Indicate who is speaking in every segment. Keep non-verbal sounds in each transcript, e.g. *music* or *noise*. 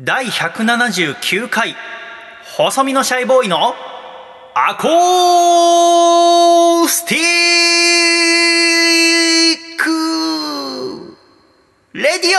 Speaker 1: 第179回細身のシャイボーイのアコースティック。レディオ。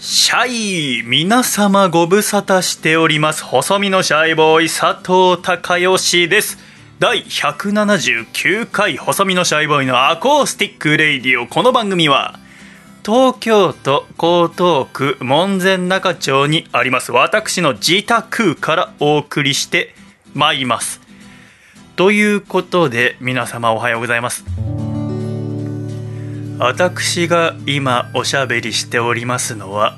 Speaker 1: シャイ皆様ご無沙汰しております。細身のシャイボーイ佐藤孝義です。第179回細身のシャイボーイのアコースティック Radio。この番組は東京都江東区門前仲町にあります。私の自宅からお送りしてまいります。ということで皆様おはようございます。私が今おしゃべりしておりますのは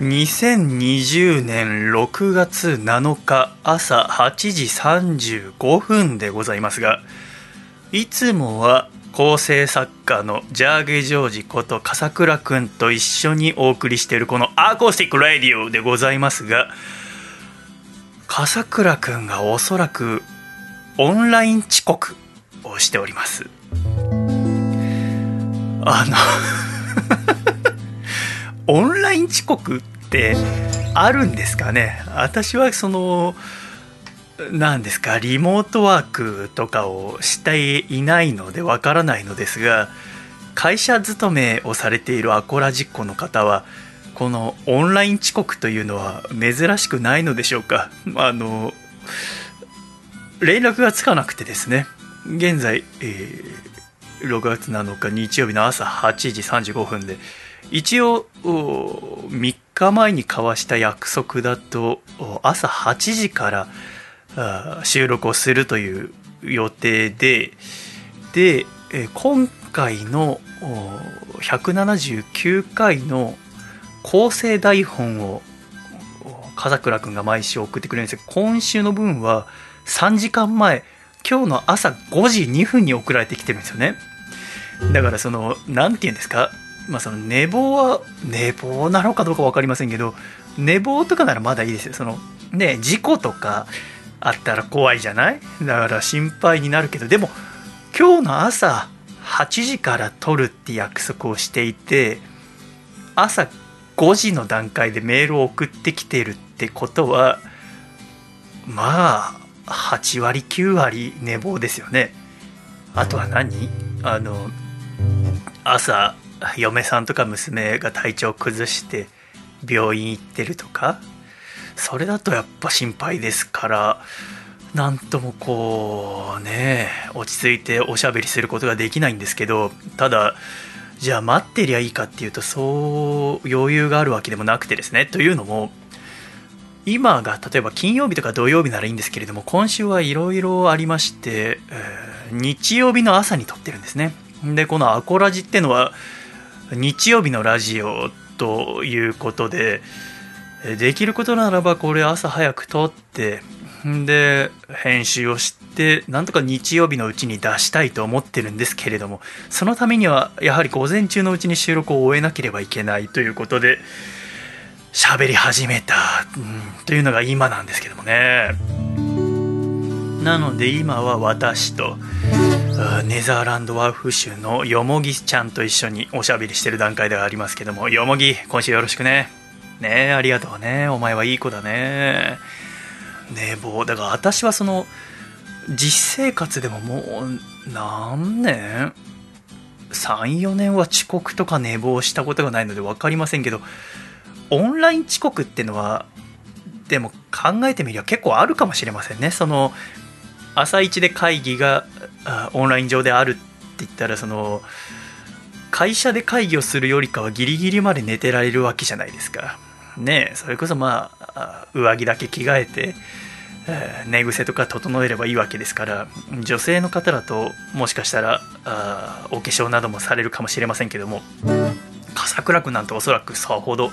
Speaker 1: 2020年6月7日朝8時35分でございますがいつもは構成作家のジャーゲジョージこと笠倉くんと一緒にお送りしているこのアコースティック・ラディオでございますが笠倉くんがおそらくオンライン遅刻をしております。あの *laughs* オンライン遅刻ってあるんですかね？私はその何ですかリモートワークとかをしていないのでわからないのですが会社勤めをされているアコラ実行の方はこのオンライン遅刻というのは珍しくないのでしょうか？あの連絡がつかなくてですね。現在、えー6月7日日曜日の朝8時35分で一応3日前に交わした約束だと朝8時から収録をするという予定でで今回の179回の構成台本を風倉君が毎週送ってくれるんですけど今週の分は3時間前今日の朝5時2分に送られてきてるんですよね。だからその何て言うんですか？まあその寝坊は寝坊なのかどうか分かりませんけど寝坊とかならまだいいですよ。そのね事故とかあったら怖いじゃない？だから心配になるけどでも今日の朝8時から撮るって約束をしていて朝5時の段階でメールを送ってきてるってことはまあ8割9割寝坊ですよね。あとは何？あの朝嫁さんとか娘が体調崩して病院行ってるとかそれだとやっぱ心配ですからなんともこうね落ち着いておしゃべりすることができないんですけどただじゃあ待ってりゃいいかっていうとそう余裕があるわけでもなくてですね。というのも今が例えば金曜日とか土曜日ならいいんですけれども今週はいろいろありまして、えー、日曜日の朝に撮ってるんですね。でこのアコラジってのは日曜日のラジオということでできることならばこれ朝早く撮ってで編集をしてなんとか日曜日のうちに出したいと思ってるんですけれどもそのためにはやはり午前中のうちに収録を終えなければいけないということで喋り始めた、うん、というのが今なんですけどもね。なので今は私とネザーランドワーフ州のよもぎちゃんと一緒におしゃべりしてる段階ではありますけどもよもぎ今週よろしくね。ねえありがとうね。お前はいい子だね。寝坊だから私はその実生活でももう何年？34年は遅刻とか寝坊したことがないので分かりませんけどオンライン遅刻ってのはでも考えてみりゃ結構あるかもしれませんね。その朝一で会議がオンライン上であるって言ったらその会社で会議をするよりかはギリギリまで寝てられるわけじゃないですか。ねそれこそまあ上着だけ着替えて寝癖とか整えればいいわけですから女性の方だともしかしたらお化粧などもされるかもしれませんけども笠倉君なんておそらくさほど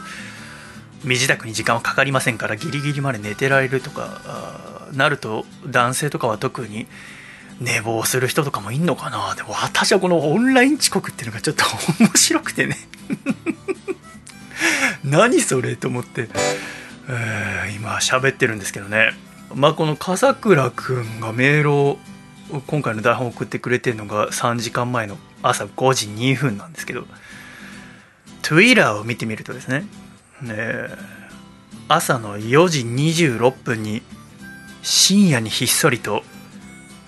Speaker 1: 身支度に時間はかかりませんからギリギリまで寝てられるとかなると男性とかは特に寝坊する人とかもいんのかな？でも私はこのオンライン遅刻っていうのがちょっと面白くてね。*laughs* 何それと思って、えー、今喋ってるんですけどね。まあこの笠倉くんがメールを今回の台本送ってくれてるのが3時間前の朝5時2分なんですけど Twitter を見てみるとですねね朝の4時26分に深夜にひっそりと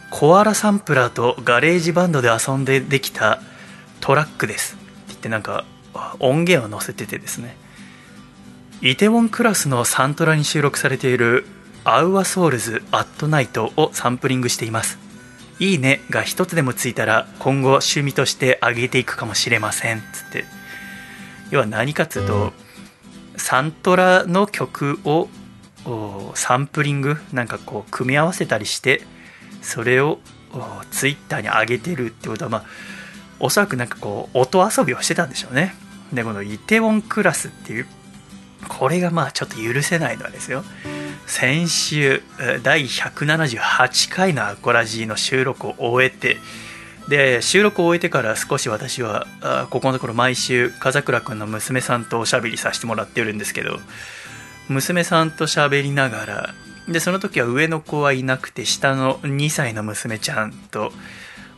Speaker 1: Koala Sampler と GarageBand で遊んでできたトラックです。って言ってなんか音源を載せててですね。イテウォンクラスのサントラに収録されている「 Our Souls at Night」をサンプリングしています。いいねが一つでもついたら今後趣味として上げていくかもしれません。つって。要は何かっつうとサントラの曲をサンプリング？なんかこう組み合わせたりしてそれをツイッターに上げてるってことはまあおそらくなんかこう音遊びをしてたんでしょうね。でこのイテウォンクラスっていうこれがまあちょっと許せないのはですよ。先週第178回のアコラジーの収録を終えてで収録を終えてから少し私はここのところ毎週風倉君の娘さんとおしゃべりさせてもらってるんですけど娘さんと喋りながらでその時は上の子はいなくて下の2歳の娘ちゃんと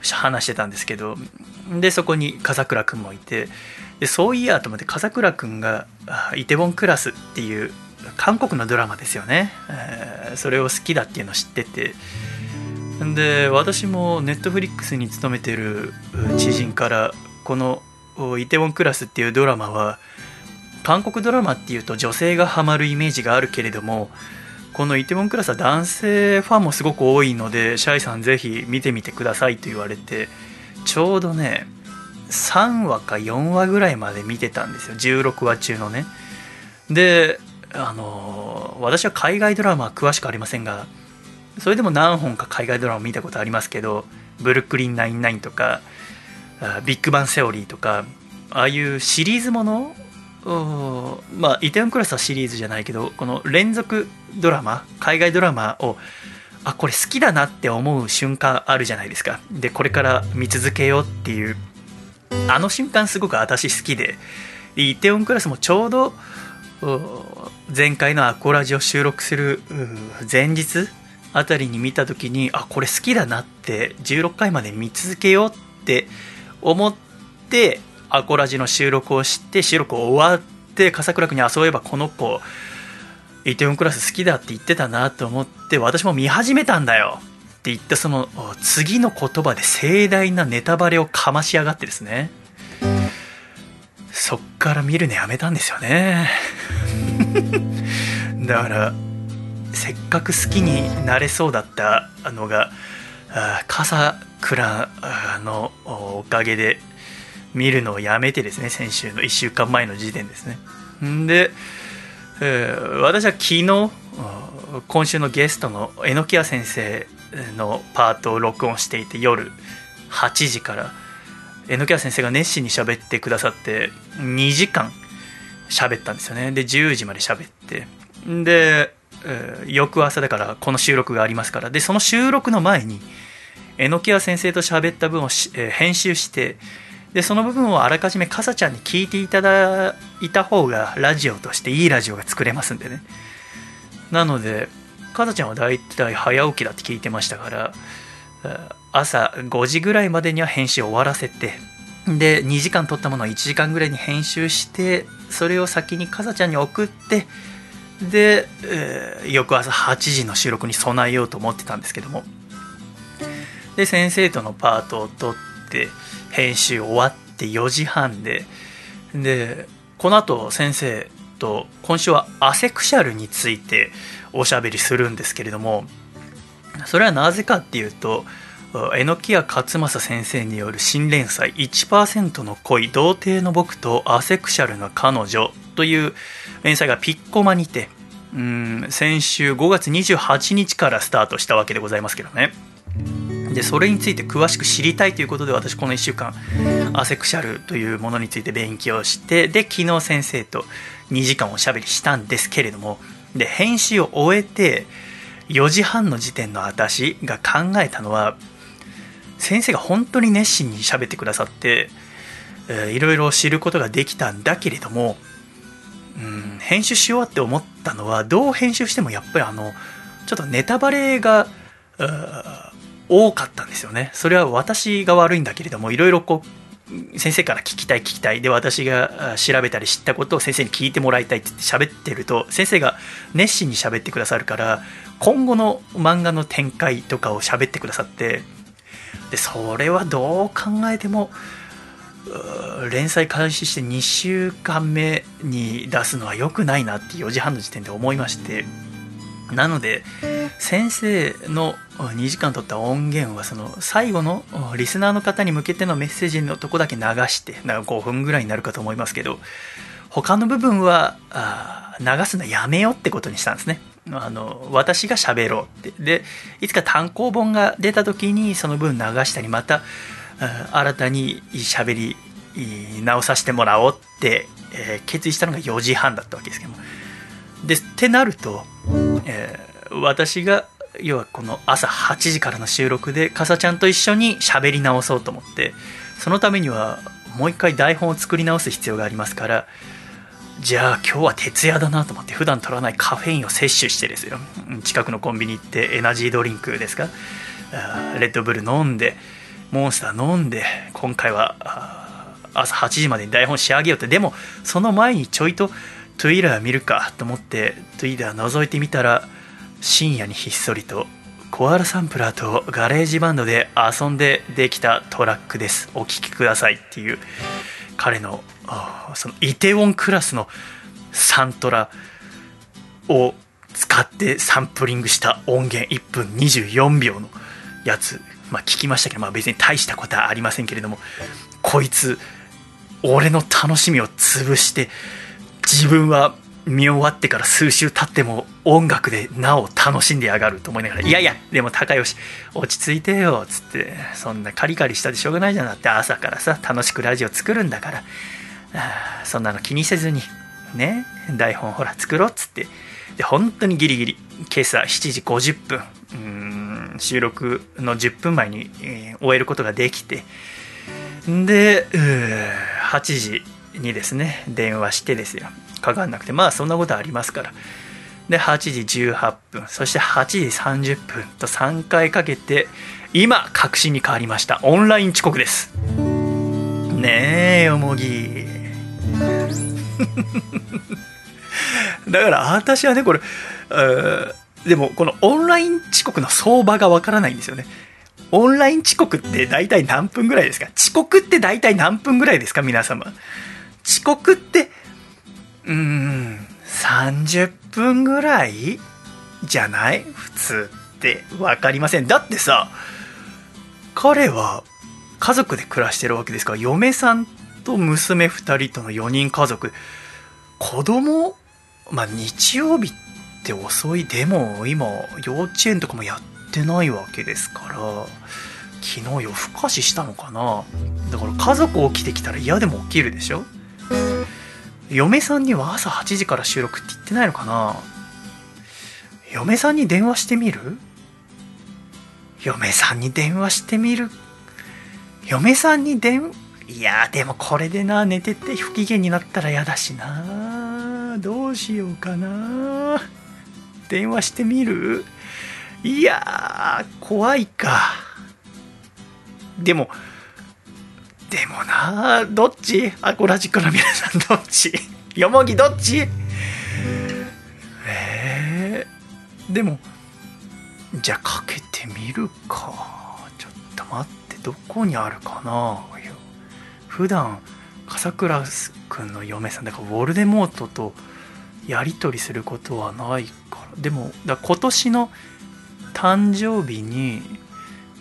Speaker 1: 話してたんですけどでそこに風倉君もいてでそういやと思って風倉君が「イテウォンクラス」っていう韓国のドラマですよね、えー、それを好きだっていうのを知ってて。で私もネットフリックスに勤めてる知人からこの「イテウォンクラス」っていうドラマは韓国ドラマっていうと女性がハマるイメージがあるけれどもこのイテウォンクラスは男性ファンもすごく多いのでシャイさんぜひ見てみてくださいと言われてちょうどね3話か4話ぐらいまで見てたんですよ。16話中のね。であの私は海外ドラマは詳しくありませんがそれでも何本か海外ドラマ見たことありますけど「ブルックリン99」とか「ビッグバンセオリー」とかああいうシリーズものまあイテウォンクラスはシリーズじゃないけどこの連続ドラマ海外ドラマをあこれ好きだなって思う瞬間あるじゃないですか。でこれから見続けようっていう。あの瞬間すごく私好きで。イテウォンクラスもちょうど前回のアコラジを収録する前日あたりに見た時にあこれ好きだなって16回まで見続けようって思ってアコラジの収録をして収録終わって笠倉君に遊べばこの子イテウォンクラス好きだって言ってたなと思って私も見始めたんだよ。って言ったその次の言葉で盛大なネタバレをかましやがってですね。そっから見るのやめたんですよね。*laughs* だからせっかく好きになれそうだったのが笠倉のおかげで見るのをやめてですね先週の1週間前の時点ですね。で、えー、私は昨日今週のゲストの榎谷先生のパートを録音していて夜8時から榎谷先生が熱心に喋ってくださって2時間喋ったんですよね。で10時まで喋ってで、えー、翌朝だからこの収録がありますから。でその収録の前に榎谷先生と喋った分を、えー、編集してでその部分をあらかじめかさちゃんに聞いていただいた方がラジオとしていいラジオが作れますんでね。なのでかさちゃんはだいたい早起きだって聞いてましたから朝5時ぐらいまでには編集終わらせてで2時間撮ったものを1時間ぐらいに編集してそれを先にかさちゃんに送ってで、えー、翌朝8時の収録に備えようと思ってたんですけども。で先生とのパートを取って編集終わって4時半で。でこの後先生と今週はアセクシャルについておしゃべりするんですけれどもそれはなぜかっていうと榎谷勝正先生による新連載1%の恋童貞の僕とアセクシャルな彼女という連載がピッコマにてうん先週5月28日からスタートしたわけでございますけどね。でそれについて詳しく知りたいということで私この1週間アセクシャルというものについて勉強してで昨日先生と2時間おしゃべりしたんですけれどもで編集を終えて4時半の時点の私が考えたのは先生が本当に熱心に喋ってくださって、いろいろ知ることができたんだけれども、うん、編集しようって思ったのはどう編集してもやっぱりあのちょっとネタバレが多かったんですよね。それは私が悪いんだけれどもいろいろこう先生から聞きたい聞きたいで私が調べたり知ったことを先生に聞いてもらいたいって言って喋ってると先生が熱心に喋ってくださるから今後の漫画の展開とかを喋ってくださってでそれはどう考えても連載開始して2週間目に出すのは良くないなって4時半の時点で思いましてなので先生の2時間撮った音源はその最後のリスナーの方に向けてのメッセージのとこだけ流してなんか5分ぐらいになるかと思いますけど他の部分は流すのやめようってことにしたんですね。あの私が喋ろうって。でいつか単行本が出た時にその分流したりまた新たに喋り直させてもらおうって、え、決意したのが4時半だったわけですけども。でってなると、えー、私が要はこの朝8時からの収録でかさちゃんと一緒に喋り直そうと思ってそのためにはもう一回台本を作り直す必要がありますからじゃあ今日は徹夜だなと思って普段取らないカフェインを摂取してですよ。近くのコンビニ行ってエナジードリンクですか？レッドブル飲んでモンスター飲んで今回は朝8時までに台本仕上げようって。でもその前にちょいと Twitter 見るかと思って Twitter 覗いてみたら深夜にひっそりと Koala Sampler と GarageBand で遊んでできたトラックです。お聴きください。っていう彼のそのイテウォンクラスのサントラを使ってサンプリングした音源1分24秒のやつ。まあ聞きましたけど、まあ、別に大したことはありませんけれどもこいつ俺の楽しみを潰して自分は見終わってから数週経っても音楽でなお楽しんでやがると思いながら「いやいやでも高吉落ち着いてよ」っつって「そんなカリカリしたでしょうがないじゃん」だって朝からさ楽しくラジオ作るんだからあそんなの気にせずにね台本ほら作ろうっつってで本当にギリギリ今朝7時50分うん収録の10分前に、えー、終えることができてで8時にですね電話してですよ。かかんなくて。まあそんなことありますから。で8時18分。そして8時30分と3回かけて今確信に変わりました。オンライン遅刻です。ねえよもぎ。*laughs* だから私はねこれでもこのオンライン遅刻の相場がわからないんですよね。オンライン遅刻って大体何分ぐらいですか？遅刻って大体何分ぐらいですか？皆様。遅刻ってうーん30分ぐらいじゃない？普通って分かりません。だってさ彼は家族で暮らしてるわけですか？ら嫁さんと娘2人との4人家族。子供まあ日曜日って遅いでも今幼稚園とかもやってないわけですから昨日夜更かししたのかな？だから家族起きてきたら嫌でも起きるでしょ？嫁さんには朝8時から収録って言ってないのかな？嫁さんに電話してみる？嫁さんに電話してみる？嫁さんに電いやでもこれでな寝てて不機嫌になったら嫌だしな。どうしようかな。電話してみる？いや怖いか。でもでもなどっち？アコラジックの皆さんどっち？よもぎどっち？えー、でもじゃあかけてみるか。ちょっと待ってどこにあるかな？普段笠倉くんの嫁さんだからウォルデモートとやり取りすることはないから。でもだ今年の誕生日に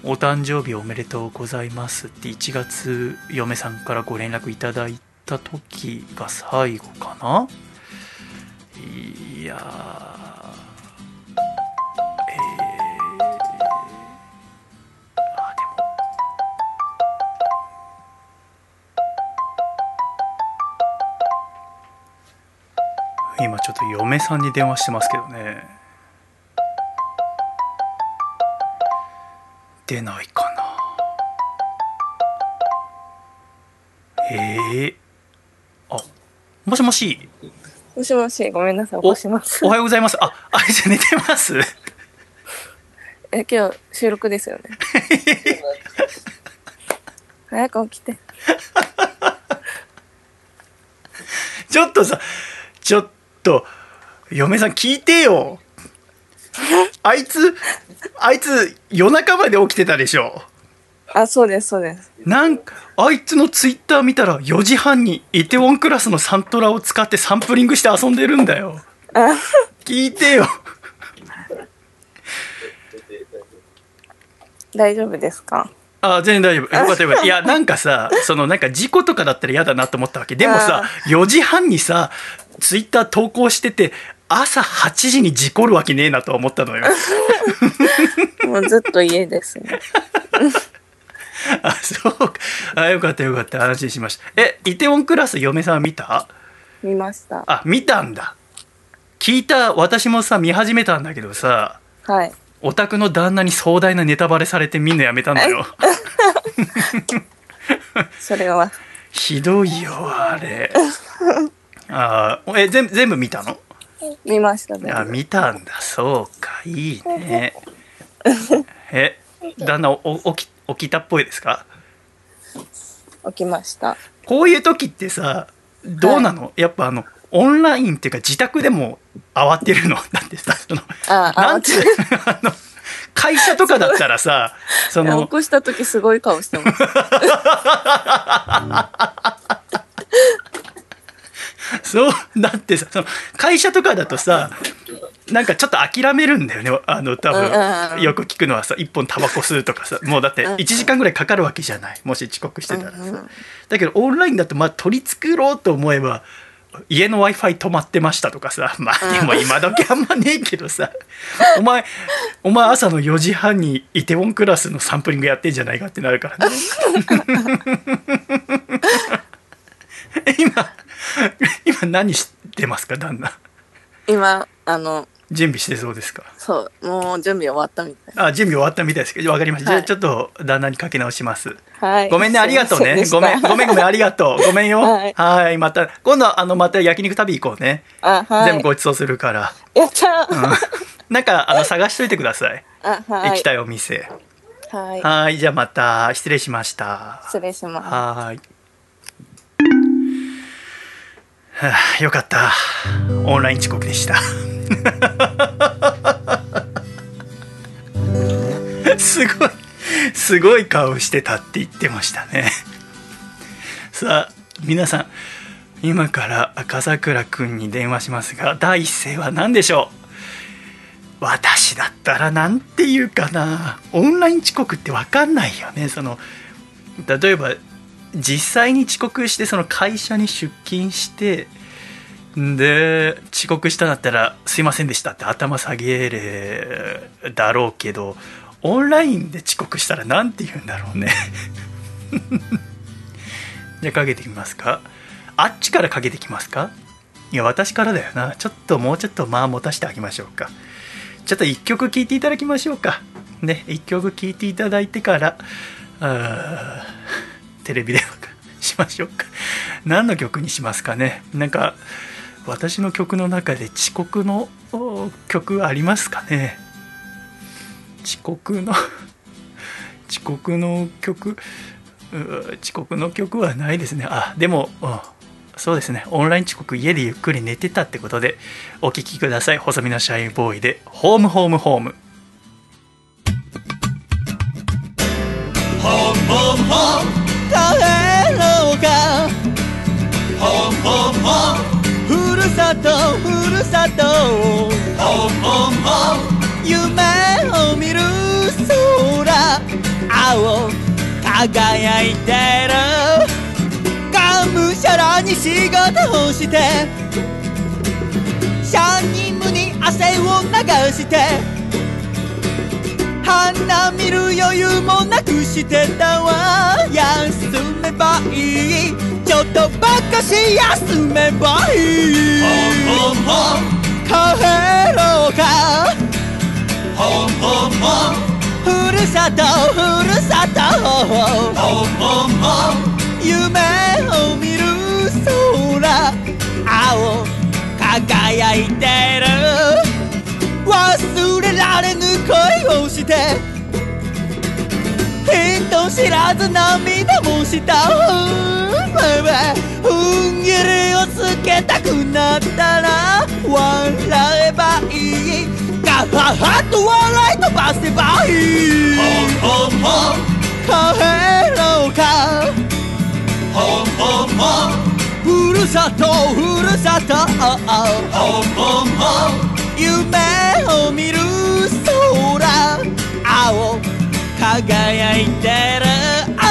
Speaker 1: お誕生日おめでとうございますって1月嫁さんからご連絡いただいた時が最後かな。いやえー、あでも。今ちょっと嫁さんに電話してますけどね。出ないかな。ええー、あもしもし。
Speaker 2: もしもしごめんなさい起こします。
Speaker 1: おはようございます。ああれじゃ寝てます。*laughs*
Speaker 2: え、今日収録ですよね。*laughs* 早く起きて。*laughs*
Speaker 1: ちょっとさちょっと嫁さん聞いてよ *laughs* あいつあいつ夜中まで起きてたでしょ。
Speaker 2: あ、そうです、そうです。
Speaker 1: なんかあいつのツイッター見たら4時半にイテウォンクラスのサントラを使ってサンプリングして遊んでるんだよ。
Speaker 2: あ、
Speaker 1: 聞いてよ。
Speaker 2: 大丈夫ですか？
Speaker 1: あ全然大丈夫。よかったよかった。いやなんかさそのなんか事故とかだったら嫌だなと思ったわけ。でもさ4時半にさツイッター投稿してて朝8時に事故るわけねえなと思ったのよ。*laughs*
Speaker 2: もうずっと家ですね。*laughs*
Speaker 1: あそうか。あよかったよかった。安心しました。えイテウォンクラス嫁さん見た？
Speaker 2: 見ました。
Speaker 1: あ見たんだ。聞いた。私もさ見始めたんだけどさ
Speaker 2: はい。
Speaker 1: オタクの旦那に壮大なネタバレされてみんなやめたのよ。*laughs*
Speaker 2: それは、
Speaker 1: ひどいよあれ。あーえ全部全部見たの？
Speaker 2: 見ましたね。
Speaker 1: あ見たんだ。そうか。いいね。*laughs* え旦那おお起き起きたっぽいですか？
Speaker 2: 起きました。
Speaker 1: こういう時ってさどうなの、やっぱあのオンラインっていうか自宅でも慌てるの？*laughs* だってさその
Speaker 2: あ、あ、
Speaker 1: なんつうあの会社とかだったらさその
Speaker 2: 起こした時すごい顔してます。*laughs* *laughs*
Speaker 1: そうだってさその会社とかだとさなんかちょっと諦めるんだよねあの多分。
Speaker 2: ん
Speaker 1: よく聞くのはさ一本タバコ吸うとかさもうだって
Speaker 2: うん。
Speaker 1: 1時間ぐらいかかるわけじゃないもし遅刻してたらさ、だけどオンラインだとまあ取り繕ろうと思えば家の w i f i 止まってましたとかさまあでも今時あんまねえけどさお前お前朝の4時半にイテウォンクラスのサンプリングやってんじゃないかってなるからね *laughs* 今今何してますか旦那
Speaker 2: 今、あの、
Speaker 1: 準備してそうですか
Speaker 2: そう、もう準備終わったみたい。
Speaker 1: あ準備終わったみたいですけど分かりました、
Speaker 2: はい
Speaker 1: じゃあちょっと旦那にかけ直します
Speaker 2: はい。
Speaker 1: ごめんね、ありがとうね。ごめん、ごめん、ごめん、ありがとう。ごめんよ。は
Speaker 2: はいい。
Speaker 1: また、今度、あの、また焼肉食べ行こうね。
Speaker 2: あ、はい。
Speaker 1: 全部ごちそうするから。
Speaker 2: やった
Speaker 1: うん
Speaker 2: ー、
Speaker 1: なんか、あの、探しといてください。
Speaker 2: あ、はい。
Speaker 1: 行きたいお店。
Speaker 2: はい。
Speaker 1: はい、じゃあまた、失礼しました。
Speaker 2: 失礼します。
Speaker 1: はーい。はあ、よかった。オンライン遅刻でした。*laughs* すごい、すごい顔してたって言ってましたね。さあ、皆さん、今から笠倉くんに電話しますが、第一声は何でしょう？私だったらなんて言うかな？オンライン遅刻って分かんないよねその例えば実際に遅刻してその会社に出勤してで遅刻したんだったら「すいませんでした」って頭下げるだろうけどオンラインで遅刻したら何て言うんだろうね。*laughs* じゃあかけてみますか？あっちからかけてきますか？いや私からだよな。ちょっともうちょっと間持たせてあげましょうか。ちょっと一曲聴いていただきましょうか。ね一曲聴いていただいてからあーテレビ電話しましょうか。何の曲にしますかね。なんか私の曲の中で遅刻の曲ありますかね。遅刻の *laughs* 遅刻の曲。う遅刻の曲はないですね。あでも、うん。そうですね。オンライン遅刻家でゆっくり寝てたってことでお聴きください。細身のシャインボーイで「ホームホームホーム」
Speaker 3: 帰ほほほふるさとふるさとほんほんほん夢を見る空青輝いてるがむしゃらに仕事をしてシャニムに汗を流して花見る余裕もなくしてたわ休めばいいちょっとばかし休めばいいほんほんほん帰ろうかほんほんほん。ふるさとふるさとほんほんほん。ゆめをみるそらあおかがやいてる。わすれられぬ恋をして。人知らず涙もした踏ん切りをつけたくなったら笑えばいいガハハと笑い飛ばせばいい帰ろうかふるさとふるさと夢を見る空青輝いてる。あ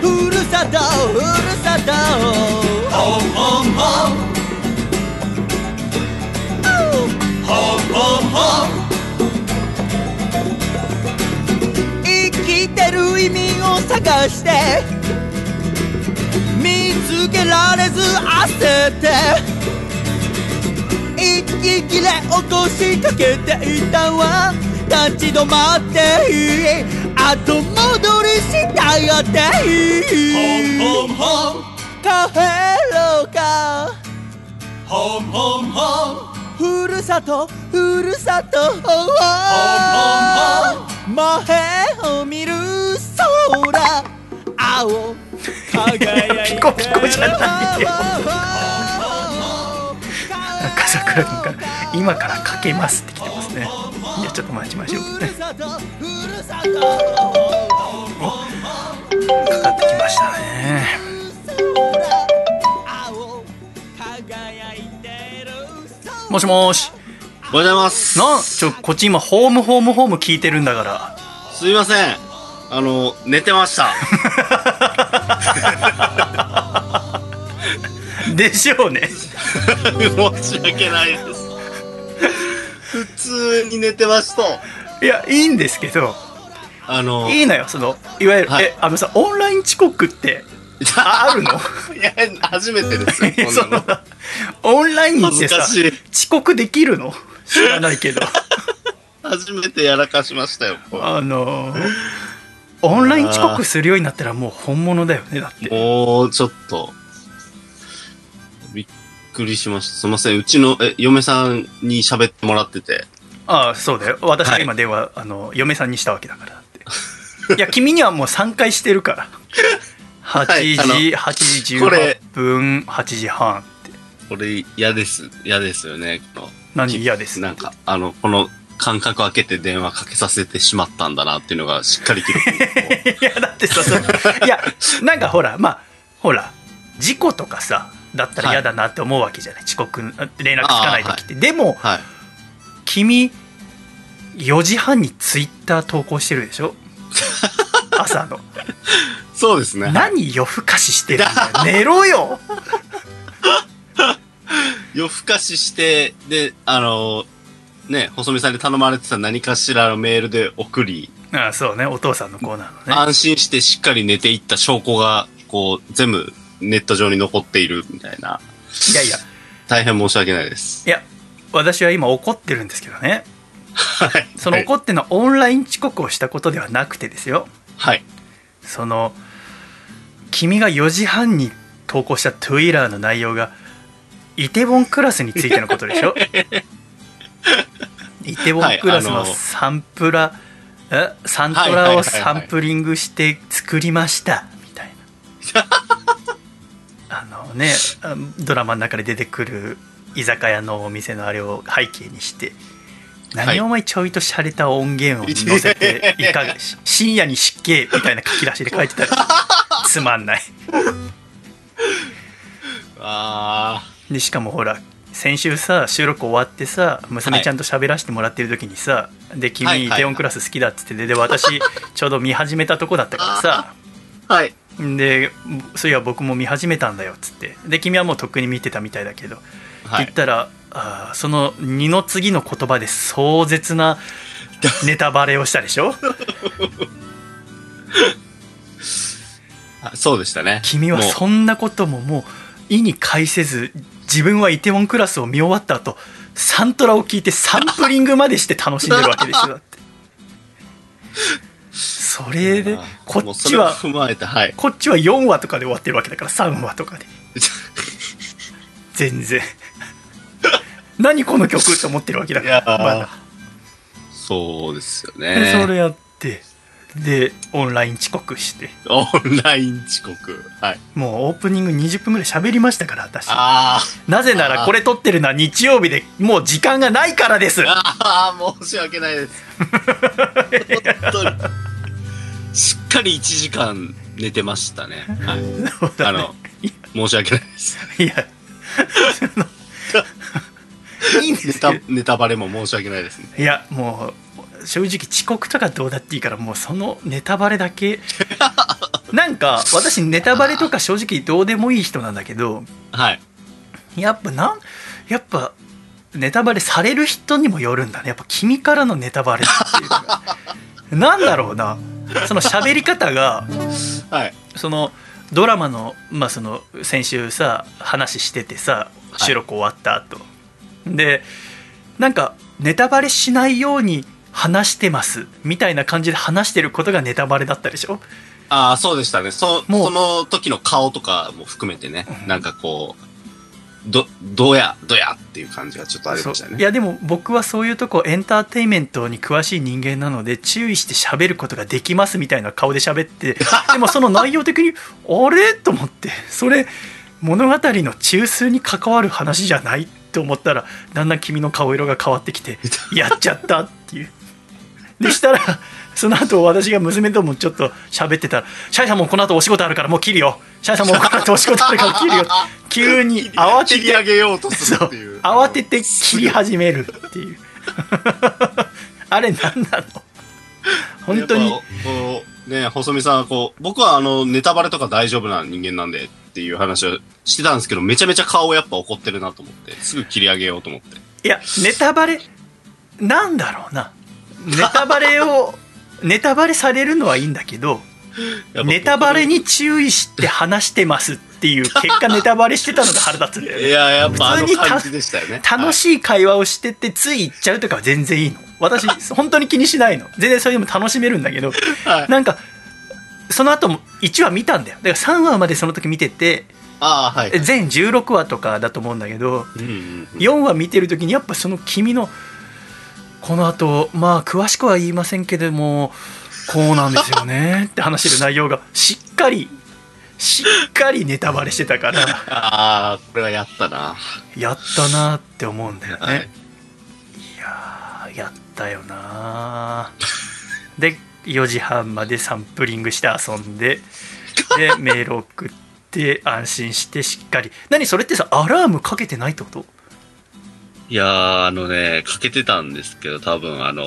Speaker 3: ふるさとふるさと。生きてる意味を探して見つけられず焦って息切れ落としかけていたわ立ち止まっていい後戻りしたがっていい。帰ろうかふるさとふるさと。前を見る空。青。輝いてる。
Speaker 1: ピコピコじゃないよ笠倉君から「今からかけます」って来てますねいやちょっと待ちましょう
Speaker 3: ふるさとふるさと
Speaker 1: かかってきましたねもしもーし
Speaker 4: おはようございます。
Speaker 1: なん？ちょこっち今ホームホームホーム聞いてるんだから
Speaker 4: すいません。あの、寝てました。*laughs*
Speaker 1: でしょうね。
Speaker 4: 申し訳ないです。普通に寝てますと、
Speaker 1: いやいいんですけど。
Speaker 4: あの、
Speaker 1: いいのよそのいわゆる、
Speaker 4: はい。
Speaker 1: えあのさオンライン遅刻ってあ *laughs* あるの？
Speaker 4: いや、初めてです。よ、こ
Speaker 1: そ
Speaker 4: の。
Speaker 1: オンラインってさ遅刻できるの？知らないけど。
Speaker 4: 初めてやらかしましたよ。
Speaker 1: あのオンライン遅刻するようになったらもう本物だよねだって。
Speaker 4: もう、ちょっと、びっくりしました。すいません。うちの、え、嫁さんに喋ってもらってて。
Speaker 1: ああそうだよ私が今電話、あの嫁さんにしたわけだからだっていや君にはもう3回してるから *laughs* 8時、
Speaker 4: はいあの
Speaker 1: 8時
Speaker 4: これ
Speaker 1: 18分8時半って
Speaker 4: これ、嫌です。嫌ですよね。この
Speaker 1: 何嫌です？
Speaker 4: なんか、あの、この間隔空けて電話かけさせてしまったんだなっていうのがしっかり記録にこう *laughs*
Speaker 1: いやだってさそのいやなんかほらまあほら事故とかさだったら嫌だなって思うわけじゃない、遅刻連絡つかない時って、でも
Speaker 4: はい。
Speaker 1: 君4時半にツイッター投稿してるでしょ？*laughs* 朝の。
Speaker 4: そうですね。はい。
Speaker 1: 何夜更かししてるんだよ。*laughs* 寝ろよ。
Speaker 4: 夜更かしして、で、あの、ね、細見さんに頼まれてた何かしらのメールで送り、
Speaker 1: ああそうね。お父さんのコーナーのね。
Speaker 4: 安心してしっかり寝ていった証拠が、こう、全部ネット上に残っているみたいな。
Speaker 1: いやいや。
Speaker 4: 大変申し訳ないです。
Speaker 1: いや私は今怒ってるんですけどね。
Speaker 4: はい。
Speaker 1: その怒ってるのはオンライン遅刻をしたことではなくてですよ。
Speaker 4: はい。
Speaker 1: その君が4時半に投稿した Twitter の内容がイテウォンクラスについてのことでしょ？*laughs* イテウォンクラスのサンプラ、え？サントラをサンプリングして作りました。みたいな *laughs* ねあドラマの中で出てくる居酒屋のお店のあれを背景にして何お前ちょいと洒落た音源を載せていかが深夜に湿気みたいな書き出しで書いてたら *laughs* つまんない。
Speaker 4: あ
Speaker 1: でしかもほら先週さ収録終わってさ娘ちゃんと喋らせてもらってる時にさ、で君、
Speaker 4: はいはいはい。
Speaker 1: イテオンクラス好きだっつってでで私ちょうど見始めたとこだったからさ。
Speaker 4: ー。*laughs* はい。
Speaker 1: でそういや僕も見始めたんだよっつって。で君はもうとっくに見てたみたいだけど、
Speaker 4: はい。
Speaker 1: 言ったらあーその二の次の言葉で壮絶なネタバレをしたでしょ？*laughs*
Speaker 4: あそうでしたね。
Speaker 1: 君はそんなことももう意に介せず自分はイテウォンクラスを見終わった後サントラを聞いてサンプリングまでして楽しんでるわけでしょ？だって *laughs* それでこっちは
Speaker 4: 踏まえて、はい。
Speaker 1: こっちは4話とかで終わってるわけだから3話とかで。*laughs* 全然。何この曲と思ってるわけだからまだ。
Speaker 4: そうですよ
Speaker 1: で
Speaker 4: ね。
Speaker 1: それやってでオンライン遅刻して
Speaker 4: オンライン遅刻。はい。
Speaker 1: もうオープニング20分ぐらい喋りましたから私
Speaker 4: あ
Speaker 1: なぜならこれ撮ってるのは日曜日でもう時間がないからです
Speaker 4: あ。ああ、申し訳ないです。*laughs* 本当に。しっかり1時間寝てましたね。はい。
Speaker 1: ね
Speaker 4: あの、申し訳ないです。
Speaker 1: いやいいんで
Speaker 4: ネタ
Speaker 1: すよ、
Speaker 4: ネタバレも申し訳ないですね。
Speaker 1: いやもう正直遅刻とかどうだっていいからもうそのネタバレだけ。*laughs* なんか私ネタバレとか正直どうでもいい人なんだけど。
Speaker 4: はい。
Speaker 1: やっぱなんやっぱネタバレされる人にもよるんだね。やっぱ君からのネタバレっていうのが。なんだろうな。その喋り方が
Speaker 4: はい。
Speaker 1: そのドラマの,、まあその先週さ話しててさ
Speaker 4: はい。
Speaker 1: 収録終わった後、でなんかネタバレしないように話してますみたいな感じで話してることがネタバレだったでしょ？
Speaker 4: ああ、そうでしたね。そ、
Speaker 1: もう。
Speaker 4: その時の顔とかも含めてね、なんかこう、ど、どや、どやっていう感じがちょっとありましたね。
Speaker 1: そう。いやでも僕はそういうとこエンターテインメントに詳しい人間なので注意して喋ることができますみたいな顔で喋って *laughs* でもその内容的にあれ？と思って。それ物語の中枢に関わる話じゃない？と思ったらだんだん君の顔色が変わってきて *laughs* やっちゃったっていうでしたらその後私が娘ともちょっと喋ってたら「シャイさんもうこの後お仕事あるからもう切るよ。シャイさんもうこの後お仕事あるから切るよ」*laughs* 急に慌てて
Speaker 4: 切り上げようとするっていう。
Speaker 1: 慌てて切り始めるっていう。*laughs* あれ何なの？本当に。
Speaker 4: こう、ね、細見さんはこう、僕はあの、ネタバレとか大丈夫な人間なんでっていう話をしてたんですけど、めちゃめちゃ顔やっぱ怒ってるなと思って、すぐ切り上げようと思って。
Speaker 1: いやネタバレなんだろうなネタバレを *laughs* ネタバレされるのはいいんだけどネタバレに注意して話してますっていう結果ネタバレしてたのが腹立つんだよね
Speaker 4: いや、やっぱ
Speaker 1: 普通にた
Speaker 4: 感じでしたよね。
Speaker 1: 楽
Speaker 4: い。
Speaker 1: しい会話をしててつい言っちゃうとかは全然いいの私本当に気にしないの全然それでも楽しめるんだけど
Speaker 4: はい。
Speaker 1: なんかその後も1話見たんだよだから3話までその時見てて
Speaker 4: ああ、はい。
Speaker 1: 全16話とかだと思うんだけど
Speaker 4: うんうんうん
Speaker 1: 4話見てる時にやっぱその君のこの後まあ詳しくは言いませんけどもこうなんですよね *laughs* って話してる内容がしっかりしっかりネタバレしてたから
Speaker 4: ああ、これはやったな。
Speaker 1: やったなって思うんだよね、
Speaker 4: はい。
Speaker 1: い、やーやったよな。で4時半までサンプリングして遊んででメール送って安心してしっかり。何それってさアラームかけてないってこと？
Speaker 4: いやー、あのね、かけてたんですけど、多分あの、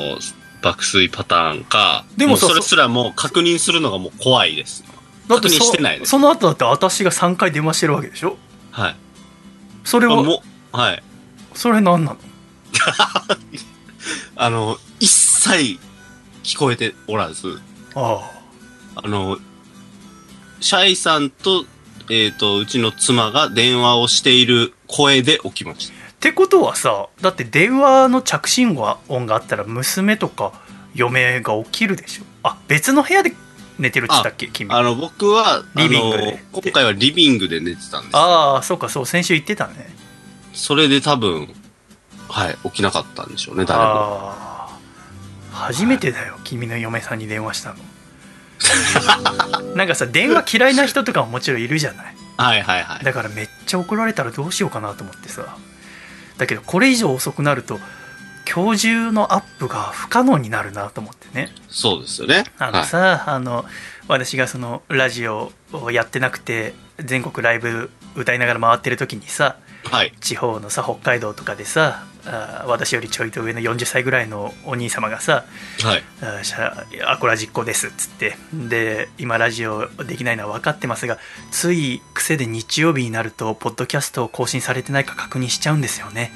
Speaker 4: 爆睡パターンか、
Speaker 1: でも
Speaker 4: それすらもう確認するのがもう怖いです。
Speaker 1: だってそ
Speaker 4: 確認してないです
Speaker 1: その後だって私が3回電話してるわけでしょ？
Speaker 4: はい。
Speaker 1: それは
Speaker 4: あもう、はい。
Speaker 1: それ何なの？*laughs*
Speaker 4: あの、一切聞こえておらず、
Speaker 1: あ
Speaker 4: あの、シャイさんと、えっ、と、うちの妻が電話をしている声で起きました。
Speaker 1: あってことはさだって電話の着信音があったら娘とか嫁が起きるでしょ。あ別の部屋で寝てるって言ったっけ君。
Speaker 4: あの、僕は、
Speaker 1: リビングで。
Speaker 4: 今回はリビングで寝てたんです。
Speaker 1: ああそうかそう先週言ってたね。
Speaker 4: それで多分、はい、起きなかったんでしょうね、誰も。
Speaker 1: ああ初めてだよ君の嫁さんに電話したの。*laughs* なんかさ電話嫌いな人とかももちろんいるじゃない。
Speaker 4: はいはいはい。
Speaker 1: だからめっちゃ怒られたらどうしようかなと思ってさだけどこれ以上遅くなると今日中のアップが不可能になるなと思ってね
Speaker 4: そうですよね。
Speaker 1: あのさ、あの私がそのラジオをやってなくて全国ライブ歌いながら回ってる時にさ
Speaker 4: はい。はい。
Speaker 1: 地方のさ北海道とかでさあ私よりちょいと上の40歳ぐらいのお兄様がさ
Speaker 4: はい。
Speaker 1: 「あしゃアコラ実行です」っつってで今ラジオできないのは分かってますがつい癖で日曜日になるとポッドキャストを更新されてないか確認しちゃうんですよね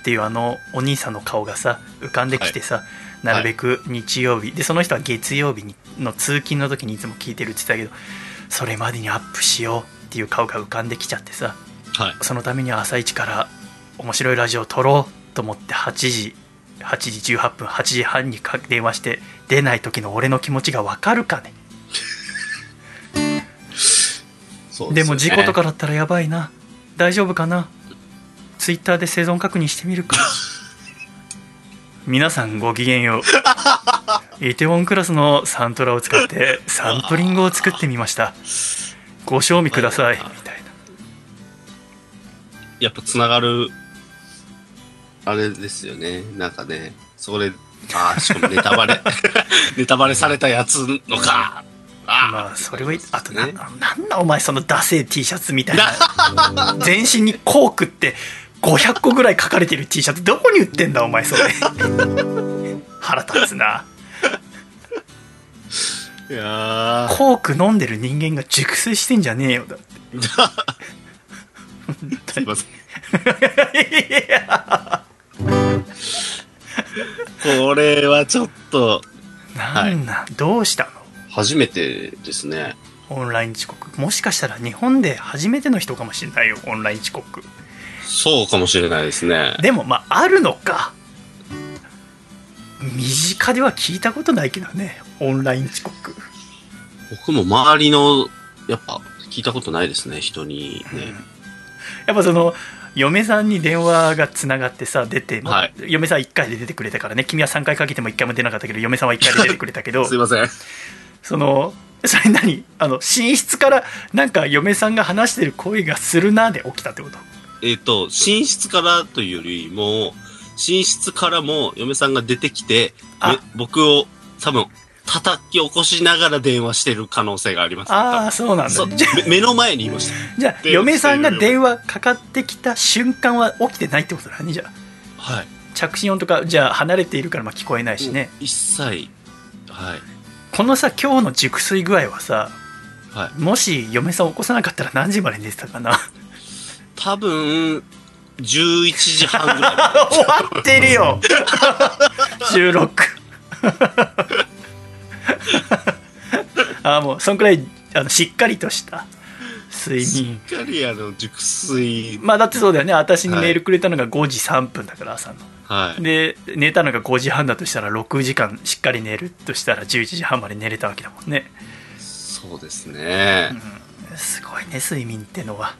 Speaker 1: っていうあのお兄さんの顔がさ浮かんできてさ、なるべく日曜日でその人は月曜日にの通勤の時にいつも聞いてるって言ってたけどそれまでにアップしようっていう顔が浮かんできちゃってさ
Speaker 4: はい。
Speaker 1: そのためには朝一から面白いラジオを撮ろうと思って8時8時18分8時半にか電話して出ない時の俺の気持ちが分かるかね？
Speaker 4: そうよね。
Speaker 1: ですも事故とかだったらやばいな。大丈夫かな？ツイッターで生存確認してみるか。*laughs* 皆さんごきげんよう。イテウォンクラスのサントラを使ってサンプリングを作ってみました。ご賞味ください。みたいな
Speaker 4: やっぱつながる、あれですよね。なんかね、そこで、ああ、しかもネタバレ、*laughs* ネタバレされたやつのか。あ
Speaker 1: まあそれはいい。あとな,、
Speaker 4: ね。
Speaker 1: なんだお前そのダセー T シャツみたいな。*laughs* 全身にコークって500個ぐらい書かれてる T シャツ。どこに売ってんだお前それ。腹立つな。い
Speaker 4: やー。
Speaker 1: コーク飲んでる人間が熟睡してんじゃねえよ。だって。*laughs*
Speaker 4: すいません。これはちょっと、
Speaker 1: なんなん、どうしたの？
Speaker 4: 初めてですね。
Speaker 1: オンライン遅刻。もしかしたら日本で初めての人かもしれないよオンライン遅刻。
Speaker 4: そうかもしれないですね。
Speaker 1: でもまああるのか。身近では聞いたことないけどねオンライン遅刻。
Speaker 4: 僕も周りの、やっぱ、聞いたことないですね、人にね。
Speaker 1: やっぱその嫁さんに電話がつながってさ出て、
Speaker 4: はい。
Speaker 1: 嫁さん1回で出てくれたからね。君は3回かけても1回も出なかったけど嫁さんは1回で出てくれたけど *laughs*
Speaker 4: すいません。
Speaker 1: そのそれ何？あの寝室からなんか嫁さんが話してる声がするなで起きたってこと？
Speaker 4: えっ、と、寝室からというよりも、寝室からも嫁さんが出てきて、
Speaker 1: あ。
Speaker 4: め僕を多分、叩き起こしながら電話してる可能性があります、
Speaker 1: ああそうなんだじゃ
Speaker 4: め目の前にいました。*laughs*
Speaker 1: じゃあ嫁さんが電話かかってきた瞬間は起きてないってことだねじゃあ
Speaker 4: はい。
Speaker 1: 着信音とかじゃあ離れているからまあ聞こえないしね
Speaker 4: 一切、はい。
Speaker 1: このさ今日の熟睡具合はさ
Speaker 4: はい。
Speaker 1: もし嫁さん起こさなかったら何時まで寝てたかな？
Speaker 4: 多分、11時半ぐらい。*laughs*
Speaker 1: 終わってるよ *laughs* 収録 *laughs* あもうそんくらいあのしっかりとした睡眠。
Speaker 4: しっかりあの、熟睡。
Speaker 1: まあだってそうだよね。私にメールくれたのが5時3分だから朝の。
Speaker 4: はい。
Speaker 1: で寝たのが5時半だとしたら6時間しっかり寝るとしたら11時半まで寝れたわけだもんね、
Speaker 4: そうですね。
Speaker 1: うん、すごいね睡眠ってのは。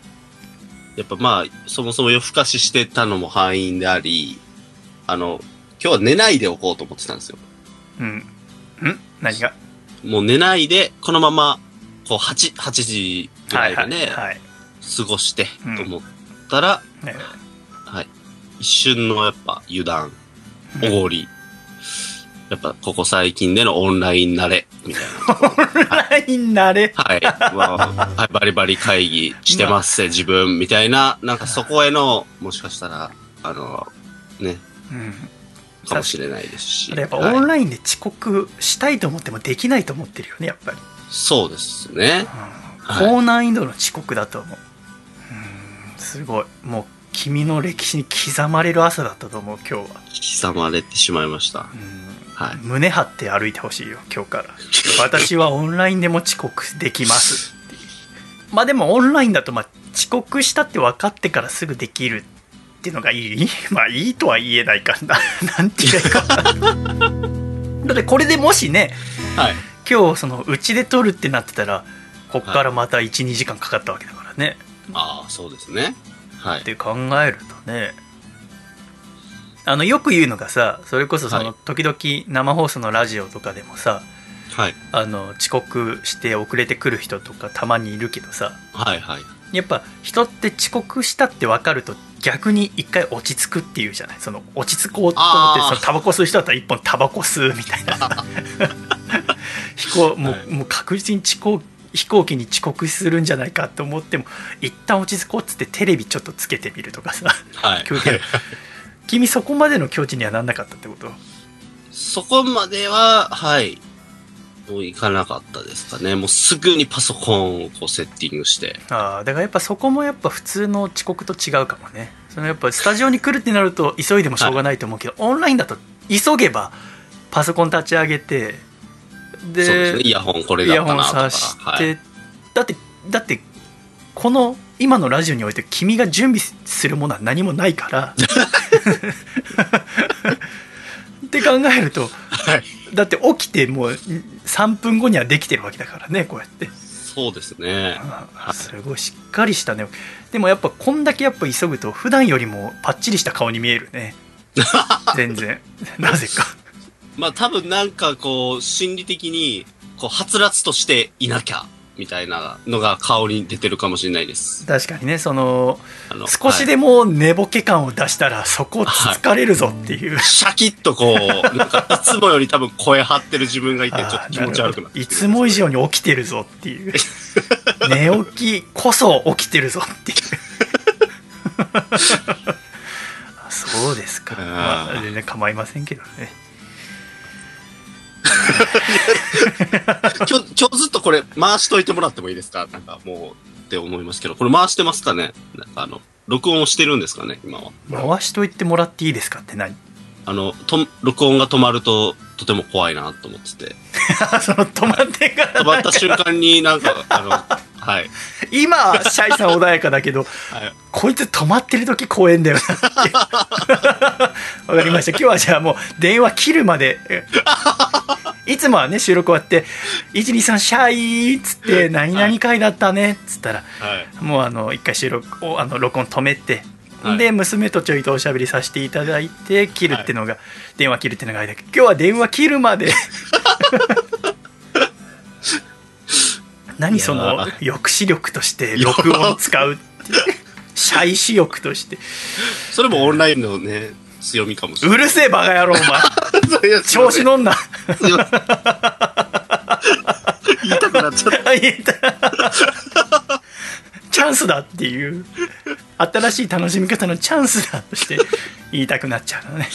Speaker 4: やっぱまあ、そもそも夜更かししてたのも敗因であり、あの、今日は寝ないでおこうと思ってたんですよ。
Speaker 1: うん。ん？何が？
Speaker 4: もう寝ないで、このまま、こう、8、8時ぐらいでね、
Speaker 1: はいはい、
Speaker 4: 過ごして
Speaker 1: うん、
Speaker 4: と思ったら、
Speaker 1: ね
Speaker 4: はい。一瞬のやっぱ油断、おごり。やっぱここ最近でのオンライン慣れ、みたいな。
Speaker 1: オンライン慣れ？
Speaker 4: はい。まあ、はい、バリバリ会議してますぜ、自分、みたいな、なんかそこへの、もしかしたら、あの、ね、
Speaker 1: うん
Speaker 4: かもしれないですし。
Speaker 1: やっぱ
Speaker 4: はい。
Speaker 1: オンラインで遅刻したいと思ってもできないと思ってるよねやっぱり、
Speaker 4: そうですね。
Speaker 1: 高難易度の遅刻だと思う。うん。すごい。もう君の歴史に刻まれる朝だったと思う今日は、
Speaker 4: 刻まれてしまいました。
Speaker 1: うん。
Speaker 4: はい。
Speaker 1: 胸張って歩いてほしいよ今日から。私はオンラインでも遅刻できます。まあでもオンラインだとまあ遅刻したって分かってからすぐできるっていうのがいい *laughs* まあいいとは言えないかな *laughs* なんて言えばいいかな *laughs* だってこれでもしね
Speaker 4: はい。
Speaker 1: 今日そのうちで撮るってなってたらこっからまた12時間かかったわけだからね
Speaker 4: ああ、そうですね。はい
Speaker 1: っ。て考えるとねあのよく言うのがさそれこそその
Speaker 4: はい
Speaker 1: 時々生放送のラジオとかでもさ、
Speaker 4: はい。
Speaker 1: あの遅刻して遅れてくる人とかたまにいるけどさ
Speaker 4: はい、はい。
Speaker 1: やっぱ人って遅刻したって分かると逆に一回落ち着くっていうじゃない？その落ち着こうと思ってそのタバコ吸う人だったら一本タバコ吸うみたいな。さ *laughs* 飛行もう,、
Speaker 4: はい。
Speaker 1: もう確実に遅刻飛行機に遅刻するんじゃないかと思っても一旦落ち着こうっつってテレビちょっとつけてみるとかさ。
Speaker 4: はい。*laughs*
Speaker 1: 君そこまでの境地にはなんなかったってこと？
Speaker 4: そこまでは、はい。もういかなかったですかね。もうすぐにパソコンをこうセッティングして。
Speaker 1: ああだからやっぱそこもやっぱ普通の遅刻と違うかもねそのやっぱスタジオに来るってなると急いでもしょうがないと思うけど、オンラインだと急げばパソコン立ち上げてで
Speaker 4: そうですね。イヤホンこれ
Speaker 1: イヤホン
Speaker 4: だったなとか。
Speaker 1: さして、
Speaker 4: はい。
Speaker 1: だってだってこの今のラジオにおいて君が準備するものは何もないから *laughs* って考えると
Speaker 4: はい。
Speaker 1: だって起きてもう3分後にはできてるわけだからねこうやって。
Speaker 4: そうですね。
Speaker 1: あすごいしっかりしたね。でもやっぱこんだけやっぱ急ぐと普段よりもパッチリした顔に見えるね。*laughs* 全然。なぜか。
Speaker 4: まあ多分なんかこう、心理的に、こう、はつらつとしていなきゃ、みたいなのが顔に出てるかもしれないです。
Speaker 1: 確かにねその少し
Speaker 4: はい
Speaker 1: でも寝ぼけ感を出したらそこつつかれるぞっていう、
Speaker 4: シャキッとこう、なんか *laughs* いつもより多分声張ってる自分がいて、ちょっと気持ち悪くなって
Speaker 1: いつも以上に起きてるぞっていう。寝起きこそ起きてるぞっていう。あ *laughs* *laughs* そうですか、まあ、全然構いませんけどね *laughs*
Speaker 4: 今日、今日ずっとこれ回しといてもらってもいいですか？なんかもう、って思いますけど、これ回してますかね？なんかあの、録音をしてるんですかね？今は。
Speaker 1: 回しといてもらっていいですかって何？
Speaker 4: あの、と、録音が止まると、とても怖いなと思ってて。*laughs*
Speaker 1: その止まってから
Speaker 4: 止まった瞬間になんか、あの、はい。
Speaker 1: 今シャイさん穏やかだけど
Speaker 4: はい。
Speaker 1: こいつ止まってる時怖えんだよ *laughs* わかりました。今日はじゃあもう電話切るまで。えいつもはね収録終わって「123シャイ」っつって「何々回だったね」っつったら
Speaker 4: はい。
Speaker 1: もうあの一回収録をあの録音止めて、
Speaker 4: はい。
Speaker 1: で娘とちょいとおしゃべりさせていただいて切るっていうのが、電話切るっていうのが間今日は電話切るまで *laughs* 何その抑止力として録音を使うって。いうシャイ視力として。
Speaker 4: それもオンラインのね、強みかもしれない。
Speaker 1: うるせえバカ野郎お前。*laughs* 調子乗んな。
Speaker 4: 言いたくなっちゃった。*laughs*
Speaker 1: 言えたチャンスだっていう。新しい楽しみ方のチャンスだとして言いたくなっちゃうのね。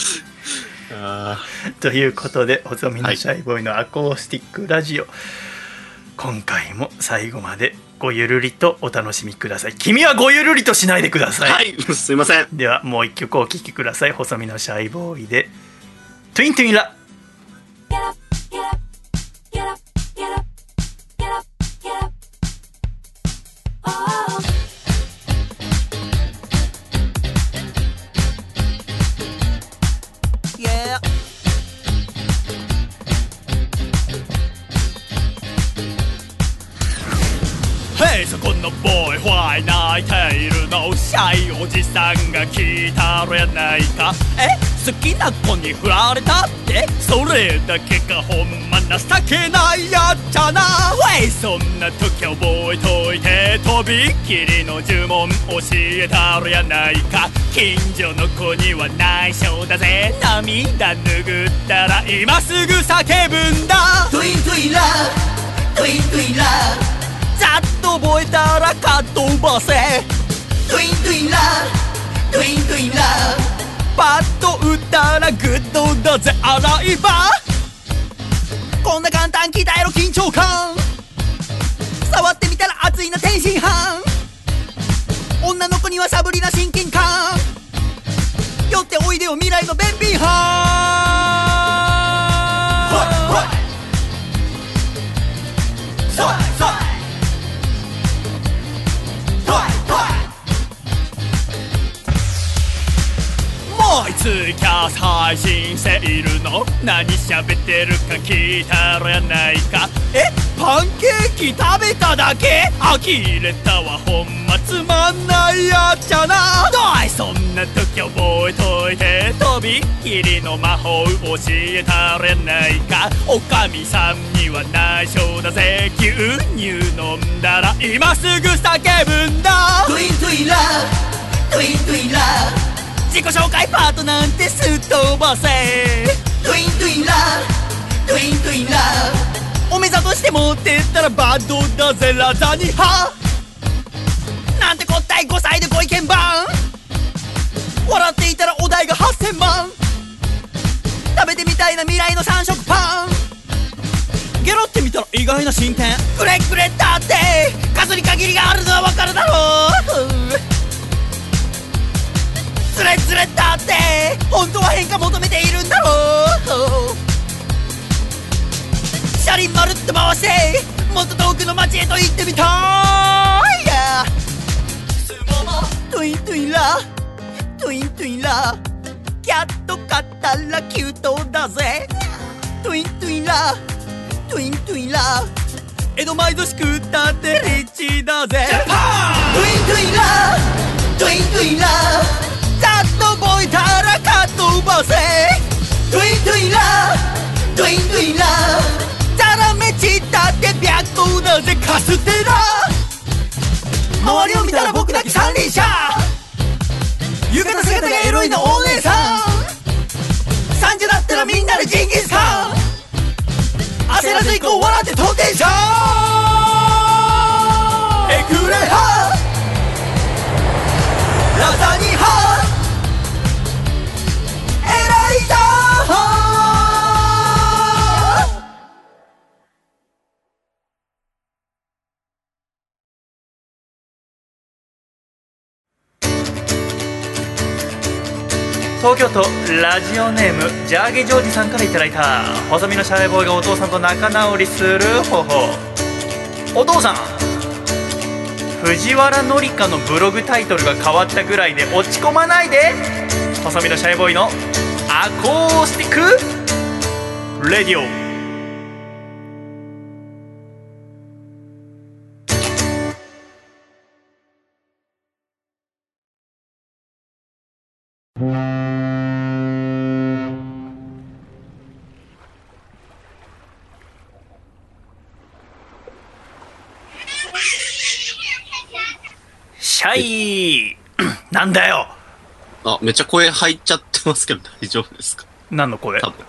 Speaker 4: あ
Speaker 1: ということで細身のシャイボーイのアコースティックラジオ、今回も最後までごゆるりとお楽しみください君はごゆるりとしないでくだ
Speaker 4: ー
Speaker 1: さい、
Speaker 4: はい、すいません。
Speaker 1: ではもう一曲お聴きください細身のシャイボーイで「トゥイントゥインラ」
Speaker 5: Get
Speaker 3: そこのボーイホワイ泣いているのシャイおじさんが聞いたろやないか？え？好きな子に振られたって？それだけがほんま情けないやっちゃな。ウェイそんな時覚えといてとびっきりの呪文教えたろやないか。近所の子には内緒だぜ。涙拭ったら今すぐ叫ぶんだ。
Speaker 6: トゥイントゥインラトゥイントゥインラ
Speaker 3: ざっと覚えたらかっ飛ばせ。
Speaker 6: トゥイントゥインラトゥイントゥインラ
Speaker 3: パッと打ったらグッドだぜ洗い場こんな簡単鍛えろ緊張感。触ってみたら熱いな天津飯。女の子にはサブリな親近感。寄っておいでよ未来の便秘班
Speaker 6: ソイソイトイト
Speaker 3: もうツイキャス配信しているの？何喋ってるか聞いたろやないか？え？パンケーキ食べただけ？呆れたわ。ほんまつまんないやっちゃな。どい！そんな時覚えといて。とびっきりの魔法教えたろやないか？おかみさんには内緒だぜ。牛乳飲んだら今すぐ叫ぶんだ。
Speaker 6: トゥイントゥインラトゥイントゥインラ
Speaker 3: 自己紹介パートなんてす。っ飛ばせ
Speaker 6: トゥイントゥインラトゥイントゥインラ
Speaker 3: お目ざとして持ってったらバッドだぜラザニハ。なんてこったい5歳でご意見番。笑っていたらお題が8000万食べてみたいな未来の三色パン。ゲロってみたら意外な進展。くれくれだって。数に限りがあるのはわかるだろうズレズレだって。本当は変化求めているんだろう。車輪まるっと回してもっと遠くの街へと行ってみたい、モトゥイントゥインラトゥイントゥインラ。キャット買ったらキュートだぜ。トゥイントゥインラ。トゥイントゥインラ。江戸前寿司食ったってリッチだぜ。
Speaker 6: トゥイントゥインラ。ートゥイントゥインラー
Speaker 3: ざっと覚えたらかっ飛ばせ。
Speaker 6: トゥイントゥインラートゥイントゥインラー
Speaker 3: ザラメチったって白だぜカステラ周りを見たら僕だけ三輪車。浴衣姿がエロいのお姉さん。三時だったらみんなでジンギスカン。焦らず行こう笑って飛んでんしょエクレハ。ラザニハ。
Speaker 1: 東京都ラジオネームジャーゲジョージさんからいただいた細身のシャイボーイがお父さんと仲直りする方法。お父さん藤原紀香のブログタイトルが変わったぐらいで落ち込まないで。細身のシャイボーイのアコースティックレディオ。シャイ！*clears throat* なんだよ！
Speaker 4: あ、めっちゃ声入っちゃってますけど大丈夫ですか？
Speaker 1: 何の声？
Speaker 4: 多分。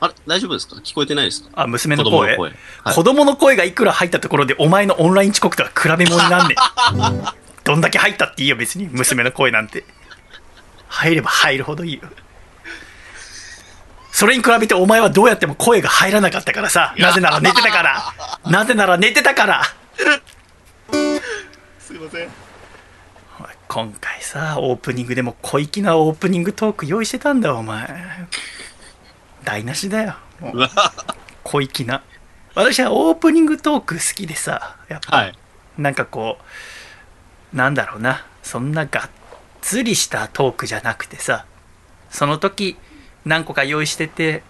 Speaker 4: あれ？大丈夫ですか？聞こえてないですか？
Speaker 1: あ、娘の
Speaker 4: 子供
Speaker 1: 声
Speaker 4: の声。はい。
Speaker 1: 子供の声がいくら入ったところでお前のオンライン遅刻とは比べ物になんねん。*laughs* どんだけ入ったっていいよ別に。娘の声なんて入れば入るほどいいよ。それに比べてお前はどうやっても声が入らなかったからさ。なぜなら寝てたから。なぜなら寝てたから。
Speaker 4: すいません。
Speaker 1: 今回さオープニングでも小粋なオープニングトーク用意してたんだお前。台無しだよ。小粋な。私はオープニングトーク好きでさやっぱ。
Speaker 4: はい。
Speaker 1: なんかこうなんだろうな。そんながっつりしたトークじゃなくてさその時何個か用意してて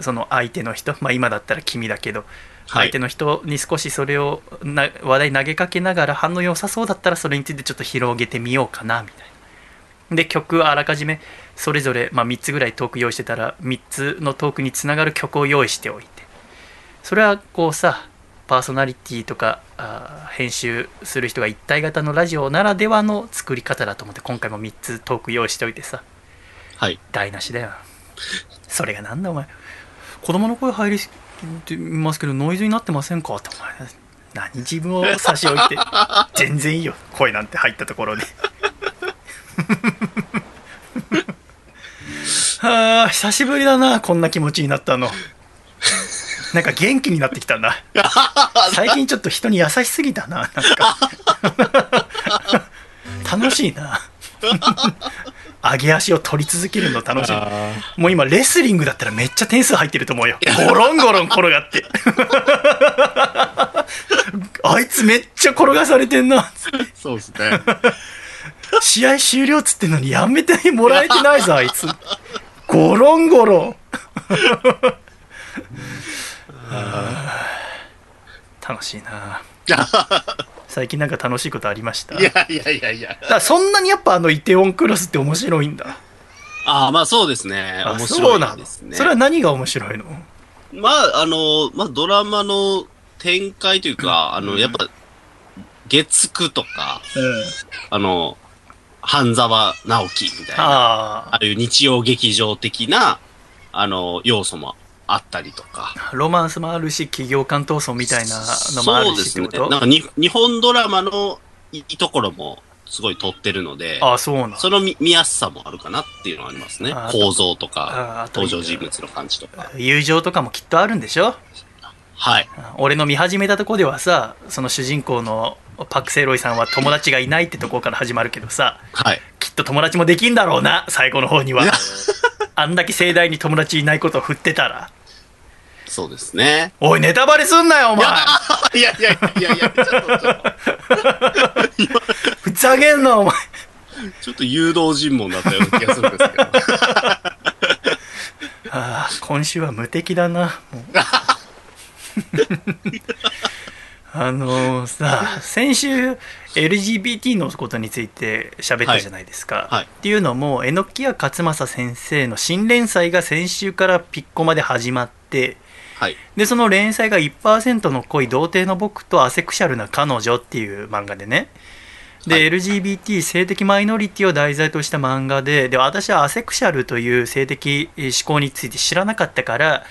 Speaker 1: その相手の人まあ今だったら君だけど、
Speaker 4: はい。
Speaker 1: 相手の人に少しそれをな話題投げかけながら反応良さそうだったらそれについてちょっと広げてみようかなみたいな。で曲はあらかじめそれぞれ、まあ、3つぐらいトーク用意してたら3つのトークにつながる曲を用意しておいて。それはこうさパーソナリティとかあー編集する人が一体型のラジオならではの作り方だと思って今回も3つトーク用意しておいてさ。
Speaker 4: はい。
Speaker 1: 台無しだよ。それがなんだお前。子供の声入りってますけどノイズになってませんか？ってお前何自分を差し置いて。*laughs* 全然いいよ。声なんて入ったところで。は *laughs* あ久しぶりだなこんな気持ちになったの *laughs* なんか元気になってきたな。*laughs* 最近ちょっと人に優しすぎたななんか。楽しいな。上げ足を取り続けるの楽しい。もう今レスリングだったらめっちゃ点数入ってると思うよ。ゴロンゴロン転がって。*laughs* あいつめっちゃ転がされてんな。
Speaker 4: そうですね。
Speaker 1: 試合終了っつってんのにやめてもらえてないぞあいつ。ゴロンゴロン楽しいな。*laughs* 最近なんか楽しいことありました？
Speaker 4: いやいやいやいや。
Speaker 1: だそんなにやっぱあのイテウォンクロスって面白いんだ。
Speaker 4: ああ、まあそうですね。
Speaker 1: あ
Speaker 4: 面白
Speaker 1: そうないの
Speaker 4: ですね。
Speaker 1: それは何が面白いの？
Speaker 4: まあ、あの、まあドラマの展開というか、あの、やっぱ、月9とか、あの、半沢直樹みたいな、あ
Speaker 1: あ
Speaker 4: あいう日曜劇場的な、あの、要素もあったりとか。
Speaker 1: あロマンスもあるし企業間闘争みたいなのもある
Speaker 4: そうですねなんかに、日本ドラマのいいところもすごい撮ってるので、
Speaker 1: ああそうなん
Speaker 4: その見見やすさもあるかなっていうのはありますね構造と
Speaker 1: あ
Speaker 4: か登場人物の感じとか。
Speaker 1: 友情とかもきっとあるんでしょ？
Speaker 4: はい。
Speaker 1: 俺の見始めたとこではさその主人公のパク・セイロイさんは友達がいないってところから始まるけどさ
Speaker 4: はい。
Speaker 1: きっと友達もできんだろうな最後の方には *laughs* あんだけ盛大に友達いないことを振ってたら
Speaker 4: そうですね。
Speaker 1: おいネタバレすんなよお前。
Speaker 4: いやいやいやいや、ちょっと、ちょっと。*laughs*
Speaker 1: ふざけんなお前。
Speaker 4: ちょっと誘導尋問だったような気がするんですけど。*laughs*
Speaker 1: ああ今週は無敵だなもう。*laughs* あのさ先週 LGBT のことについて喋ったじゃないですか、
Speaker 4: はい。はい。
Speaker 1: っていうのも榎谷勝正先生の新連載が先週からピッコまで始まって
Speaker 4: はい。
Speaker 1: でその連載が1%の恋童貞の僕とアセクシャルな彼女っていう漫画でねで、
Speaker 4: はい
Speaker 1: LGBT 性的マイノリティを題材とした漫画でで私はアセクシャルという性的思考について知らなかったから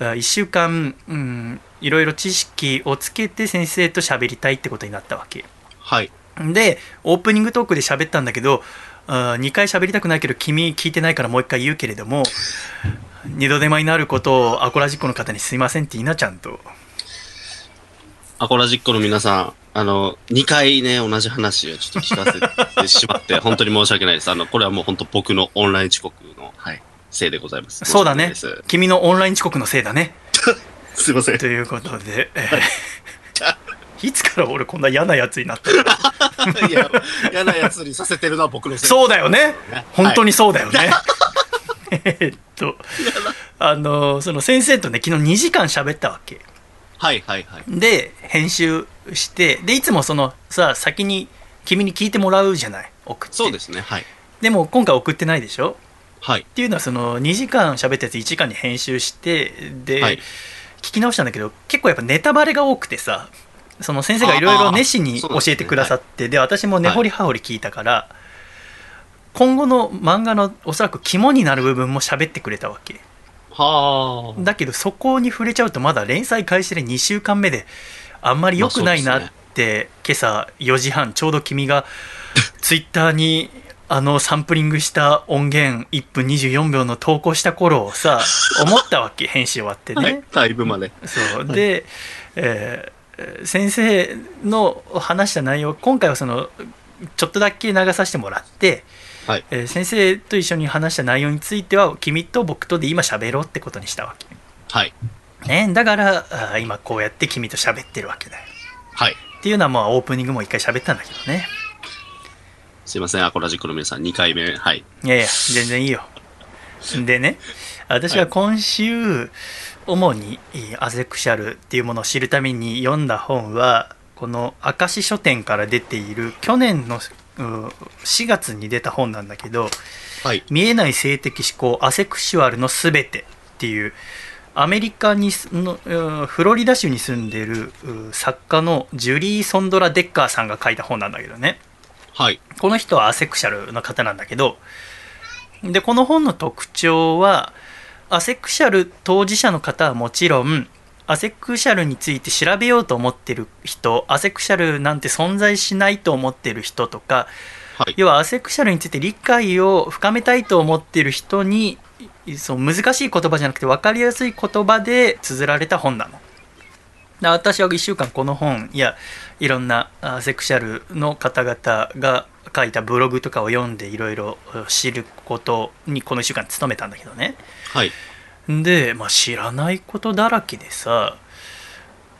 Speaker 1: 1週間、うん、いろいろ知識をつけて先生と喋りたいってことになったわけ
Speaker 4: はい。
Speaker 1: でオープニングトークで喋ったんだけど2回喋りたくないけど君聞いてないからもう1回言うけれども二度手間になることをアコラジックの方にすいませんって言いなちゃんと
Speaker 4: アコラジックの皆さん、あの、2回ね、同じ話をちょっと聞かせてしまって、*laughs* 本当に申し訳ないです。あの、これはもう本当僕のオンライン遅刻の、はい、せいでございます。
Speaker 1: そうだね君のオンライン遅刻のせいだね
Speaker 4: です。*laughs* すいません。
Speaker 1: ということで、え *laughs* ーいつから俺こんな嫌なやつになったの？
Speaker 4: いや、嫌なやつにさせてるのは僕のせい。
Speaker 1: そうだよね
Speaker 4: ね
Speaker 1: 本当にそうだよね、えっとあのその先生とね昨日2時間喋ったわけ
Speaker 4: はいはいはい。
Speaker 1: で編集してでいつもそのさ先に君に聞いてもらうじゃない送って
Speaker 4: そうですね。はい。
Speaker 1: でも今回送ってないでしょ？
Speaker 4: はい。
Speaker 1: っていうのはその2時間喋ったやつ1時間に編集してで、
Speaker 4: はい
Speaker 1: 聞き直したんだけど結構やっぱネタバレが多くてさその先生がいろいろ熱心に教えてくださってで,、私も根掘り葉掘り聞いたから、今後の漫画のおそらく肝になる部分も喋ってくれたわけ
Speaker 4: はあ。
Speaker 1: だけどそこに触れちゃうとまだ連載開始で2週間目であんまり良くないなって、今朝4時半ちょうど君がツイッターにあのサンプリングした音源1分24秒の投稿した頃をさ思ったわけ編集終わってね、
Speaker 4: はい。タイムまで。
Speaker 1: そうで、えー先生の話した内容今回はそのちょっとだけ流させてもらって、
Speaker 4: はい。
Speaker 1: えー先生と一緒に話した内容については君と僕とで今喋ろうってことにしたわけ、
Speaker 4: はい。
Speaker 1: ね、だからあー今こうやって君と喋ってるわけだよ
Speaker 4: はい。
Speaker 1: っていうのはまあオープニングも一回喋ったんだけどね
Speaker 4: すいません、アコラジックの皆さん、2回目。はい。
Speaker 1: いやいや全然いいよでね私は今週、主にえーアセクシャルっていうものを知るために読んだ本はこの明石書店から出ている去年のう4月に出た本なんだけど
Speaker 4: はい。
Speaker 1: 「見えない性的思考アセクシュアルのすべて」っていうアメリカにすのうんフロリダ州に住んでるう作家のジュリー・ソンドラ・デッカーさんが書いた本なんだけどね
Speaker 4: はい。
Speaker 1: この人はアセクシャルの方なんだけどでこの本の特徴はアセクシャル当事者の方はもちろんアセクシャルについて調べようと思ってる人アセクシャルなんて存在しないと思ってる人とか
Speaker 4: はい。
Speaker 1: 要はアセクシャルについて理解を深めたいと思ってる人にそう難しい言葉じゃなくて分かりやすい言葉で綴られた本なの。で私は1週間この本やいろんなアセクシャルの方々が書いたブログとかを読んでいろいろ知ることにこの1週間努めたんだけどね。
Speaker 4: はい。
Speaker 1: で、まあ、知らないことだらけでさ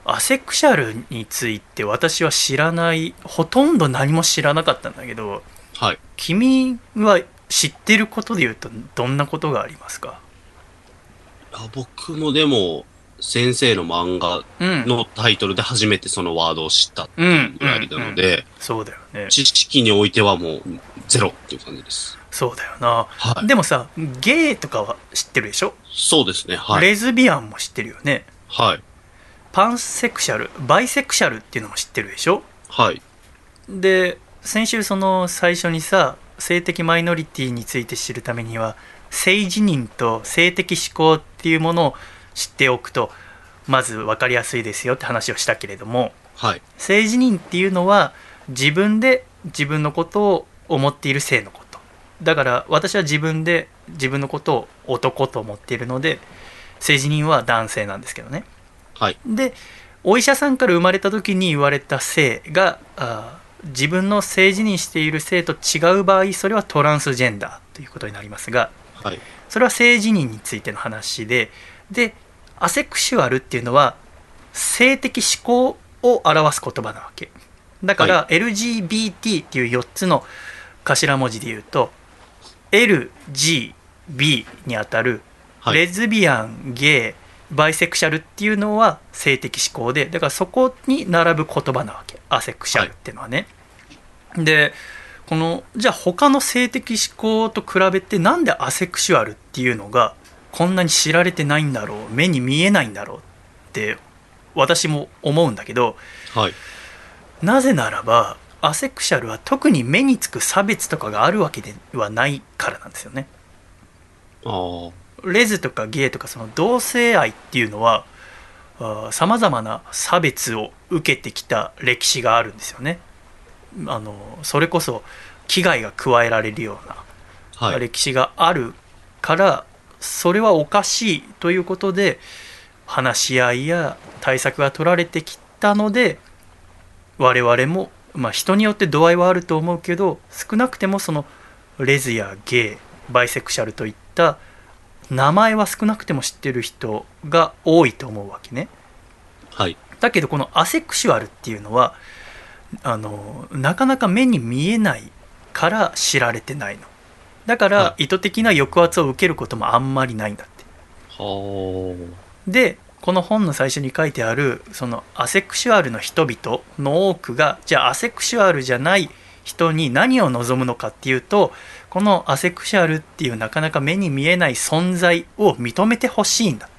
Speaker 1: アセクシャルについて私は知らないほとんど何も知らなかったんだけど
Speaker 4: はい。
Speaker 1: 君は知ってることで言うとどんなことがありますか？
Speaker 4: あ僕もでも、先生の漫画
Speaker 1: うん
Speaker 4: のタイトルで初めてそのワードを知った
Speaker 1: うん
Speaker 4: ぐらいなので、
Speaker 1: そうだよね
Speaker 4: 知識においてはもうゼロっていう感じです。
Speaker 1: そうだよな、
Speaker 4: はい
Speaker 1: でもさゲイとかは知ってるでしょ、
Speaker 4: そうですね。はい。
Speaker 1: レズビアンも知ってるよね
Speaker 4: はい。
Speaker 1: パンセクシャルバイセクシャルっていうのも知ってるでしょ？
Speaker 4: はい。
Speaker 1: で先週その最初にさ性的マイノリティについて知るためには性自認と性的思考っていうものを知っておくとまず分かりやすいですよって話をしたけれども
Speaker 4: はい。
Speaker 1: 性自認っていうのは自分で自分のことを思っている性のことだから私は自分で自分のことを男と思っているので性自認は男性なんですけどね
Speaker 4: はい。
Speaker 1: でお医者さんから生まれた時に言われた性が自分の性自認している性と違う場合それはトランスジェンダーということになりますが
Speaker 4: はい。
Speaker 1: それは性自認についての話ででアセクシュアルっていうのは性的思考を表す言葉なわけだから、LGBT っていう4つの頭文字で言うと LGB にあたる
Speaker 4: はい。
Speaker 1: レズビアン、ゲイ、バイセクシャルっていうのは性的指向でだからそこに並ぶ言葉なわけアセクシャルっていうのはね、でこのじゃあ他の性的指向と比べてなんでアセクシュアルっていうのがこんなに知られてないんだろう目に見えないんだろうって私も思うんだけど
Speaker 4: はい。
Speaker 1: なぜならばアセクシャルは特に目につく差別とかがあるわけではないからなんですよね。レズとかゲイとかその同性愛っていうのはさまざまな差別を受けてきた歴史があるんですよねあのそれこそ危害が加えられるような
Speaker 4: はい。
Speaker 1: 歴史があるから、それはおかしいということで話し合いや対策が取られてきたので我々も、まあ、人によって度合いはあると思うけど少なくてもそのレズやゲイバイセクシャルといった名前は少なくても知ってる人が多いと思うわけね。
Speaker 4: はい。
Speaker 1: だけどこのアセクシュアルっていうのはあのなかなか目に見えないから知られてないのだから、
Speaker 4: は
Speaker 1: 意図的な抑圧を受けることもあんまりないんだって
Speaker 4: は
Speaker 1: でこの本の最初に書いてあるそのアセクシュアルの人々の多くがじゃあアセクシュアルじゃない人に何を望むのかっていうとこのアセクシュアルっていうなかなか目に見えない存在を認めてほしいんだって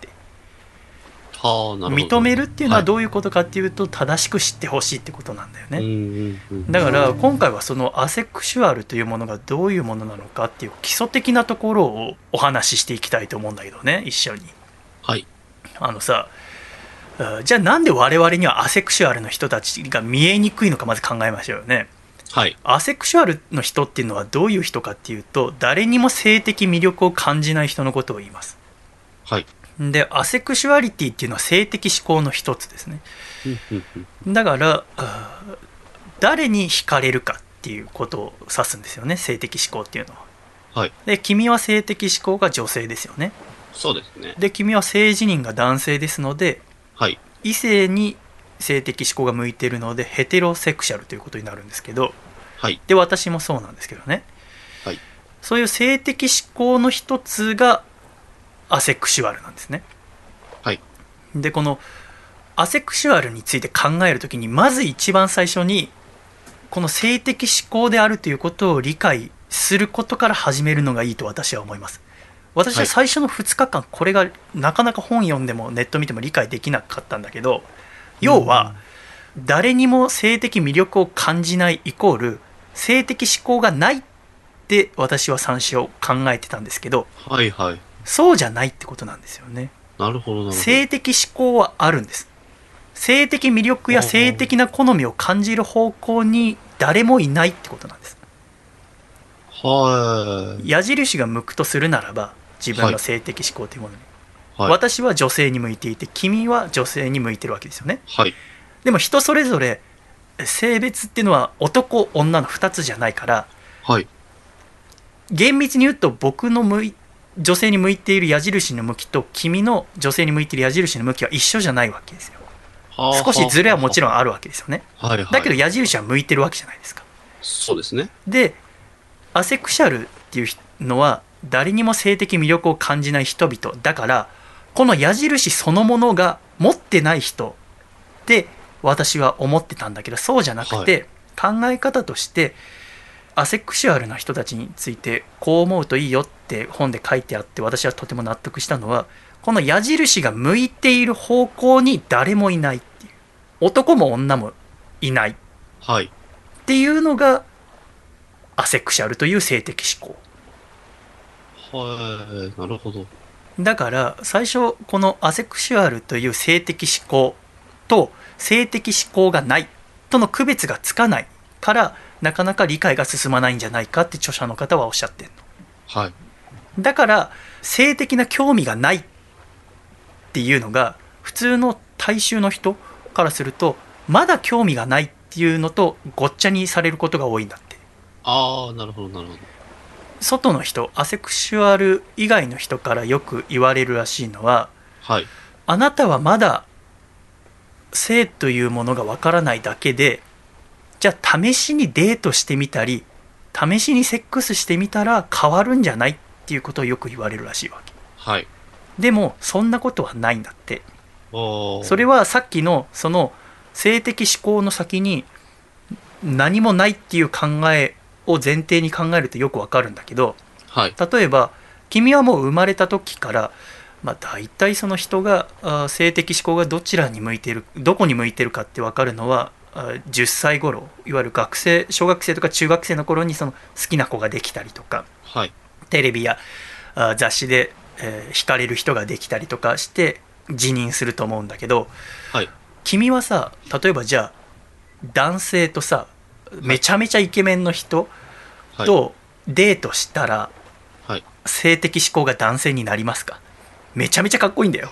Speaker 4: あ。はあ、なるほど。
Speaker 1: 認めるっていうのは
Speaker 4: う
Speaker 1: どういうことかっていうと、正しく知ってほしいってことなんだよね。だから今回はそのアセクシュアルというものがどういうものなのかっていう基礎的なところをお話ししていきたいと思うんだけどね一緒に
Speaker 4: はい。
Speaker 1: あのさあじゃあなんで我々にはアセクシュアルの人たちが見えにくいのかまず考えましょうよね。
Speaker 4: はい。
Speaker 1: アセクシュアルの人っていうのはどういう人かっていうと誰にも性的魅力を感じない人のことを言います。
Speaker 4: はい。
Speaker 1: でアセクシュアリティっていうのは性的思考の一つですね。だから誰に惹かれるかっていうことを指すんですよね。性的思考っていうのは。
Speaker 4: はい。
Speaker 1: で君は性的思考が女性ですよね
Speaker 4: そうですね。
Speaker 1: で君は性自認が男性ですので
Speaker 4: はい。
Speaker 1: 異性に性的思考が向いているのでヘテロセクシャルということになるんですけど
Speaker 4: はい。
Speaker 1: で私もそうなんですけどね
Speaker 4: はい。
Speaker 1: そういう性的思考の一つがアセクシュアルなんですね
Speaker 4: はい。
Speaker 1: でこのアセクシュアルについて考えるときにまず一番最初にこの性的思考であるということを理解することから始めるのがいいと私は思います私は最初の2日間これがなかなか本読んでもネット見ても理解できなかったんだけど要は誰にも性的魅力を感じないイコール性的思考がないって私は参照考えてたんですけど
Speaker 4: はいはい。
Speaker 1: そうじゃないってことなんですよね
Speaker 4: なるほどなるほど。
Speaker 1: 性的思考はあるんです性的魅力や性的な好みを感じる方向に誰もいないってことなんです
Speaker 4: はい。
Speaker 1: 矢印が向くとするならば自分の性的思考というものに、
Speaker 4: はい。
Speaker 1: 私は女性に向いていて君は女性に向いてるわけですよね
Speaker 4: はい。
Speaker 1: でも人それぞれ性別っていうのは男女の2つじゃないから
Speaker 4: はい。
Speaker 1: 厳密に言うと僕の向い女性に向いている矢印の向きと君の女性に向いている矢印の向きは一緒じゃないわけですよ
Speaker 4: はあ
Speaker 1: 少しズレはもちろんあるわけですよね
Speaker 4: はいはい。
Speaker 1: だけど矢印は向いてるわけじゃないですか
Speaker 4: そうですね。
Speaker 1: でアセクシャルっていうのは誰にも性的魅力を感じない人々だからこの矢印そのものが持ってない人って私は思ってたんだけどそうじゃなくて、考え方としてアセクシュアルな人たちについてこう思うといいよって本で書いてあって私はとても納得したのはこの矢印が向いている方向に誰もいないっていう。男も女もいない。っ
Speaker 4: はい。
Speaker 1: ていうのがアセクシャルという性的思考
Speaker 4: はい。なるほど。
Speaker 1: だから最初このアセクシュアルという性的思考と性的思考がないとの区別がつかないからなかなか理解が進まないんじゃないかって著者の方はおっしゃってるの
Speaker 4: はい。
Speaker 1: だから性的な興味がないっていうのが普通の大衆の人からするとまだ興味がないっていうのとごっちゃにされることが多いんだって
Speaker 4: ああ、なるほど、なるほど。
Speaker 1: 外の人アセクシュアル以外の人からよく言われるらしいのは
Speaker 4: はい。
Speaker 1: あなたはまだ性というものがわからないだけでじゃあ試しにデートしてみたり試しにセックスしてみたら変わるんじゃないっていうことをよく言われるらしいわけ
Speaker 4: はい。
Speaker 1: でもそんなことはないんだってそれはさっきのその性的思考の先に何もないっていう考えを前提に考えるとよくわかるんだけど
Speaker 4: はい。
Speaker 1: 例えば君はもう生まれた時から、まあ、大体その人が性的思考がどちらに向いてるどこに向いてるかって分かるのはあー10歳頃いわゆる学生小学生とか中学生の頃にその好きな子ができたりとか
Speaker 4: はい。
Speaker 1: テレビや雑誌で、えー惹かれる人ができたりとかして辞任すると思うんだけど
Speaker 4: はい。
Speaker 1: 君はさ例えばじゃあ男性とさめちゃめちゃイケメンの人
Speaker 4: はい。
Speaker 1: とデートしたら、
Speaker 4: はい。
Speaker 1: 性的思考が男性になりますか？めちゃめちゃかっこいいんだよ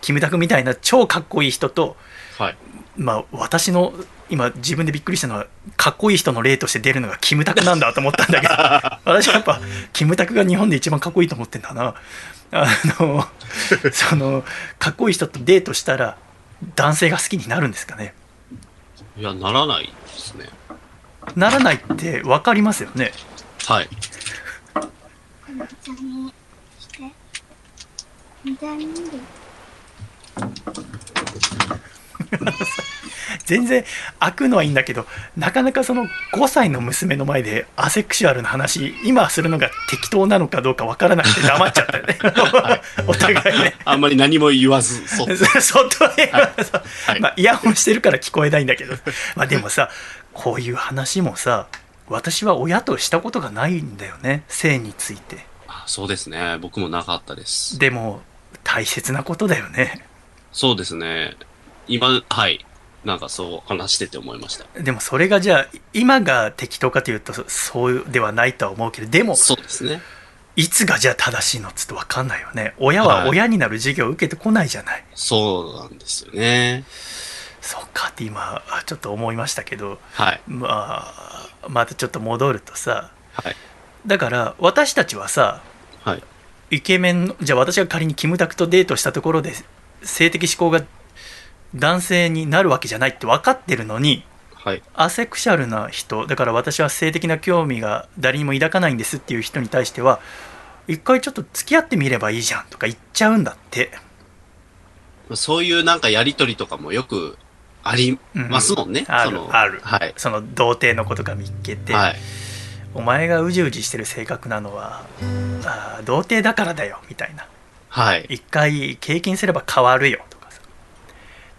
Speaker 1: キムタクみたいな超かっこいい人と
Speaker 4: はい。
Speaker 1: まあ私の今自分でびっくりしたのはかっこいい人の例として出るのがキムタクなんだと思ったんだけど *laughs* 私はやっぱキムタクが日本で一番かっこいいと思ってんだなあの *laughs* そのかっこいい人とデートしたら男性が好きになるんですかね？
Speaker 4: いや、ならないですね。
Speaker 1: ならないって分かりますよね
Speaker 4: はい。*laughs*
Speaker 1: 全然開くのはいいんだけどなかなかその5歳の娘の前でアセクシュアルな話今するのが適当なのかどうか分からなくて黙っちゃったよね。*laughs* お互いね。
Speaker 4: あんまり何も言わず、そっ
Speaker 1: 外へ、*laughs*
Speaker 4: はい。
Speaker 1: まあ、イヤホンしてるから聞こえないんだけど、まあ、でもさこういう話もさ私は親としたことがないんだよね。性について。
Speaker 4: あそうですね。僕もなかったです。
Speaker 1: でも大切なことだよね。
Speaker 4: そうですね。今、はい。なんかそう話してて思いました。
Speaker 1: でもそれがじゃあ今が適当かというとそそうではないとは思うけどでも
Speaker 4: そうですね。
Speaker 1: いつがじゃあ正しいのっつって分かんないよね親は親になる授業を受けてこないじゃない、
Speaker 4: そうなんですよね。
Speaker 1: そっかって今あちょっと思いましたけど
Speaker 4: はい。
Speaker 1: まあまたちょっと戻るとさ
Speaker 4: はい。
Speaker 1: だから私たちはさ
Speaker 4: はい。
Speaker 1: イケメンのじゃあ私が仮にキムタクとデートしたところで性的思考が男性になるわけじゃないって分かってるのに
Speaker 4: はい。
Speaker 1: アセクシャルな人だから私は性的な興味が誰にも抱かないんですっていう人に対しては一回ちょっと付き合ってみればいいじゃんとか言っちゃうんだって
Speaker 4: そういうなんかやりとりとかもよくありますもんね。
Speaker 1: あ
Speaker 4: その
Speaker 1: るある、
Speaker 4: はい。
Speaker 1: その童貞の子とか見っけて、
Speaker 4: はい。
Speaker 1: お前がうじうじしてる性格なのはあー童貞だからだよみたいな
Speaker 4: はい。
Speaker 1: 一回経験すれば変わるよと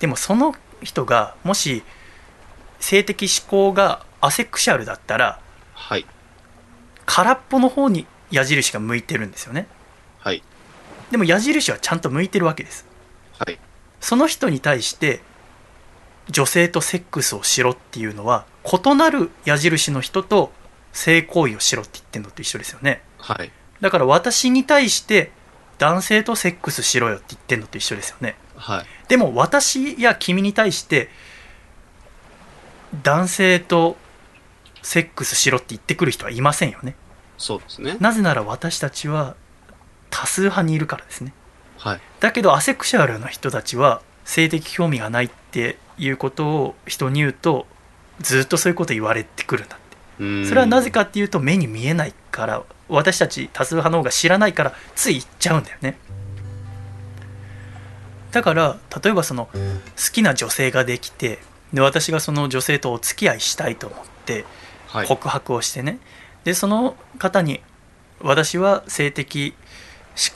Speaker 1: でもその人がもし性的思考がアセクシャルだったら
Speaker 4: はい。
Speaker 1: 空っぽの方に矢印が向いてるんですよね
Speaker 4: はい。
Speaker 1: でも矢印はちゃんと向いてるわけです
Speaker 4: はい。
Speaker 1: その人に対して女性とセックスをしろっていうのは異なる矢印の人と性行為をしろって言ってんのと一緒ですよね
Speaker 4: はい。
Speaker 1: だから私に対して男性とセックスしろよって言ってんのと一緒ですよね
Speaker 4: はい。
Speaker 1: でも私や君に対して男性とセックスしろって言ってくる人はいませんよね。
Speaker 4: そうですね。
Speaker 1: なぜなら私たちは多数派にいるからですね。
Speaker 4: はい。
Speaker 1: だけどアセクシャルな人たちは性的興味がないっていうことを人に言うとずっとそういうこと言われてくるんだって。それはなぜかっていうと目に見えないから私たち多数派の方が知らないからつい言っちゃうんだよねだから例えばその好きな女性ができてで私がその女性とお付き合いしたいと思って
Speaker 4: はい。
Speaker 1: 告白をしてね、でその方に私は性的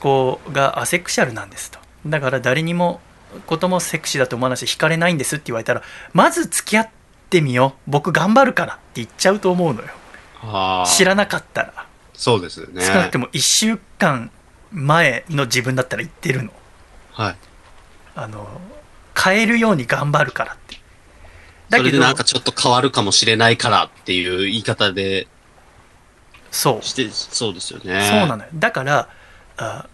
Speaker 1: 思考がアセクシャルなんですと。だから誰にもこともセクシーだと思わないし惹かれないんですって言われたらまず付き合ってみよう。僕頑張るからって言っちゃうと思うのよ。知らなかったら。
Speaker 4: そうですよね。
Speaker 1: 少なくとも1週間前の自分だったら言ってるの。
Speaker 4: はい。
Speaker 1: あの変えるように頑張るからって。だけど
Speaker 4: それでなんかちょっと変わるかもしれないからっていう言い方で
Speaker 1: そう。
Speaker 4: して、そうですよね。
Speaker 1: そうなのよ。だからあ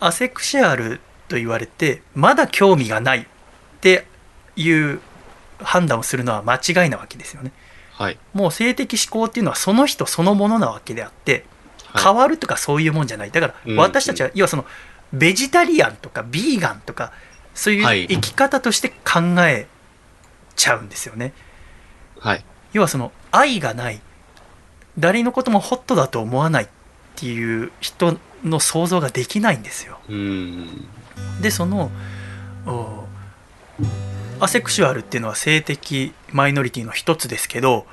Speaker 1: アセクシュアルと言われてまだ興味がないっていう判断をするのは間違いなわけですよね。
Speaker 4: はい。
Speaker 1: もう性的思考っていうのはその人そのものなわけであって
Speaker 4: はい。
Speaker 1: 変わるとかそういうもんじゃない。だか
Speaker 4: うん。
Speaker 1: ら私たちは要はそのベジタリアンとかビーガンとかそういう
Speaker 4: はい
Speaker 1: 生き方として考えちゃうんですよね
Speaker 4: はい。
Speaker 1: 要はその愛がない誰のこともホットだと思わないっていう人の想像ができないんですよ
Speaker 4: うん。
Speaker 1: でそのおアセクシュアルっていうのは性的マイノリティの一つですけど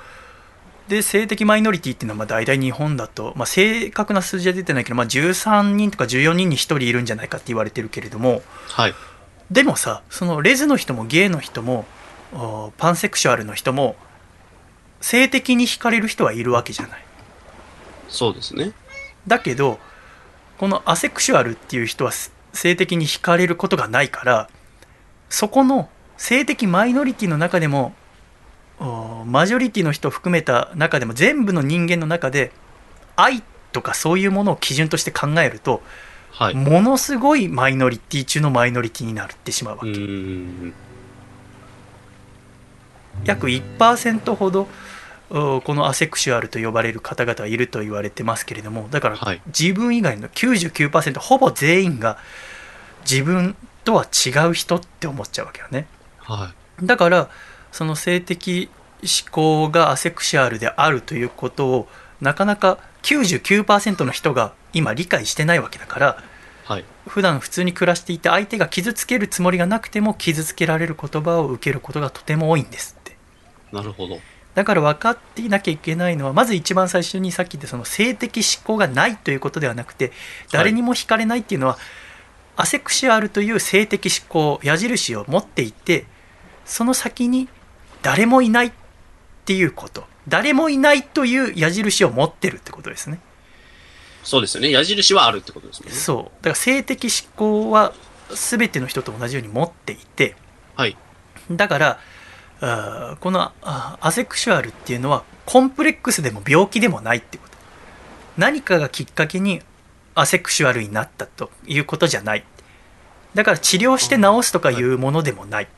Speaker 1: で性的マイノリティっていうのはまあ大体日本だと、まあ、正確な数字は出てないけど、まあ、13人とか14人に1人いるんじゃないかって言われてるけれども
Speaker 4: はい。
Speaker 1: でもさそのレズの人もゲイの人もおパンセクシュアルの人も性的に惹かれる人はいるわけじゃない
Speaker 4: そうですね。
Speaker 1: だけどこのアセクシュアルっていう人はす性的に惹かれることがないからそこの性的マイノリティの中でもおマジョリティの人を含めた中でも全部の人間の中で愛とかそういうものを基準として考えると
Speaker 4: はい。
Speaker 1: ものすごいマイノリティ中のマイノリティになってしまうわけ、
Speaker 4: うん。
Speaker 1: 約1%ほどおこのアセクシュアルと呼ばれる方々はいると言われてますけれどもだから
Speaker 4: はい
Speaker 1: 自分以外の99%ほぼ全員が自分とは違う人って思っちゃうわけよね
Speaker 4: は
Speaker 1: だからその性的思考がアセクシュアルであるということをなかなか99%の人が今理解してないわけだから
Speaker 4: い。はい。
Speaker 1: 普段普通に暮らしていて相手が傷つけるつもりがなくても傷つけられる言葉を受けることがとても多いんですって
Speaker 4: なるほど。
Speaker 1: だから分かっていなきゃいけないのはまず一番最初にさっき言ったその性的思考がないということではなくて誰にも惹かれないっていうのは、アセクシュアルという性的思考矢印を持っていてその先に誰もいないっていうこと誰もいないという矢印を持ってるってことですね
Speaker 4: そうですよね。矢印はあるってことですね。
Speaker 1: そうだから性的思考は全ての人と同じように持っていて
Speaker 4: はい。
Speaker 1: だからあーこのあアセクシュアルっていうのはコンプレックスでも病気でもないってこと何かがきっかけにアセクシュアルになったということじゃないだから治療して治すとかいうものでもないで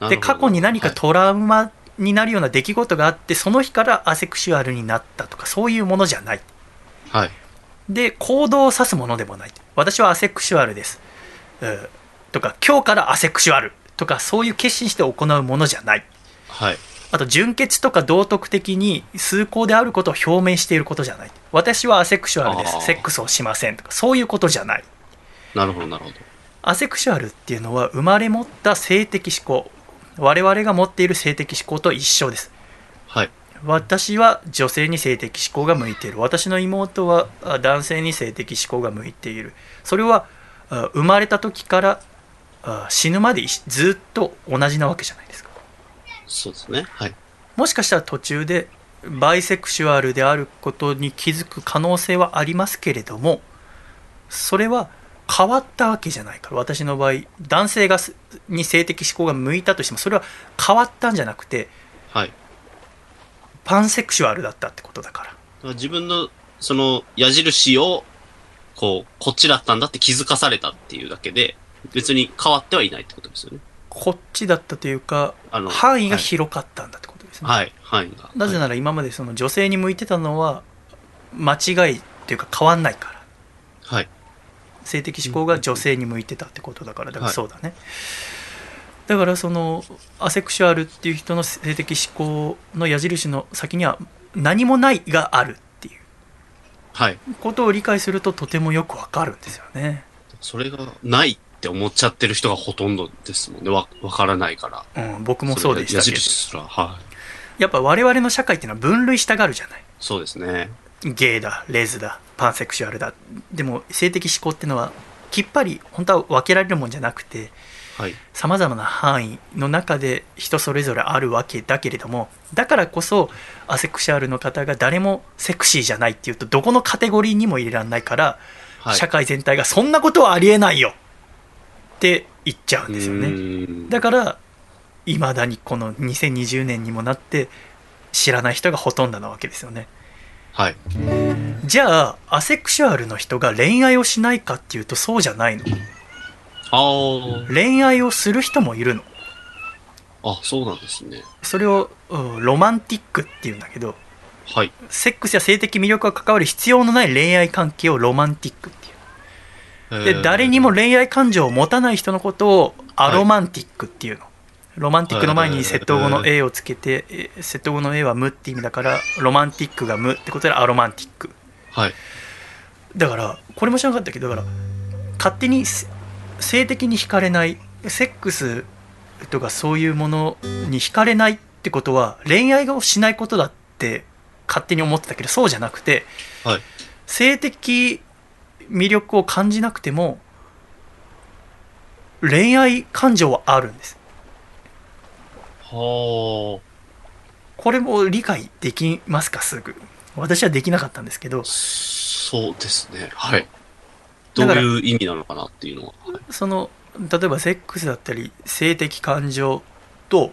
Speaker 4: なるほど
Speaker 1: 過去に何か
Speaker 4: はい
Speaker 1: トラウマになるような出来事があってその日からアセクシュアルになったとかそういうものじゃない
Speaker 4: はい。
Speaker 1: で行動を指すものでもない。私はアセクシュアルです、うん。とか今日からアセクシュアルとかそういう決心して行うものじゃない。
Speaker 4: はい。
Speaker 1: あと純潔とか道徳的に崇高であることを表明していることじゃない。私はアセクシュアルです。セックスをしませんとかそういうことじゃない。
Speaker 4: なるほど、なるほど。
Speaker 1: アセクシュアルっていうのは生まれ持った性的思考。我々が持っている性的思考と一緒です。
Speaker 4: はい。
Speaker 1: 私は女性に性的思考が向いている私の妹はあ男性に性的思考が向いているそれはあ生まれた時からあ死ぬまで一ずっと同じなわけじゃないですか
Speaker 4: そうですね。はい。
Speaker 1: もしかしたら途中でバイセクシュアルであることに気づく可能性はありますけれどもそれは変わったわけじゃないから私の場合男性がすに性的思考が向いたとしてもそれは変わったんじゃなくて
Speaker 4: はい。
Speaker 1: パンセクシュアルだったってことだから
Speaker 4: 自分の、その、矢印を、こう、こっちだったんだって気づかされたっていうだけで、別に変わってはいないってことですよね。
Speaker 1: こっちだったというか
Speaker 4: あの
Speaker 1: 範囲が広かったんだってことですね、
Speaker 4: はい。範囲が。
Speaker 1: なぜなら今までその女性に向いてたのは間違いというか変わんないから
Speaker 4: はい。
Speaker 1: 性的思考が女性に向いてたってことだからだから
Speaker 4: はい
Speaker 1: そうだね、だからそのアセクシュアルっていう人の性的思考の矢印の先には何もないがあるっていう
Speaker 4: はい。
Speaker 1: ことを理解するととてもよくわかるんですよね、
Speaker 4: それがないって思っちゃってる人がほとんどですもんね。わ、わからないから。
Speaker 1: うん、僕もそうでした
Speaker 4: 矢
Speaker 1: けど
Speaker 4: 印すら。はい。
Speaker 1: やっぱ我々の社会っていうのは分類したがるじゃない
Speaker 4: そうですね。
Speaker 1: ゲイだレズだパンセクシュアルだでも性的思考っていうのはきっぱり本当は分けられるもんじゃなくて
Speaker 4: はい。
Speaker 1: さまざまな範囲の中で人それぞれあるわけだけれどもだからこそアセクシュアルの方が誰もセクシーじゃないっていうとどこのカテゴリーにも入れられないから、
Speaker 4: はい。
Speaker 1: 社会全体がそんなことはありえないよ。って言っちゃうんですよ
Speaker 4: う
Speaker 1: ねだからいまだにこの2020年にもなって知らない人がほとんどなわけですよね。
Speaker 4: はい。
Speaker 1: じゃあアセクシュアルの人が恋愛をしないかっていうとそうじゃないの恋愛をする人もいるの。
Speaker 4: あ、そうなんですね。
Speaker 1: それをうんロマンティックっていうんだけど
Speaker 4: はい。
Speaker 1: セックスや性的魅力が関わる必要のない恋愛関係をロマンティックっていう。で
Speaker 4: えー
Speaker 1: 誰にも恋愛感情を持たない人のことをアロマンティックっていうの、ロマンティックの前に窃盗語の A をつけて、え窃盗語の A は無って意味だからロマンティックが無ってことでアロマンティック。
Speaker 4: はい。
Speaker 1: だからこれも知らなかったけどだから勝手にせ性的に惹かれないセックスとかそういうものに惹かれないってことは恋愛をしないことだって勝手に思ってたけどそうじゃなくて
Speaker 4: はい。
Speaker 1: 性的魅力を感じなくても恋愛感情はあるんです
Speaker 4: は
Speaker 1: これも理解できますかすぐ私はできなかったんですけど
Speaker 4: あ。そうですね。はい。どういう意味なのかなっていうのは。はい
Speaker 1: その例えばセックスだったり性的感情と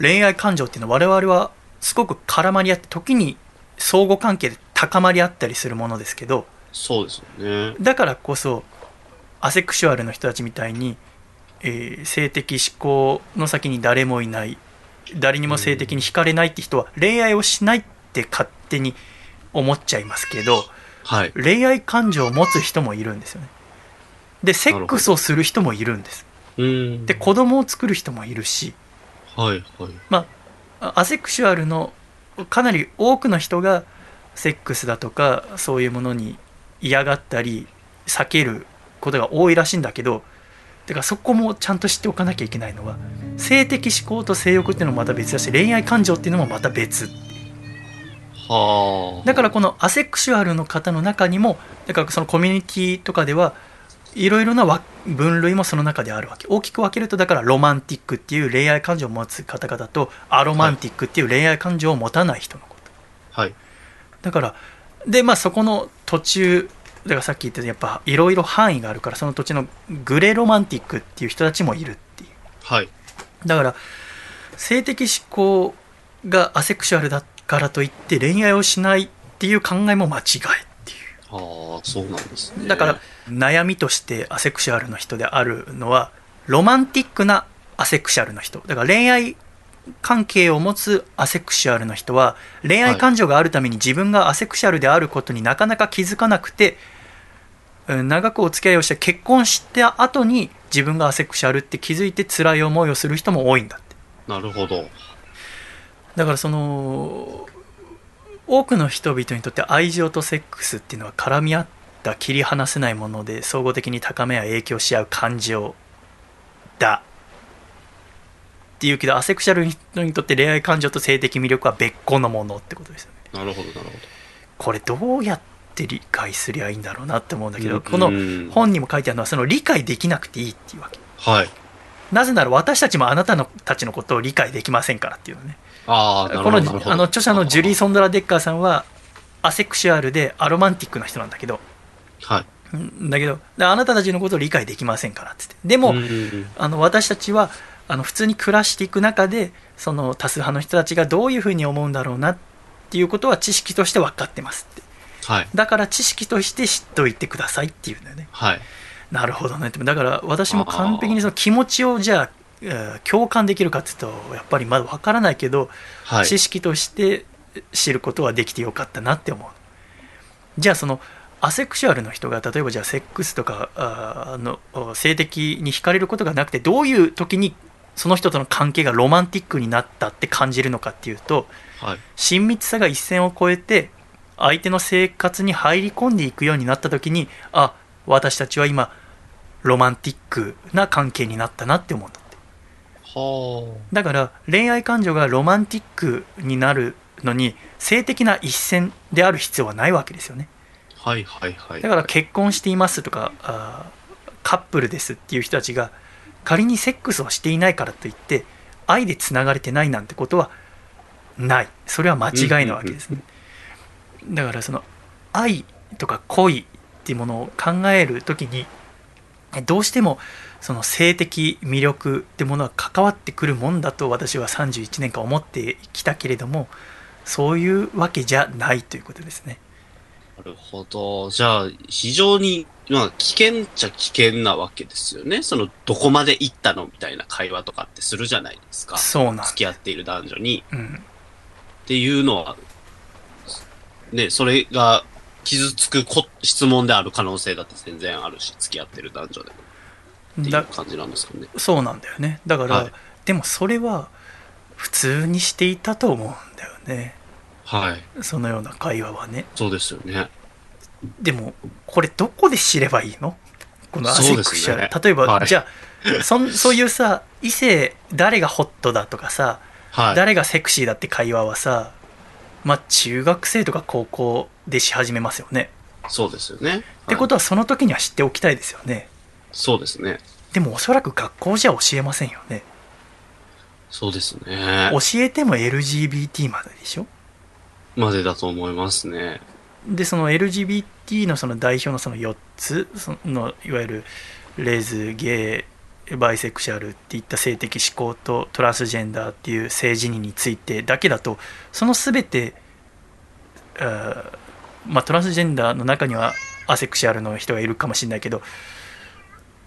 Speaker 1: 恋愛感情っていうのは我々はすごく絡まり合って時に相互関係で高まり合ったりするものですけど
Speaker 4: そうですよね。
Speaker 1: だからこそアセクシュアルの人たちみたいに、えー性的思考の先に誰もいない誰にも性的に惹かれないって人は恋愛をしないって勝手に思っちゃいますけど
Speaker 4: はい。
Speaker 1: 恋愛感情を持つ人もいるんですよねでセックスをする人もいるんです
Speaker 4: うん。
Speaker 1: で子供を作る人もいるし
Speaker 4: はい、はい。
Speaker 1: まあアセクシュアルのかなり多くの人がセックスだとかそういうものに嫌がったり避けることが多いらしいんだけどだからそこもちゃんと知っておかなきゃいけないのは性的思考と性欲っていうのもまた別だし恋愛感情っていうのもまた別
Speaker 4: はあ。
Speaker 1: だからこのアセクシュアルの方の中にもだからそのコミュニティとかではいろいろなわ分類もその中であるわけ大きく分けるとだからロマンティックっていう恋愛感情を持つ方々とアロマンティックっていう恋愛感情を持たない人のこと
Speaker 4: はい。
Speaker 1: だからでまあそこの途中だからさっき言ったやっぱいろいろ範囲があるからその土地のグレロマンティックっていう人たちもいるっていう
Speaker 4: はい。
Speaker 1: だから性的思考がアセクシュアルだからといって恋愛をしないっていう考えも間違いっていう
Speaker 4: はあ、そうなんですね。
Speaker 1: だから悩みとしてアセクシュアルの人であるのはロマンティックなアセクシュアルの人だから恋愛関係を持つアセクシュアルの人は恋愛感情があるために自分がアセクシュアルであることになかなか気づかなくてうん長くお付き合いをして結婚した後に自分がアセクシュアルって気づいて辛い思いをする人も多いんだって
Speaker 4: なるほど。
Speaker 1: だからその多くの人々にとって愛情とセックスっていうのは絡み合った切り離せないもので総合的に高めや影響し合う感情だ。っていうけどアセクシャルの人にとって恋愛感情と性的魅力は別個のものってことですよね。
Speaker 4: なるほど、なるほ
Speaker 1: これどうやって理解すりゃいいんだろうなって思うんだけ
Speaker 4: うん。
Speaker 1: どこの
Speaker 4: うん
Speaker 1: 本にも書いてあるのはその理解できなくていいっていうわけ。
Speaker 4: ど。はい。
Speaker 1: なぜなら私たちもあなたのたちのことを理解できませんからっていうのね
Speaker 4: あ
Speaker 1: このあの著者のジュリー・ソンドラ・デッカーさんはアセクシュアルでアロマンティックな人なんだけど。
Speaker 4: はい。
Speaker 1: うんだけどであなたたちのことを理解できませんからっつって。でも、あの私たちはあの普通に暮らしていく中でその多数派の人たちがどういうふうに思うんだろうなっていうことは知識として分かってますって。
Speaker 4: はい。
Speaker 1: だから知識として知っておいてくださいっていうんだよね。
Speaker 4: はい。
Speaker 1: なるほどね。だから私も完璧にその気持ちをじゃあえー共感できるかっていうとやっぱりまだ分からないけど、
Speaker 4: はい。
Speaker 1: 知識として知ることはできてよかったなって思うじゃあそのアセクシュアルの人が例えばじゃあセックスとかあーの性的に惹かれることがなくてどういう時にその人との関係がロマンティックになったって感じるのかっていうと
Speaker 4: はい。
Speaker 1: 親密さが一線を越えて相手の生活に入り込んでいくようになった時にあ私たちは今ロマンティックな関係になったなって思うんだって
Speaker 4: は
Speaker 1: だから恋愛感情がロマンティックになるのに性的な一線である必要はないわけですよね
Speaker 4: あ。はい、はい、はい。
Speaker 1: だから結婚していますとかあーカップルですっていう人たちが仮にセックスをしていないからといって愛でつながれてないなんてことはないそれは間違いなわけですねだからその愛とか恋っていうものを考えるときにどうしてもその性的魅力ってものは関わってくるもんだと私は31年間思ってきたけれどもそういうわけじゃないということですね
Speaker 4: なるほど。じゃあ、非常に、まあ、危険っちゃ危険なわけですよね。その、どこまで行ったのみたいな会話とかってするじゃないですか。
Speaker 1: そうなん
Speaker 4: 付き合っている男女に。
Speaker 1: うん
Speaker 4: っていうのは、ね、それが傷つくこ質問である可能性だって全然あるし、付き合ってる男女でもっていう
Speaker 1: だ
Speaker 4: 感じなんですかね。
Speaker 1: そうなんだよね。だから、
Speaker 4: はい。
Speaker 1: でもそれは普通にしていたと思うんだよね。
Speaker 4: はい。
Speaker 1: そのような会話はね。
Speaker 4: そうですよね。
Speaker 1: でもこれどこで知ればいいの？このアセクシャル、
Speaker 4: ね
Speaker 1: 例えば、
Speaker 4: はい。
Speaker 1: じゃあそん *laughs* そういうさ異性誰がホットだとかさ、
Speaker 4: はい。
Speaker 1: 誰がセクシーだって会話はさまあ中学生とか高校でし始めますよね、
Speaker 4: そうですよね。
Speaker 1: ってことはその時には知っておきたいですよね
Speaker 4: そうですね。
Speaker 1: でもおそらく学校じゃ教えませんよね
Speaker 4: そうですね。
Speaker 1: 教えても LGBT まででしょ？
Speaker 4: までだと思いますね。
Speaker 1: でその LGBT のその代表のその4つそのいわゆるレズゲイバイセクシャルっていった性的指向とトランスジェンダーっていう性自認についてだけだとその全てあーまあ、トランスジェンダーの中にはアセクシャルの人がいるかもしれないけど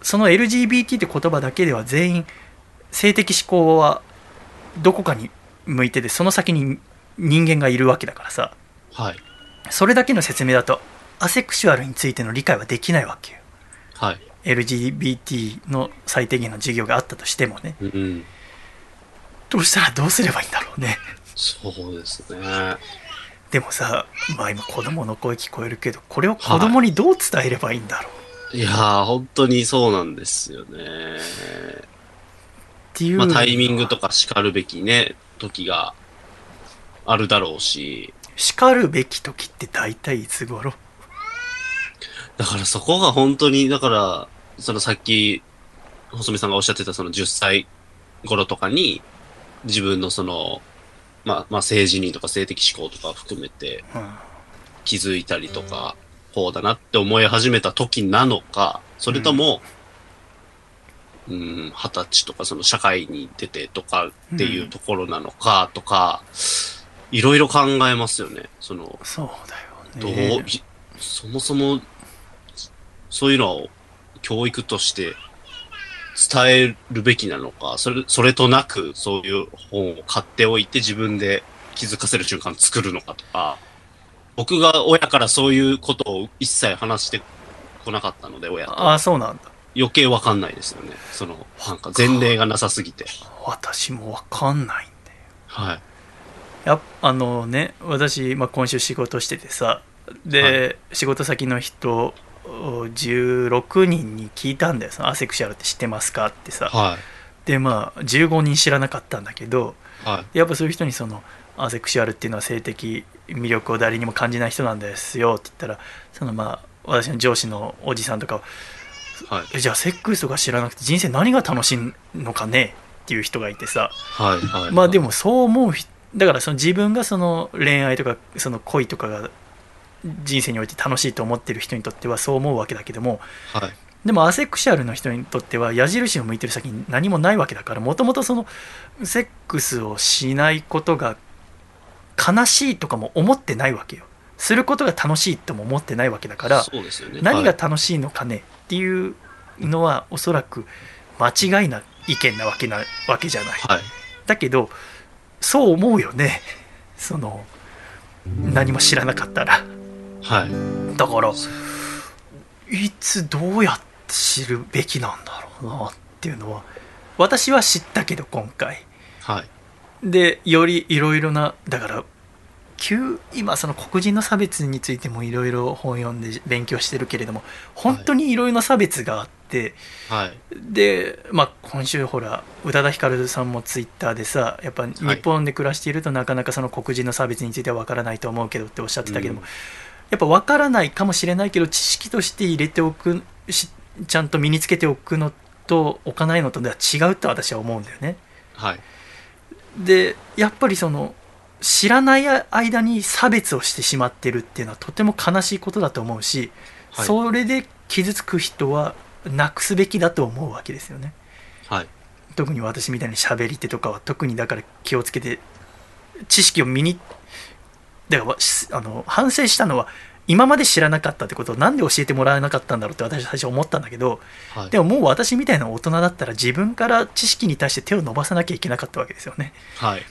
Speaker 1: その LGBT って言葉だけでは全員性的指向はどこかに向いててその先に人間がいるわけだからさ
Speaker 4: はい。
Speaker 1: それだけの説明だとアセクシュアルについての理解はできないわけよ
Speaker 4: はい。
Speaker 1: LGBT の最低限の授業があったとしてもね
Speaker 4: うん。
Speaker 1: どうしたらどうすればいいんだろうね
Speaker 4: そうですね。
Speaker 1: でもさまあ今子供の声聞こえるけどこれを子供にどう伝えればいいんだろう
Speaker 4: いやー、本当にそうなんですよね。
Speaker 1: っていう、
Speaker 4: まあ、タイミングとか叱るべきね、時があるだろうし、
Speaker 1: 叱るべき時って大体いつ頃？
Speaker 4: だからそこが本当に、だから、そのさっき、細見さんがおっしゃってたその10歳頃とかに、自分のその、まあ、まあ、性自認とか性的思考とか含めて
Speaker 1: うん。
Speaker 4: 気づいたりとか、こうだなって思い始めた時なのか、それとも、うん、二十歳とかその社会に出てとかっていうところなのかとか、いろいろ考えますよね。その、
Speaker 1: そうだ
Speaker 4: どう、
Speaker 1: よね。
Speaker 4: いそもそも、そういうのを教育として伝えるべきなのか、それ、それとなくそういう本を買っておいて自分で気づかせる瞬間作るのかとか、僕が親からそういうことを一切話してこなかったので、親と。
Speaker 1: ああそうなんだ
Speaker 4: 余計わかんないですよね。その、なんか前例がなさすぎて。
Speaker 1: 私もわかんないんだよ
Speaker 4: はい。
Speaker 1: やっあのね私、まあ、今週仕事しててさで、仕事先の人16人に聞いたんだよそのアセクシャルって知ってますかってさ、
Speaker 4: は
Speaker 1: でまあ15人知らなかったんだけど
Speaker 4: い。はい。
Speaker 1: やっぱそういう人にそのアセクシュアルっていうのは性的魅力を誰にも感じない人なんですよって言ったらそのまあ私の上司のおじさんとかは
Speaker 4: はい。
Speaker 1: えじゃあセックスとか知らなくて人生何が楽しいのかねっていう人がいてさ
Speaker 4: はい。はい。
Speaker 1: まあでもそう思う人だからその自分がその恋愛とかその恋とかが人生において楽しいと思ってる人にとってはそう思うわけだけども
Speaker 4: はい。
Speaker 1: でもアセクシャルの人にとっては矢印を向いてる先に何もないわけだからもともとそのセックスをしないことが悲しいとかも思ってないわけよすることが楽しいとも思ってないわけだから
Speaker 4: ね。
Speaker 1: 何が
Speaker 4: はい
Speaker 1: 楽しいのかねっていうのはおそらく間違いな意見なわけなわけじゃない
Speaker 4: はい。
Speaker 1: だけどそう思うよねその何も知らなかったら
Speaker 4: はい。
Speaker 1: だからいつどうやって知るべきなんだろうなっていうのは私は知ったけど今回
Speaker 4: はい。
Speaker 1: でよりいろいろなだから急今その黒人の差別についてもいろいろ本読んで勉強してるけれども本当にいろいろな差別があって、
Speaker 4: はい。
Speaker 1: で、まあ、今週ほら宇多田ヒカルさんもツイッターでさやっぱ日本で暮らしているとなかなかその黒人の差別については分からないと思うけどっておっしゃってたけども、
Speaker 4: うん
Speaker 1: やっぱ分からないかもしれないけど知識として入れておくしちゃんと身につけておくのと置かないのとでは違うと私は思うんだよね。
Speaker 4: はい。
Speaker 1: でやっぱりその知らない間に差別をしてしまってるっていうのはとても悲しいことだと思うし、
Speaker 4: はい
Speaker 1: それで傷つく人はなくすべきだと思うわけですよね。
Speaker 4: はい。
Speaker 1: 特に私みたいに喋り手とかは特にだから気をつけて知識を身にだからしあの反省したのは今まで知らなかったってことをなんで教えてもらえなかったんだろうって私最初思ったんだけど
Speaker 4: はい。
Speaker 1: でももう私みたいな大人だったら自分から知識に対して手を伸ばさなきゃいけなかったわけですよね
Speaker 4: はい。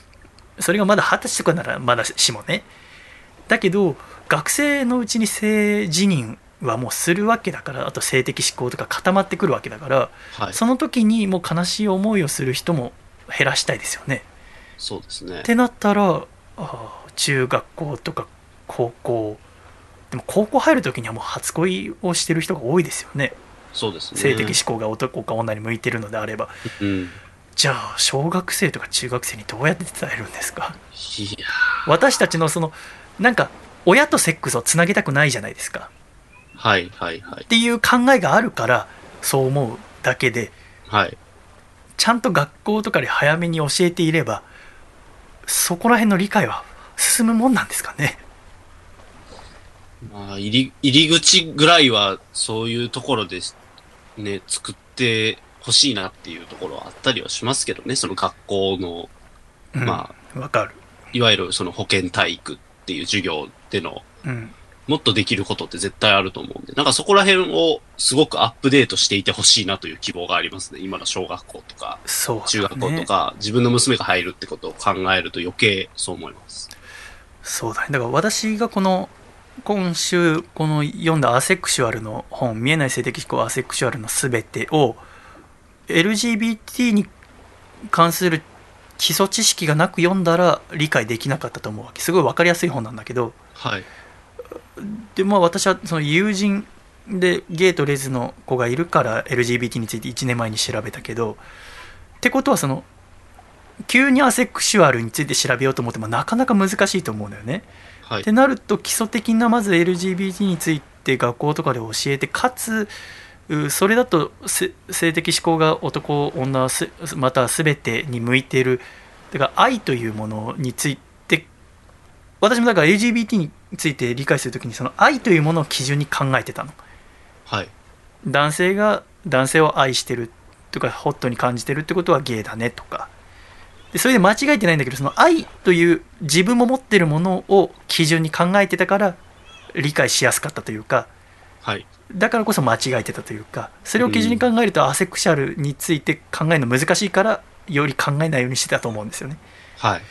Speaker 1: それがまだ二十歳とかならまだしもねだけど学生のうちに性自認はもうするわけだからあと性的思考とか固まってくるわけだから
Speaker 4: はい。
Speaker 1: その時にもう悲しい思いをする人も減らしたいですよね。
Speaker 4: そうですね
Speaker 1: っ。てなったらあー中学校とか高校でも高校入る時にはもう初恋をしてる人が多いですよね
Speaker 4: そうですね。
Speaker 1: 性的思考が男か女に向いてるのであれば
Speaker 4: うん。
Speaker 1: じゃあ小学生とか中学生にどうやって伝えるんですか？
Speaker 4: いや
Speaker 1: 私たちのそのなんか親とセックスをつなげたくないじゃないですか
Speaker 4: はいはいはい
Speaker 1: っ。ていう考えがあるからそう思うだけで
Speaker 4: はい。
Speaker 1: ちゃんと学校とかで早めに教えていればそこら辺の理解は進むもんなんですかね？
Speaker 4: まあ、入り、入り口ぐらいは、そういうところで、ね、作ってほしいなっていうところはあったりはしますけどね、その学校の、
Speaker 1: うん。
Speaker 4: ま
Speaker 1: わかる。
Speaker 4: いわゆるその保健体育っていう授業での、
Speaker 1: うん。
Speaker 4: もっとできることって絶対あると思うんで、なんかそこら辺をすごくアップデートしていてほしいなという希望がありますね。今の小学校とか、
Speaker 1: ね。
Speaker 4: 中学校とか、自分の娘が入るってことを考えると余計そう思います。
Speaker 1: そうだね。だから私がこの今週この読んだアセクシュアルの本「見えない性的思考アセクシュアルのすべて」を LGBT に関する基礎知識がなく読んだら理解できなかったと思うわけすごい分かりやすい本なんだけど
Speaker 4: はい。
Speaker 1: でまあ私はその友人でゲイとレズの子がいるから LGBT について1年前に調べたけどってことはその急にアセクシュアルについて調べようと思ってもなかなか難しいと思うんだよね。
Speaker 4: はい
Speaker 1: って。なると基礎的なまず LGBT について学校とかで教えてかつうそれだとせ性的思考が男女すまたは全てに向いているだから愛というものについて私もだから LGBT について理解するときにその愛というものを基準に考えてたの
Speaker 4: はい。
Speaker 1: 男性が男性を愛してるとかホットに感じてるってことはゲイだねとかでそれで間違えてないんだけどその愛という自分も持ってるものを基準に考えてたから理解しやすかったというか
Speaker 4: はい。
Speaker 1: だからこそ間違えてたというかそれを基準に考えるとアセクシャルについて考えるの難しいからより考えないようにしてたと思うんですよね。
Speaker 4: はい。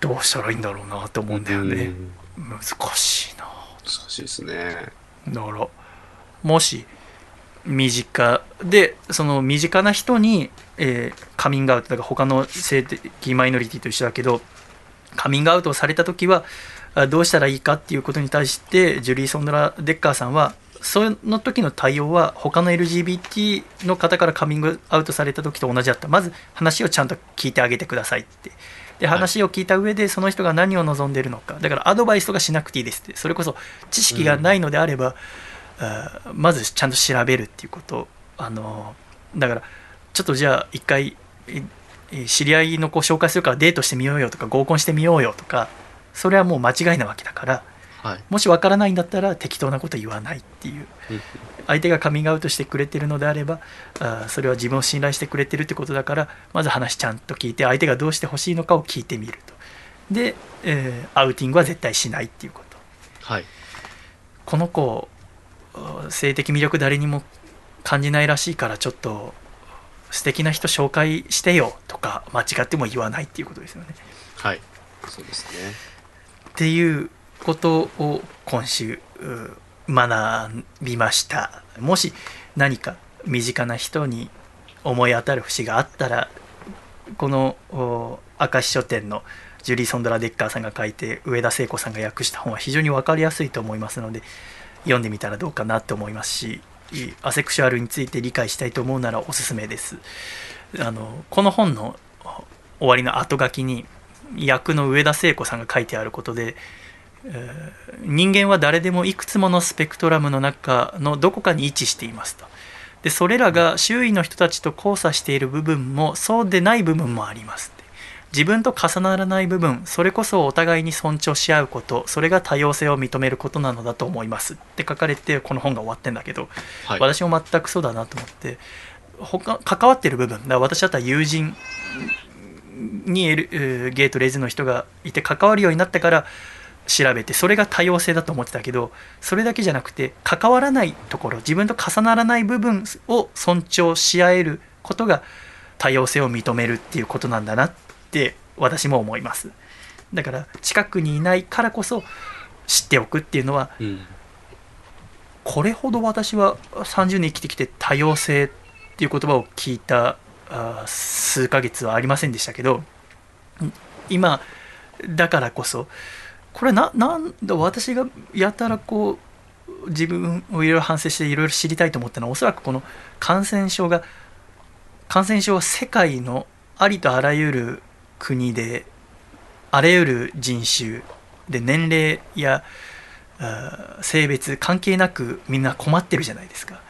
Speaker 1: どうしたらいいんだろうなと思うんだよね。
Speaker 4: うん。
Speaker 1: 難しいな。
Speaker 4: 難しいですね。
Speaker 1: だからもし身近でその身近な人に、えーカミングアウトだから他の性的マイノリティと一緒だけどカミングアウトをされた時はあどうしたらいいかっていうことに対してジュリー・ソンドラ・デッカーさんはその時の対応は他の LGBT の方からカミングアウトされた時と同じだった。まず話をちゃんと聞いてあげてくださいって。で
Speaker 4: はい。
Speaker 1: 話を聞いた上でその人が何を望んでいるのか。だからアドバイスとかしなくていいですって。それこそ知識がないのであれば、あーまずちゃんと調べるっていうこと。あのだからちょっとじゃあ一回ええ知り合いの子紹介するからデートしてみようよとか合コンしてみようよとかそれはもう間違いなわけだから
Speaker 4: はい。
Speaker 1: もしわからないんだったら適当なこと言わないっていう
Speaker 4: うん
Speaker 1: 相手がカミングアウトしてくれてるのであればあーそれは自分を信頼してくれてるってことだからまず話ちゃんと聞いて相手がどうしてほしいのかを聞いてみるとで、えーアウティングは絶対しないっていうこと
Speaker 4: はい。
Speaker 1: この子あ性的魅力誰にも感じないらしいからちょっと素敵な人紹介してよとか間違っても言わないっていうことですよね
Speaker 4: はい。そうですね。
Speaker 1: っていうことを今週学びました。もし何か身近な人に思い当たる節があったらこの明石書店のジュリー・ソンドラ・デッカーさんが書いて上田聖子さんが訳した本は非常に分かりやすいと思いますので読んでみたらどうかなと思いますしアセクシュアルについて理解したいと思うならおすすめです。あのこの本の終わりの後書きに役の上田聖子さんが書いてあることで、人間は誰でもいくつものスペクトラムの中のどこかに位置していますと。でそれらが周囲の人たちと交差している部分もそうでない部分もあります自分と重ならない部分それこそお互いに尊重し合うことそれが多様性を認めることなのだと思います。って書かれてこの本が終わってんだけど、
Speaker 4: はい。
Speaker 1: 私も全くそうだなと思って他関わってる部分だから私だったら友人にいるえーゲイとレズの人がいて関わるようになってから調べてそれが多様性だと思ってたけどそれだけじゃなくて関わらないところ自分と重ならない部分を尊重し合えることが多様性を認めるっていうことなんだなって私も思いますだから近くにいないからこそ知っておくっていうのは
Speaker 4: うん。
Speaker 1: これほど私は30年生きてきて多様性っていう言葉を聞いた数ヶ月はありませんでしたけどん今だからこそこれななんだ私がやたらこう自分をいろいろ反省していろいろ知りたいと思ったのはおそらくこの感染症が感染症は世界のありとあらゆる国であらゆる人種で年齢や性別関係なくみんな困ってるじゃないですか。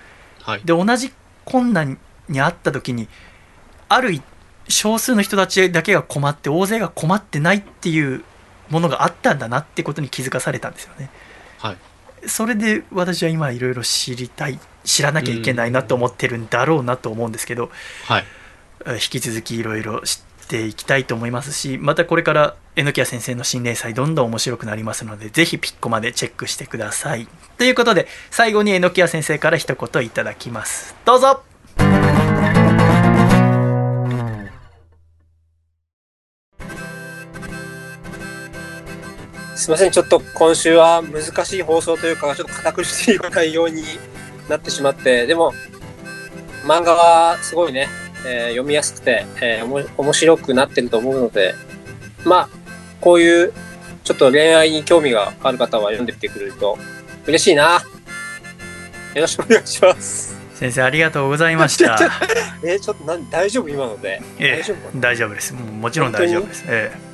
Speaker 4: はい、
Speaker 1: で同じ困難にあった時にある少数の人たちだけが困って大勢が困ってないっていうものがあったんだなってことに気づかされたんですよね。
Speaker 4: はい、
Speaker 1: それで私は今いろいろ知りたい知らなきゃいけないなと思ってるんだろうなと思うんですけど、
Speaker 4: はい、
Speaker 1: 引き続きいろいろ知っていきたいと思いますしまたこれから榎谷先生の新連載どんどん面白くなりますのでぜひピッコまでチェックしてください。ということで最後に榎谷先生から一言いただきます。どうぞ
Speaker 7: すみません、ちょっと今週は難しい放送というか、ちょっと堅苦しい内容になってしまって、でも、漫画はすごいね、えー、読みやすくて、えー、面白くなってると思うので、まあ、こういうちょっと恋愛に興味がある方は読んでみてくれると嬉しいな。よろしくお願いします。
Speaker 1: 先生ありがとうございました。*laughs*
Speaker 7: えー、ちょっとなん大丈夫今ので。
Speaker 1: えー、大丈夫大丈夫です。もちろん大丈夫です。え
Speaker 7: ー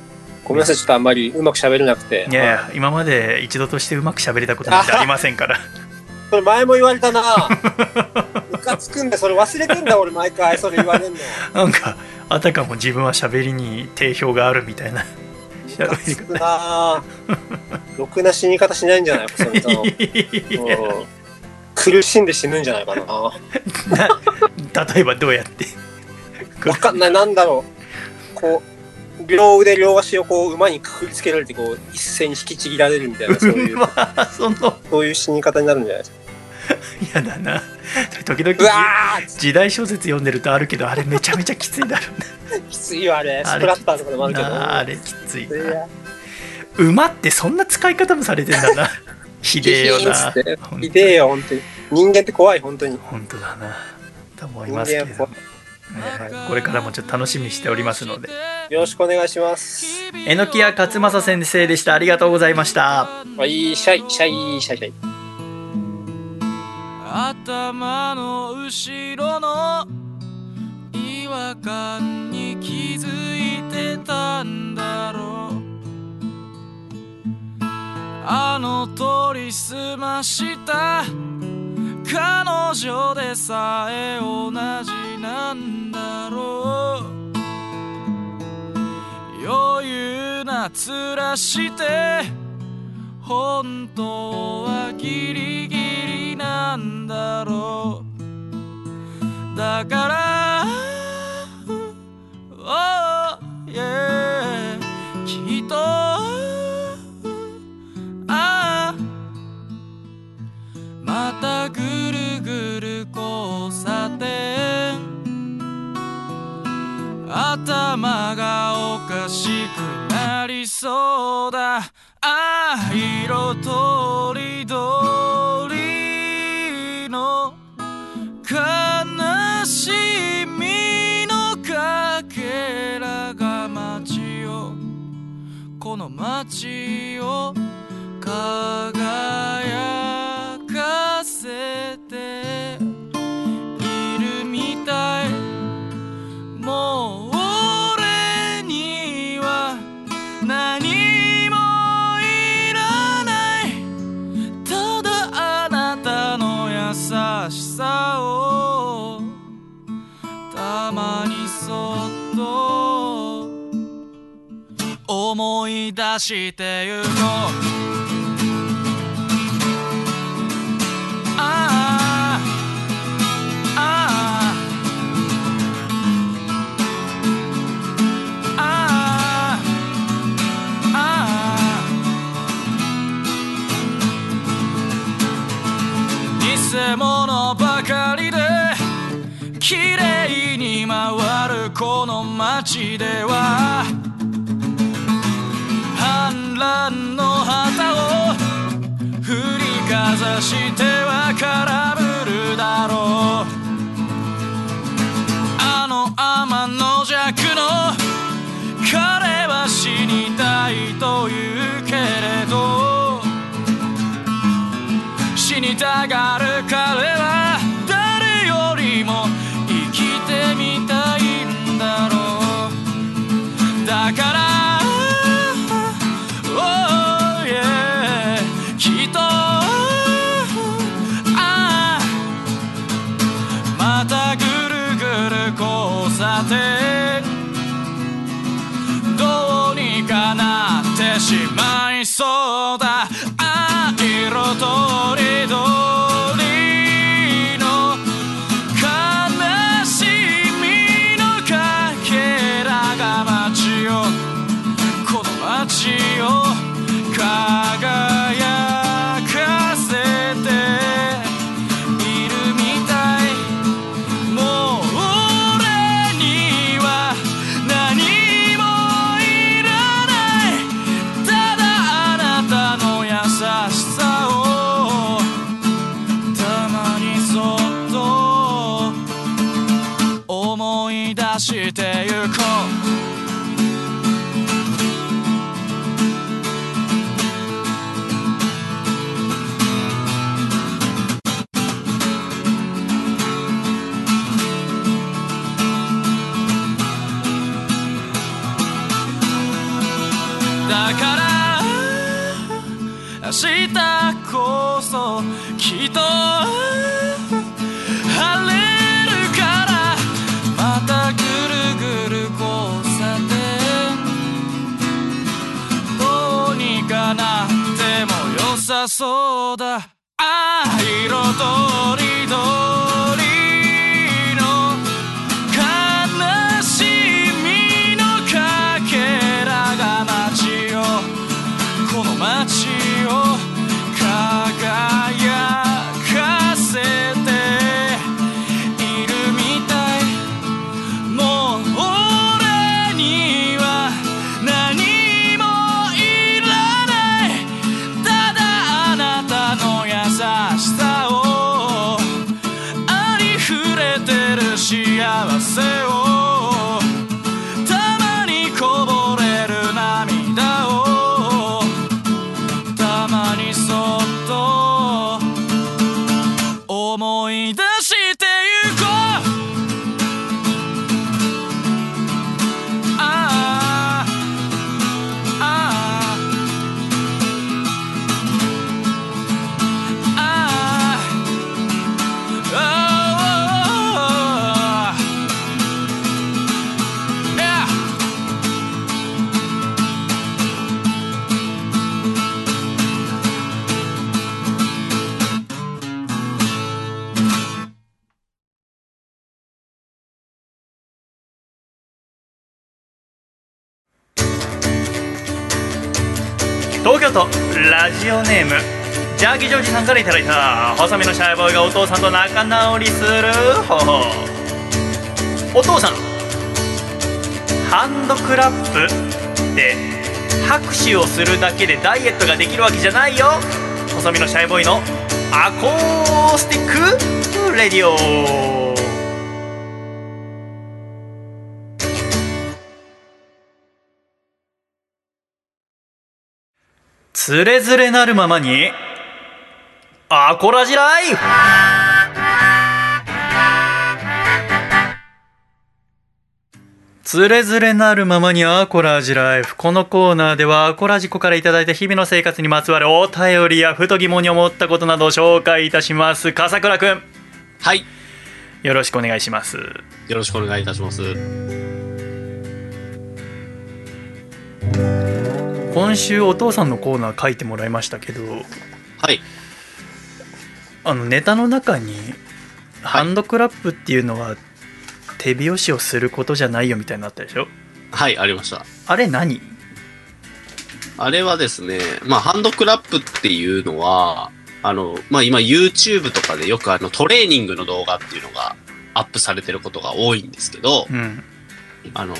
Speaker 7: ごめんなさい、ちょっとあんまりうまく喋れなくて。
Speaker 1: いやいや、今まで一度としてうまく喋れたことなんてありませんから。
Speaker 7: それ前も言われたな。*laughs* ムカつくんだ、それ忘れてんだ、俺毎回それ言われんの。
Speaker 1: なんか、あたかも自分は喋りに定評があるみたいな。
Speaker 7: ムカつくな。ろくな死に方しないんじゃない？か、それと。苦しんで死ぬんじゃないかな。*laughs*
Speaker 1: な例えばどうやって？
Speaker 7: わかんない、なんだろう。こう。両腕両足をこう馬にくくりつけられてこう一斉に引きちぎられるみたいなそういう。その。そういう死に方になるんじゃないですか。
Speaker 1: 嫌だな。時々時代小説読んでるとあるけどあれめちゃめちゃきついだろ
Speaker 7: うな。きついよあれ。スプラッターとかでもあるけど。
Speaker 1: あれきついな。馬ってそんな使い方もされてんだな。*laughs* ひでえよな。
Speaker 7: ひでえよ本当に。人間って怖い本当に。
Speaker 1: 本当だな。と思いますけどこれからもちょっと楽しみにしておりますので。
Speaker 7: よろしくお願いします。
Speaker 1: 榎谷勝正先生でした。ありがとうございました。
Speaker 7: はいシャイシャイシャイシャイ
Speaker 8: 頭の後ろの違和感に気づいてたんだろう。あの通りすました彼女でさえ同じなんだろう。余裕な面して本当はギリギリなんだろう。だからお h yeah きっとああ。またぐるぐる交差点。頭がおかしくなりそうだ。ああ色とりどりの悲しみのかけらが街を。この街を輝くせて。思い出してゆこう。物ばかりで綺麗に回るこの街ではラの旗を振りかざしては空振るだろう。あの天の弱の彼は死にたいと言うけれど。死にたがる彼はまい明日こそきっと晴れるからまたぐるぐる交差点どうにかなっても良さそうだ。ああ色と
Speaker 1: ャーキージョージさんからいただいた細身のシャイボーイがお父さんと仲直りする？方法お父さんハンドクラップって拍手をするだけでダイエットができるわけじゃないよ。細身のシャイボーイのアコースティックレディオ。つれづれなるままにアコラジライフつれづれなるままにアコラジライフこのコーナーではアコラジコからいただいた日々の生活にまつわるお便りやふと疑問に思ったことなどを紹介いたします笠倉くん
Speaker 4: はい。
Speaker 1: よろしくお願いします
Speaker 4: よろしくお願いいたします。
Speaker 1: 今週お父さんのコーナー書いてもらいましたけど
Speaker 4: はい。
Speaker 1: あのネタの中にハンドクラップっていうのは手拍子をすることじゃないよみたいになったでしょ？
Speaker 4: はい、ありました。
Speaker 1: あれ何？
Speaker 4: あれはですね、まあ、ハンドクラップっていうのは、あの、まあ、今 YouTube とかでよくあのトレーニングの動画っていうのがアップされてることが多いんですけど、
Speaker 1: うん。
Speaker 4: あの、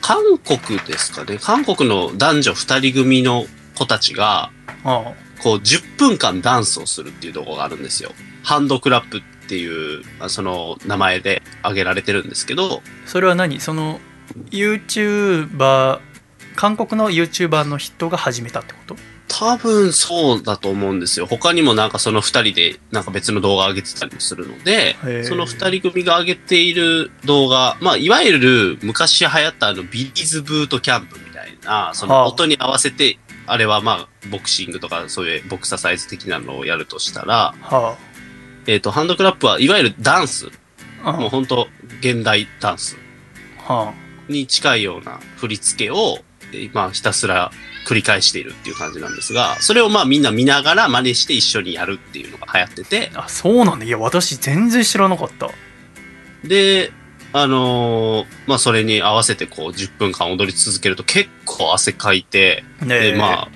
Speaker 4: 韓国ですかね、韓国の男女二人組の子たちが、
Speaker 1: あ
Speaker 4: こう10分間ダンスをするっていう動画があるんですよ。ハンドクラップっていう、あその名前で挙げられてるんですけど、
Speaker 1: それは何？その YouTuber 韓国の YouTuber の人が始めたってこと？
Speaker 4: 多分そうだと思うんですよ。他にもなんかその二人でなんか別の動画上げてたりもするのでその二人組が上げている動画、まあいわゆる昔流行ったあのビリーズブートキャンプみたいな、そ
Speaker 1: はあ。
Speaker 4: の音に合わせて、あれはまあボクシングとかそういうボクササイズ的なのをやるとしたら、
Speaker 1: は
Speaker 4: えっ、と、ハンドクラップはいわゆるダンス、
Speaker 1: あ。
Speaker 4: もう本当現代ダンス
Speaker 1: は
Speaker 4: に近いような振り付けを、えーまあひたすら繰り返しているっていう感じなんですが、それをまあみんな見ながら真似して一緒にやるっていうのが流行ってて、
Speaker 1: あ。あ、そうなんだ。いや、私全然知らなかった。
Speaker 4: で、あのーまあそれに合わせてこう10分間踊り続けると結構汗かいて、
Speaker 1: ね
Speaker 4: で、まあ、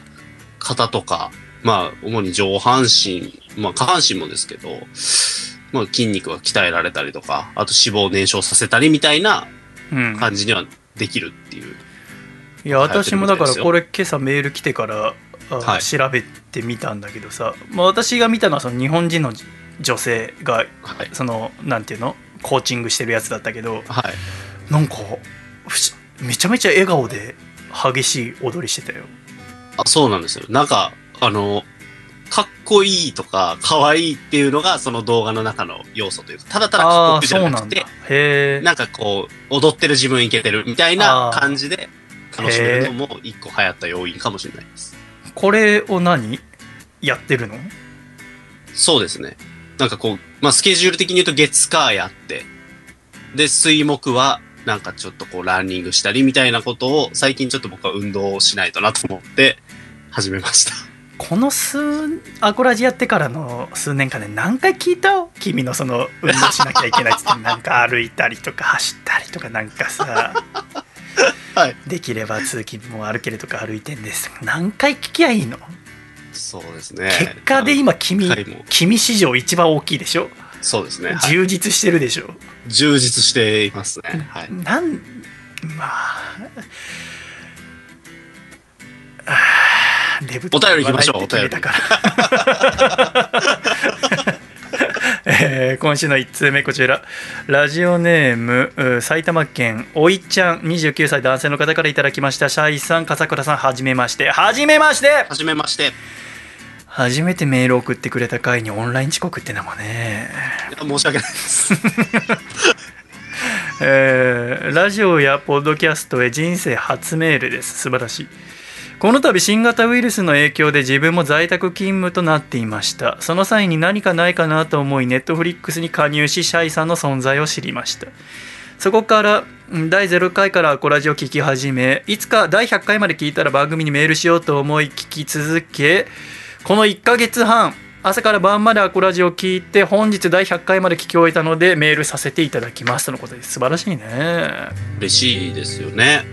Speaker 4: 肩とか、まあ主に上半身、まあ下半身もですけど、まあ筋肉が鍛えられたりとか、あと脂肪を燃焼させたりみたいな
Speaker 1: うん。
Speaker 4: 感じにはできるっていう。
Speaker 1: いや、私もだからこれ今朝メール来てから、あ
Speaker 4: はい
Speaker 1: 調べてみたんだけどさ、まあ、私が見たのはその日本人の女性が
Speaker 4: はい。
Speaker 1: そのなんていうの？コーチングしてるやつだったけど
Speaker 4: はい。
Speaker 1: なんかめちゃめちゃ笑顔で激しい踊りしてたよ
Speaker 4: あ、そうなんですよ。なんか、あの、かっこいいとか、可愛いっていうのが、その動画の中の要素というか、ただただかっこくじゃ
Speaker 1: な
Speaker 4: くて、なんかこう、踊ってる自分いけてるみたいな感じで楽しめるのも一個流行った要因かもしれないです。
Speaker 1: これを何？やってるの？
Speaker 4: そうですね。なんかこう、まあスケジュール的に言うと月火やって、で、水木は、なんかちょっとこうランニングしたりみたいなことを、最近ちょっと僕は運動をしないとなと思って、始めました。
Speaker 1: この数アコラジやってからの数年間で何回聞いたよ君のその運動しなきゃいけないっつってなんか歩いたりとか走ったりとかなんかさ *laughs*
Speaker 4: はい。
Speaker 1: できれば通勤も歩けるとか歩いてんです何回聞きゃいいの？
Speaker 4: そうですね。
Speaker 1: 結果で今君君史上一番大きいでしょ？
Speaker 4: そうですね。はい
Speaker 1: 充実してるでしょ？
Speaker 4: 充実していますね。はい。
Speaker 1: なんまああーデブ
Speaker 4: お便り行きましょう
Speaker 1: 言わないって決めたから *laughs* えー今週の1通目こちらラジオネームう埼玉県おいちゃん29歳男性の方からいただきましたシャイさん笠倉さんはじめましてはじめまして
Speaker 4: はじめまして。い
Speaker 1: 初めてメールを送ってくれた回にオンライン遅刻ってのもね。
Speaker 4: や申し訳ないです。*laughs*
Speaker 1: えーラジオやポッドキャストへ人生初メールです。素晴らしい。この度新型ウイルスの影響で自分も在宅勤務となっていました。その際に何かないかなと思いネットフリックスに加入しシャイさんの存在を知りました。そこからうん第0回からアコラジを聞き始めいつか第100回まで聞いたら番組にメールしようと思い聞き続けこの1ヶ月半朝から晩までアコラジを聞いて本日第100回まで聞き終えたのでメールさせていただきます。とのことです。素晴らしいね、
Speaker 4: 嬉しいですよね。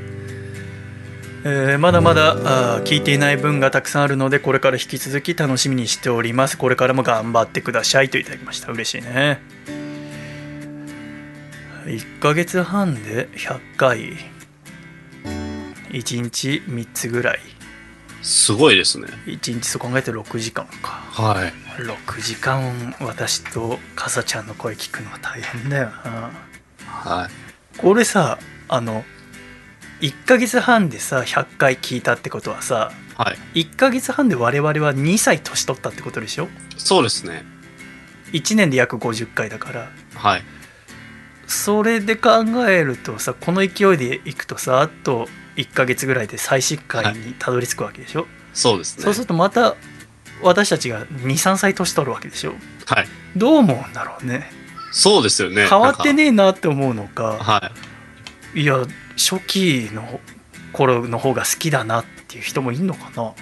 Speaker 1: えーまだまだあー聞いていない分がたくさんあるのでこれから引き続き楽しみにしております。これからも頑張ってください。といただきました。嬉しいね。1ヶ月半で100回。1日3つぐらい
Speaker 4: すごいですね。
Speaker 1: 1日そう考えて6時間か
Speaker 4: はい。
Speaker 1: 6時間私とかさちゃんの声聞くのは大変だよな
Speaker 4: はい。
Speaker 1: これさあの1ヶ月半でさ100回聞いたってことはさ
Speaker 4: はい。
Speaker 1: 1ヶ月半で我々は2歳年取ったってことでしょ？
Speaker 4: そうですね。
Speaker 1: 1年で約50回だから
Speaker 4: はい。
Speaker 1: それで考えるとさこの勢いでいくとさあと1ヶ月ぐらいで最新回にたどり着くわけでしょ、
Speaker 4: そうですね。
Speaker 1: そうするとまた私たちが23歳年取るわけでしょ？
Speaker 4: はい。
Speaker 1: どう思うんだろうね
Speaker 4: そうですよね。
Speaker 1: 変わって
Speaker 4: ね。
Speaker 1: ねえなって思うのか
Speaker 4: はい。
Speaker 1: いや初期の頃の方が好きだなっていう人もいるのかな？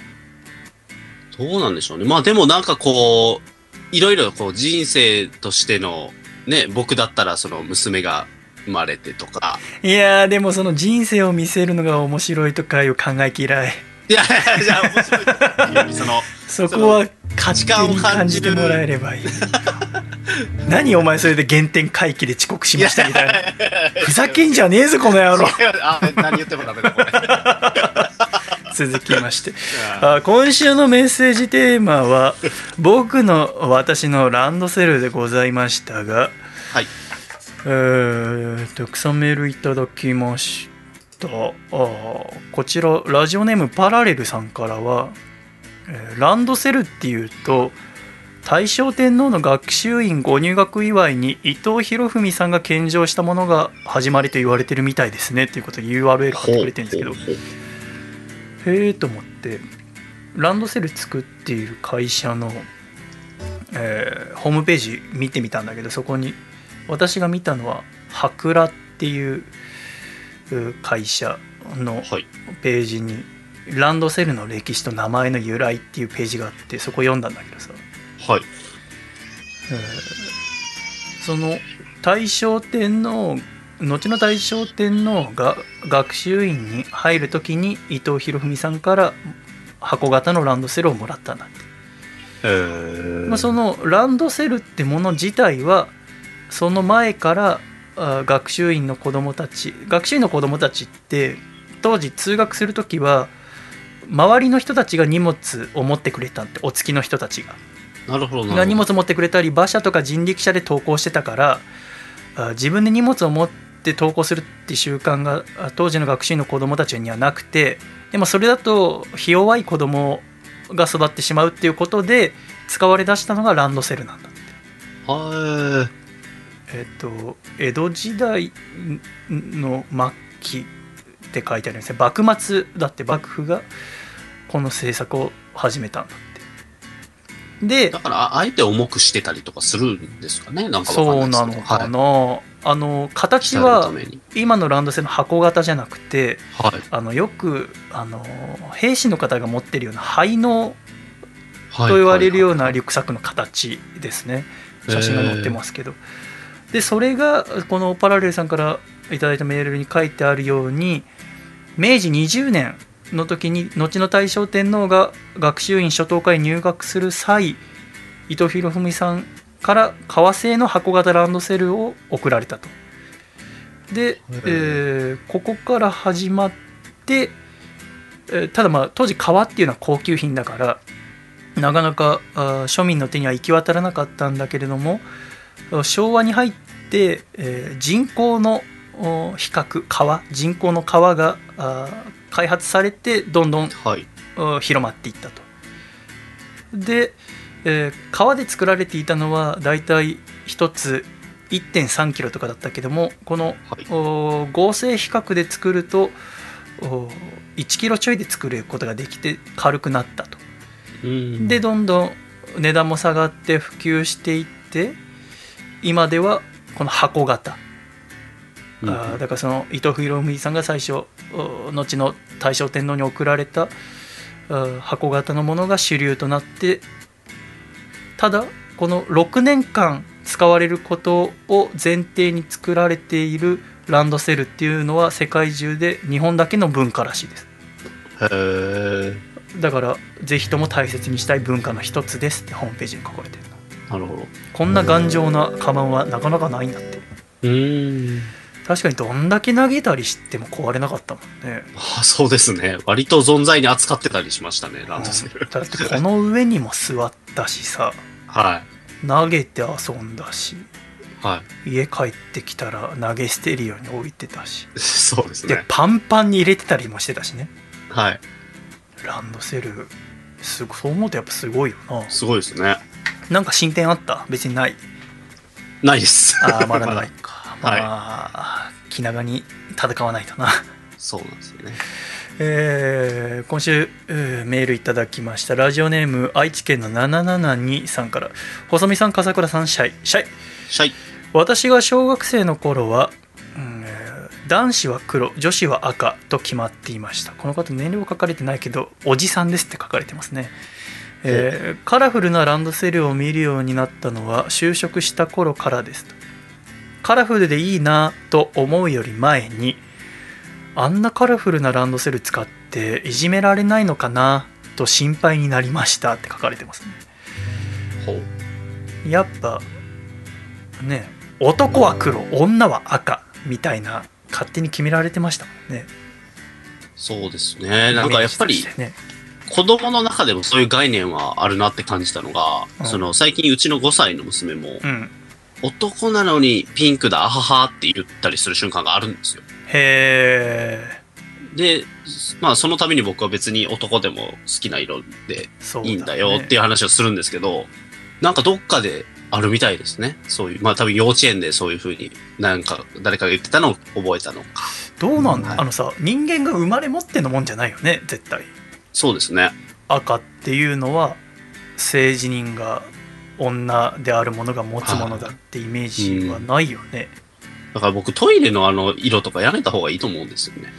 Speaker 4: どうなんでしょうね。まあでもなんかこう、いろいろこう人生としての、ね、僕だったらその娘が生まれてとか。
Speaker 1: いやーでもその人生を見せるのが面白いとかいう考え嫌い。
Speaker 4: いやいやじゃあ面白い。その、
Speaker 1: そこは勝手に感じてもらえればいい。何お前それで原点回帰で遅刻しましたみたいな。ふざけんじゃねえぞこの野郎。
Speaker 4: あ、何言ってもダメだ、これ。
Speaker 1: 続きまして。あ今週のメッセージテーマは僕の私のランドセルでございましたが
Speaker 4: はい。
Speaker 1: えーたくさんメールいただきましした。あーこちらラジオネームパラレルさんからは、えーランドセルっていうと大正天皇の学習院ご入学祝いに伊藤博文さんが献上したものが始まりと言われてるみたいですねっていうことで URL 貼ってくれてるんですけどへえと思ってランドセル作っている会社の、えーホームページ見てみたんだけどそこに私が見たのはハラっていうう会社の
Speaker 4: はい。
Speaker 1: ページにランドセルの歴史と名前の由来っていうページがあってそこ読んだんだけどさ、
Speaker 4: はい。
Speaker 1: えーその大正天皇後の大正天皇が学習院に入る時に伊藤博文さんから箱型のランドセルをもらったんだって、
Speaker 4: えー、
Speaker 1: まあ、そのランドセルってもの自体はその前からあ学習院の子供たち学習院の子供たちって当時通学する時は周りの人たちが荷物を持ってくれたってお付きの人たちが
Speaker 4: なるほど。
Speaker 1: が荷物持ってくれたり馬車とか人力車で登校してたからあ自分で荷物を持って登校するって習慣があ当時の学習院の子供たちにはなくてでもそれだとひ弱い子供が育ってしまうっていうことで使われ出したのがランドセルなんだって。
Speaker 4: は
Speaker 1: えっと江戸時代の末期って書いてあるんですね幕末だって幕府がこの政策を始めたんだってで
Speaker 4: い。だから、ああえて重くしてたりとかするんですかね？なんか
Speaker 1: そうなのかな、
Speaker 4: はい
Speaker 1: あの形は。今のランドセルの箱型じゃなくて
Speaker 4: はい。
Speaker 1: あのよくあの兵士の方が持ってるような灰の
Speaker 4: はい。
Speaker 1: と言われるよう
Speaker 4: は
Speaker 1: ないリュックサックの形ですね写真が載ってますけど、でそれがこのパラレルさんからいただいたメールに書いてあるように明治20年の時に後の大正天皇が学習院初等科へ入学する際伊藤博文さんから革製の箱型ランドセルを贈られたと。で、えーここから始まって、えーただまあ当時革っていうのは高級品だからなかなか庶民の手には行き渡らなかったんだけれどもあ昭和に入って、えー人工のお比較革人工の革が開発されてどんどん
Speaker 4: はい。
Speaker 1: お広まっていったと。で、えー革で作られていたのはだいたい1つ1.3キロとかだったけどもこの、
Speaker 4: はい
Speaker 1: お合成比較で作るとお1キロちょいで作ることができて軽くなったと。
Speaker 4: うん。
Speaker 1: でどんどん値段も下がって普及していって今ではこの箱型、
Speaker 4: うん。
Speaker 1: あーだからその伊藤博文さんが最初お後の大正天皇に贈られた箱型のものが主流となってただこの6年間使われることを前提に作られているランドセルっていうのは世界中で日本だけの文化らしいです。だからぜひとも大切にしたい文化の一つですってホームページに書かれてる。の
Speaker 4: なるほど。
Speaker 1: こんな頑丈なカバンはなかなかないんだって
Speaker 4: うーん。
Speaker 1: 確かにどんだけ投げたりしても壊れなかったもんね
Speaker 4: あそうですね。割と存在に扱ってたりしましたね、ランドセル。
Speaker 1: だってこの上にも座ったしさ
Speaker 4: はい。
Speaker 1: 投げて遊んだし
Speaker 4: はい。
Speaker 1: 家帰ってきたら投げ捨てるように置いてたし
Speaker 4: そうですね。
Speaker 1: でパンパンに入れてたりもしてたしね
Speaker 4: はい。
Speaker 1: ランドセルすごそう思うとやっぱすごいよな
Speaker 4: すごいですね。
Speaker 1: なんか進展あった？別にない？
Speaker 4: ないです。
Speaker 1: ああまだないか。*laughs* ま
Speaker 4: はい。
Speaker 1: あ、気長に戦わないとな。
Speaker 4: そうなんですよね。
Speaker 1: えー今週、えーメールいただきました。ラジオネーム愛知県の772さんから。細見さん笠倉さんシャイ。シャイ。
Speaker 4: シャイ。
Speaker 1: 私が小学生の頃は、うんえー男子は黒女子は赤と決まっていました。この方年齢は書かれてないけどおじさんですって書かれてますね、えーカラフルなランドセルを見るようになったのは就職した頃からです。とカラフルでいいなと思うより前にあんなカラフルなランドセル使っていじめられないのかなと心配になりましたって書かれてますね。
Speaker 4: ほう。
Speaker 1: やっぱね男は黒女は赤みたいな勝手に決められてましたもんね。
Speaker 4: そうですね。なんかやっぱり
Speaker 1: ね
Speaker 4: 子供の中でもそういう概念はあるなって感じたのが、
Speaker 1: うん
Speaker 4: その最近うちの5歳の娘も、
Speaker 1: うん
Speaker 4: 男なのにピンクだ、あははって言ったりする瞬間があるんですよ。
Speaker 1: へ
Speaker 4: で、まあそのために僕は別に男でも好きな色でいいんだよっていう話をするんですけど、なんかどっかであるみたいですね。そういう、まあ多分幼稚園でそういう風になんか誰かが言ってたのを覚えたのか。
Speaker 1: どうなんだ、
Speaker 4: はい
Speaker 1: あのさ人間が生まれ持ってのもんじゃないよね絶対
Speaker 4: そうですね。
Speaker 1: 赤っていうのは性自認が女であるものが持つものだってイメージはないよね、
Speaker 4: だから僕トイレのあの色とかやめた方がいいと思うんですよね。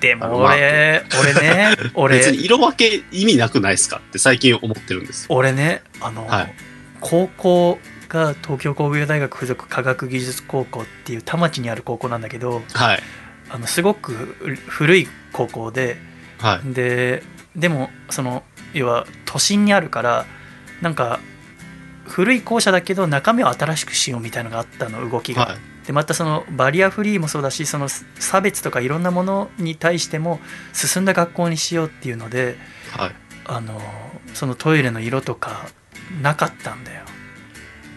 Speaker 1: でも俺俺ね俺
Speaker 4: 別に色分け意味なくないですかって最近思ってるんですよ。
Speaker 1: 俺ねあの、
Speaker 4: はい
Speaker 1: 高校が東京工業大学附属科学技術高校っていう田町にある高校なんだけど
Speaker 4: はい。
Speaker 1: あのすごく古い高校で
Speaker 4: はい。
Speaker 1: ででもその要は都心にあるからなんか古い校舎だけど中身を新しくしようみたいなのがあったの動きが、
Speaker 4: はい。
Speaker 1: でまたそのバリアフリーもそうだしその差別とかいろんなものに対しても進んだ学校にしようっていうので
Speaker 4: はい。
Speaker 1: あのそのトイレの色とかなかったんだよ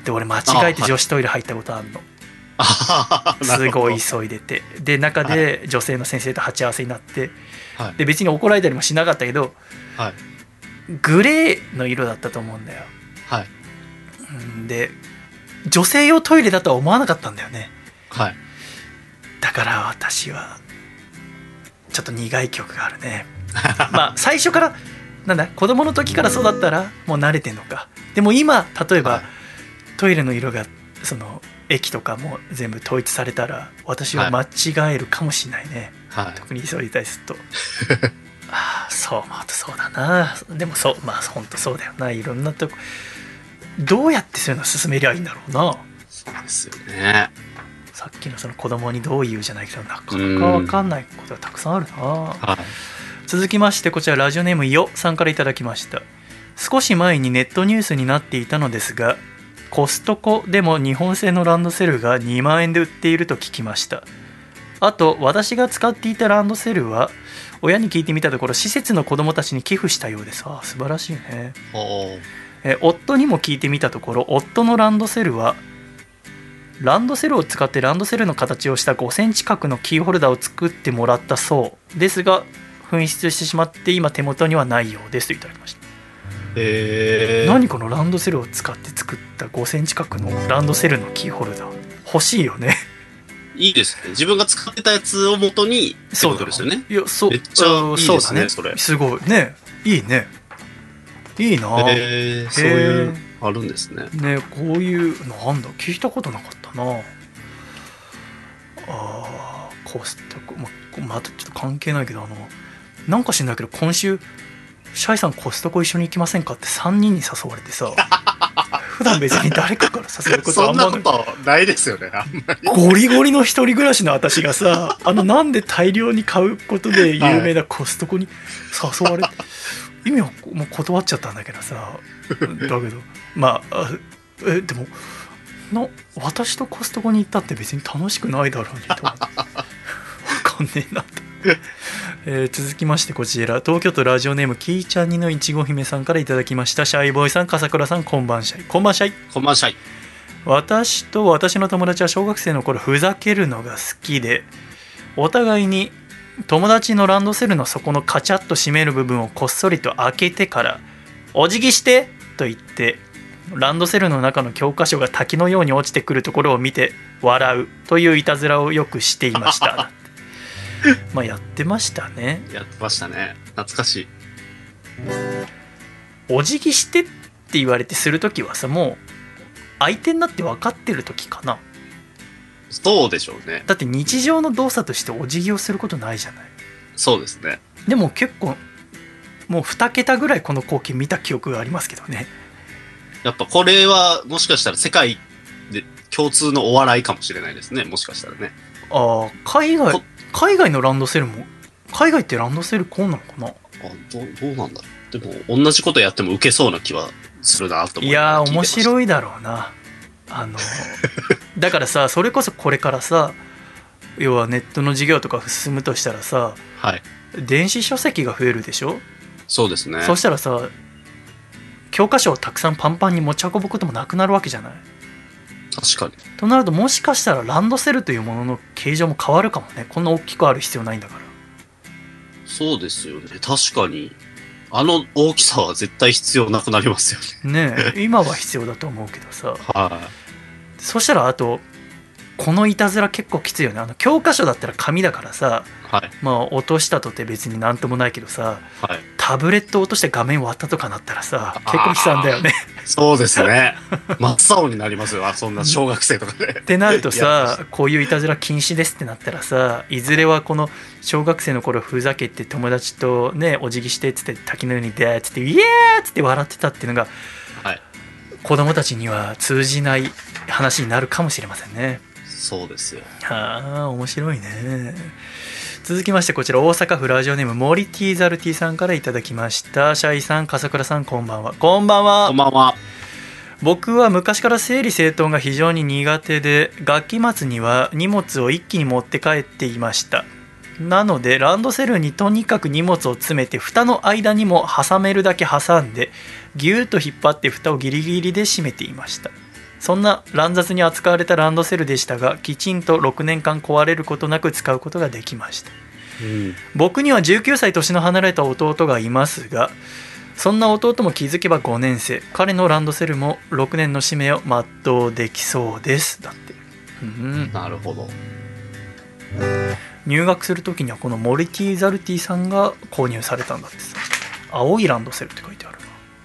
Speaker 1: で俺間違えて女子トイレ入ったことあるの、すごい急いでて。で中で女性の先生と鉢合わせになって、
Speaker 4: はい。
Speaker 1: で別に怒られたりもしなかったけど
Speaker 4: はい。
Speaker 1: グレーの色だったと思うんだよ。
Speaker 4: はい。
Speaker 1: うんで女性用トイレだとは思わなかったんだよね。
Speaker 4: はい。
Speaker 1: だから私はちょっと苦い曲があるね。*laughs* まあ最初からなんだ子供の時からそうだったらもう慣れてんのか。でも今例えば、
Speaker 4: はい。
Speaker 1: トイレの色がその駅とかも全部統一されたら私は間違えるかもしれないね、
Speaker 4: はい。
Speaker 1: 特に急いでたりすると。*laughs* ああそうまあそうだな。でもそうまあ本当そうだよな。いろんなとこ。どうやってそういうの進めりゃいいんだろうな。
Speaker 4: そうですよね。
Speaker 1: さっきのその子供にどう言うじゃないけどなかなか分かんないことがたくさんあるな。
Speaker 4: はい。
Speaker 1: 続きましてこちらラジオネームよさんからいただきました。少し前にネットニュースになっていたのですがコストコでも日本製のランドセルが2万円で売っていると聞きました。あと私が使っていたランドセルは親に聞いてみたところ施設の子供たちに寄付したようです。ああ素晴らしいね。え夫にも聞いてみたところ夫のランドセルはランドセルを使ってランドセルの形をした5センチ角のキーホルダーを作ってもらったそうですが紛失してしまって今手元にはないようですといただきました、
Speaker 4: えー。
Speaker 1: 何このランドセルを使って作った5センチ角のランドセルのキーホルダー。欲しいよね。
Speaker 4: いいですね。自分が使ってたやつを元にってことですよね。
Speaker 1: いやそう
Speaker 4: めっちゃ
Speaker 1: あ
Speaker 4: いいですね
Speaker 1: そうだ
Speaker 4: それ。
Speaker 1: すごい。ね。いいね。いいな。
Speaker 4: えー、そういう、あるんですね。
Speaker 1: ねこういうなんだ。聞いたことなかったな。あーコストコ。ままたちょっと関係ないけどあのなんか知んないけど今週シャイさんコストコ一緒に行きませんかって3人に誘われてさ *laughs* 普段別に誰かから誘うことあ
Speaker 4: そん
Speaker 1: んまない。
Speaker 4: なことないですよね。
Speaker 1: ゴリゴリの一人暮らしの私がさ *laughs* あのなんで大量に買うことで有名なコストコに誘われて、意味はもう断っちゃったんだけどさだけど。まああえでもな私とコストコに行ったって別に楽しくないだろうにと思って。わかんねえなと、えー続きましてこちら東京都ラジオネームキーちゃんにのいちご姫さんからいただきましたシャイボーイさん笠倉さんこんばんシャイこんばんシャイ
Speaker 4: こんばんしゃい。
Speaker 1: 私と私の友達は小学生の頃ふざけるのが好きでお互いに友達のランドセルの底のカチャッと閉める部分をこっそりと開けてから「お辞儀して!」と言ってランドセルの中の教科書が滝のように落ちてくるところを見て笑うといういたずらをよくしていましたまあやってましたね
Speaker 4: やってましたね。懐かしい。
Speaker 1: お辞儀してって言われてする時はさもう相手になって分かってる時かな
Speaker 4: そうでしょうね。
Speaker 1: だって日常の動作としてお辞儀をすることないじゃない
Speaker 4: そうですね。
Speaker 1: でも結構もう2桁ぐらいこの光景見た記憶がありますけどね
Speaker 4: やっぱこれはもしかしたら世界で共通のお笑いかもしれないですね。もしかしたらね。
Speaker 1: ああ海外
Speaker 4: こ
Speaker 1: 海外のランドセルも海外ってランドセルこうなのかな？
Speaker 4: あどうどうなんだ？でも同じことやっても受けそうな気はするなと思
Speaker 1: いやー面
Speaker 4: い。
Speaker 1: 白いだろうなあの *laughs* だからさそれこそこれからさ要はネットの授業とか進むとしたらさ
Speaker 4: はい。
Speaker 1: 電子書籍が増えるでしょ、
Speaker 4: そうですね。
Speaker 1: そしたらさ教科書をたくさんパンパンに持ち運ぶこともなくなるわけじゃない？
Speaker 4: 確かに。
Speaker 1: となるともしかしたらランドセルというものの形状も変わるかもねこんな大きくある必要ないんだから
Speaker 4: そうですよね。確かに。あの大きさは絶対必要なくなりますよね。
Speaker 1: ねえ今は必要だと思うけどさ *laughs*
Speaker 4: は
Speaker 1: そしたらあとこのいたずら結構きついよねあの教科書だったら紙だからさ
Speaker 4: い。はい。
Speaker 1: まあ落としたとて別になんともないけどさ
Speaker 4: はい。
Speaker 1: タブレット落として画面割ったとかなったらさ結構悲惨だよね
Speaker 4: そうですね。*laughs* 真っ青になりますよ。あそんな小学生とかで。
Speaker 1: ってなると
Speaker 4: い
Speaker 1: さこういういたずら禁止ですってなったらさいずれはこの小学生の頃ふざけて友達とねお辞儀してっつって滝のようにでーっつってイエーっつって笑ってたっていうのが
Speaker 4: はい。
Speaker 1: 子供たちには通じない話になるかもしれませんね
Speaker 4: そうですよ。
Speaker 1: はあ面白いね。続きましてこちら大阪府ラジオネームモリティザルティさんからいただきました。シャイさん笠倉さんこんばんは。こんばんは。
Speaker 4: こんばんは。
Speaker 1: 僕は昔から整理整頓が非常に苦手で学期末には荷物を一気に持って帰っていました。なのでランドセルにとにかく荷物を詰めて蓋の間にも挟めるだけ挟んでギューッと引っ張って蓋をギリギリで閉めていましたそんな乱雑に扱われたランドセルでしたがきちんと6年間壊れることなく使うことができました。
Speaker 4: うん。
Speaker 1: 僕には19歳年の離れた弟がいますがそんな弟も気づけば5年生。彼のランドセルも6年の使命を全うできそうです。だって。うん。
Speaker 4: なるほど。
Speaker 1: 入学する時にはこのモリティ・ザルティさんが購入されたんだってさ。青いランドセルって書い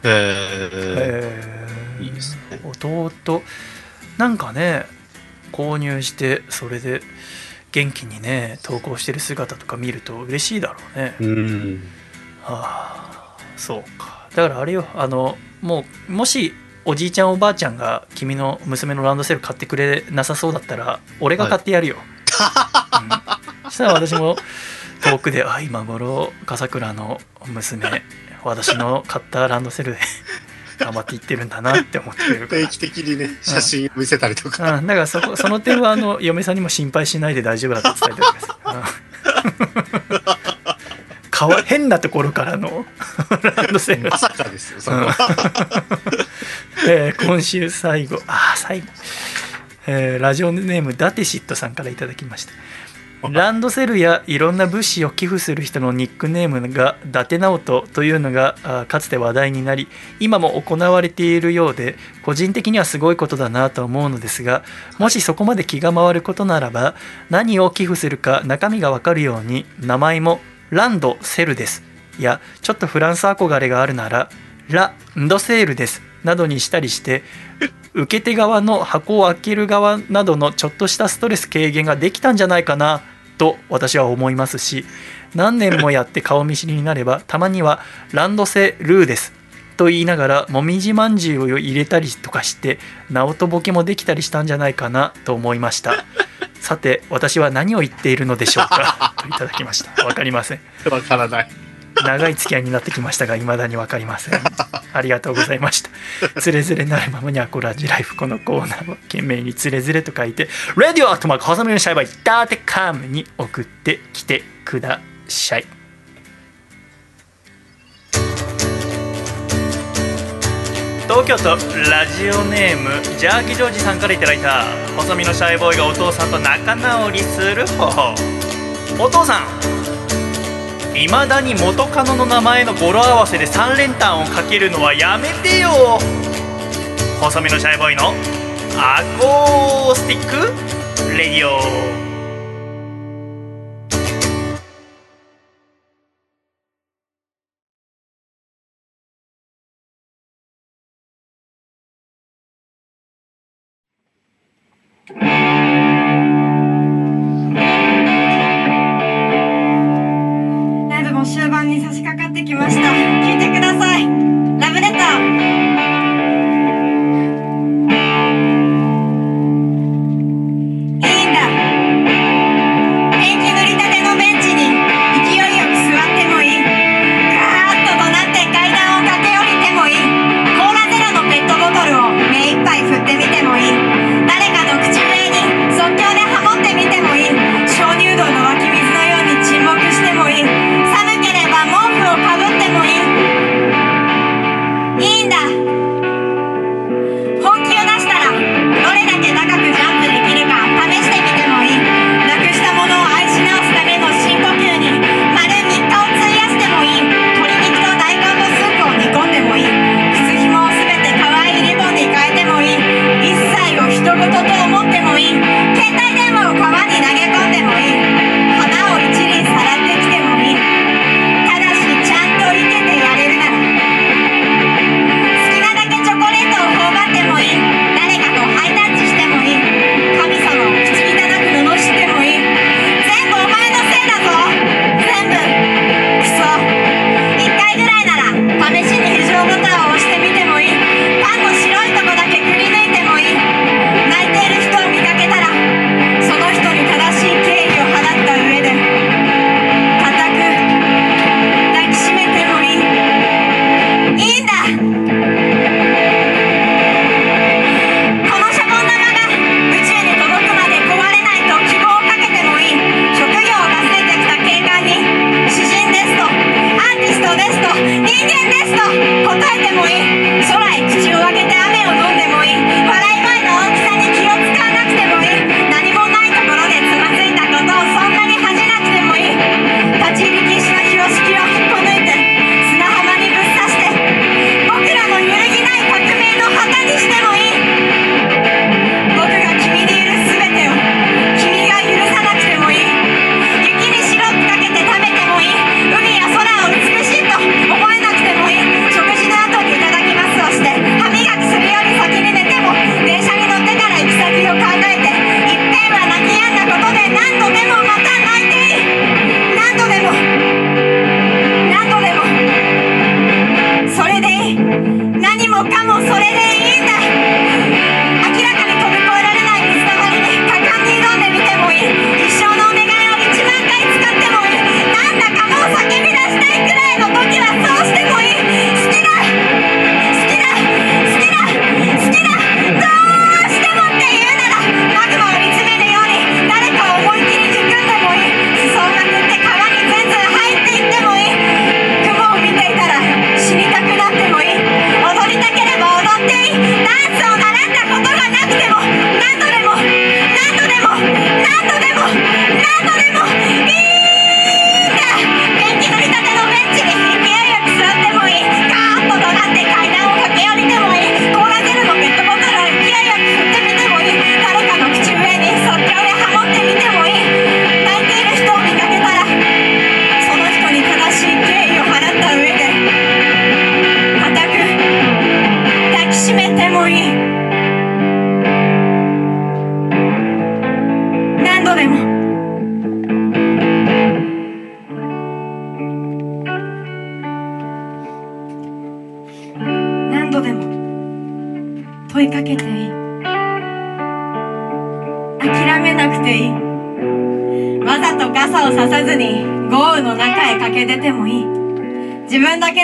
Speaker 4: えー、
Speaker 1: へ
Speaker 4: いいですね。
Speaker 1: 弟。なんかね購入してそれで元気にね投稿してる姿とか見ると嬉しいだろうね。
Speaker 4: うん。
Speaker 1: ああ。そうか。だからあれよあのもうもしおじいちゃんおばあちゃんが君の娘のランドセル買ってくれなさそうだったら俺が買ってやるよ、うん、そしたら私も遠くであ今頃笠倉の娘私の買ったランドセルで頑張っていってるんだなって思ってる
Speaker 4: 定期的にね、写真を見せたりとか。
Speaker 1: うん、だからそこその点はあの嫁さんにも心配しないで大丈夫だと伝えておきます。うん。かわ変なところからのランドセル。
Speaker 4: ま、さかですよ、それは。
Speaker 1: えー今週最後。あー最後、えーラジオネームダテシットさんからいただきましたランドセルやいろんな物資を寄付する人のニックネームが伊達直人というのがかつて話題になり今も行われているようで個人的にはすごいことだなと思うのですがもしそこまで気が回ることならば何を寄付するか中身がわかるように名前もランドセルです。やちょっとフランス憧れがあるならランドセールです。などにしたりして受け手側の箱を開ける側などのちょっとしたストレス軽減ができたんじゃないかなと私は思いますし何年もやって顔見知りになればたまにはランドセルーですと言いながらもみじまんじゅうを入れたりとかして直人ボケもできたりしたんじゃないかなと思いました。さて私は何を言っているのでしょうか？といただきました。わかりません。
Speaker 4: わからない。
Speaker 1: 長い付き合いになってきましたが未だに分かりません。ありがとうございました。つれづれなるままにアコラジライフこのコーナーは懸命につれづれと書いて「ラディオアットマーク細身のシャイバイダーテカム」に送ってきてください。東京都ラジオネームジャーキジョージさんからいただいた細身のシャイボーイがお父さんと仲直りする方法。お父さんいまだに元カノの名前の語呂合わせで3連単をかけるのはやめてよ。細身のシャイボーイのアコースティックレディオ。
Speaker 9: ライ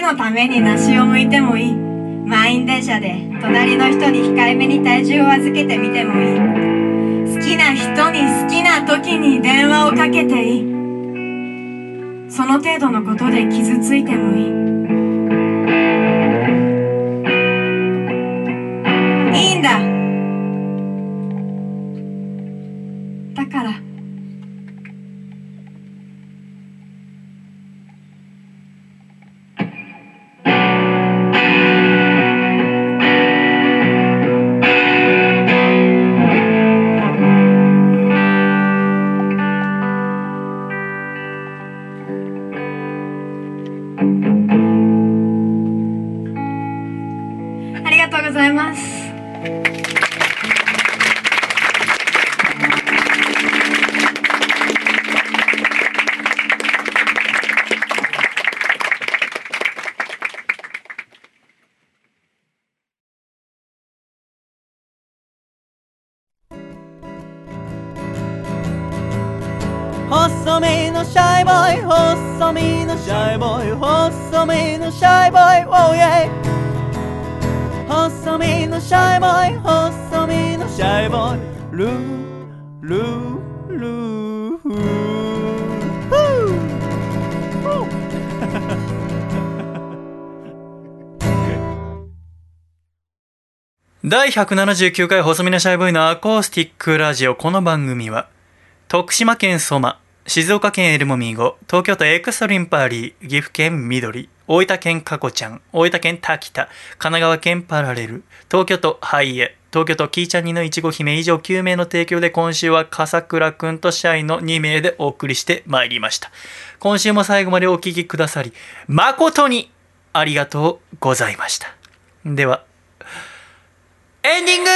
Speaker 9: のために梨を剥いてもいい。満員電車で隣の人に控えめに体重を預けてみてもいい。好きな人に好きな時に電話をかけていい。その程度のことで傷ついてもいい。
Speaker 1: 第179回細身のシャイボーイのアコースティックラジオ。この番組は徳島県ソマ静岡県エルモミーゴ東京都エクストリンパーリー岐阜県緑大分県カコちゃん大分県タキタ神奈川県パラレル東京都ハイエ東京都キーちゃん2のいちご姫以上9名の提供で今週は笠倉くんとシャイの2名でお送りしてまいりました。今週も最後までお聞きくださり誠にありがとうございました。ではエンディング。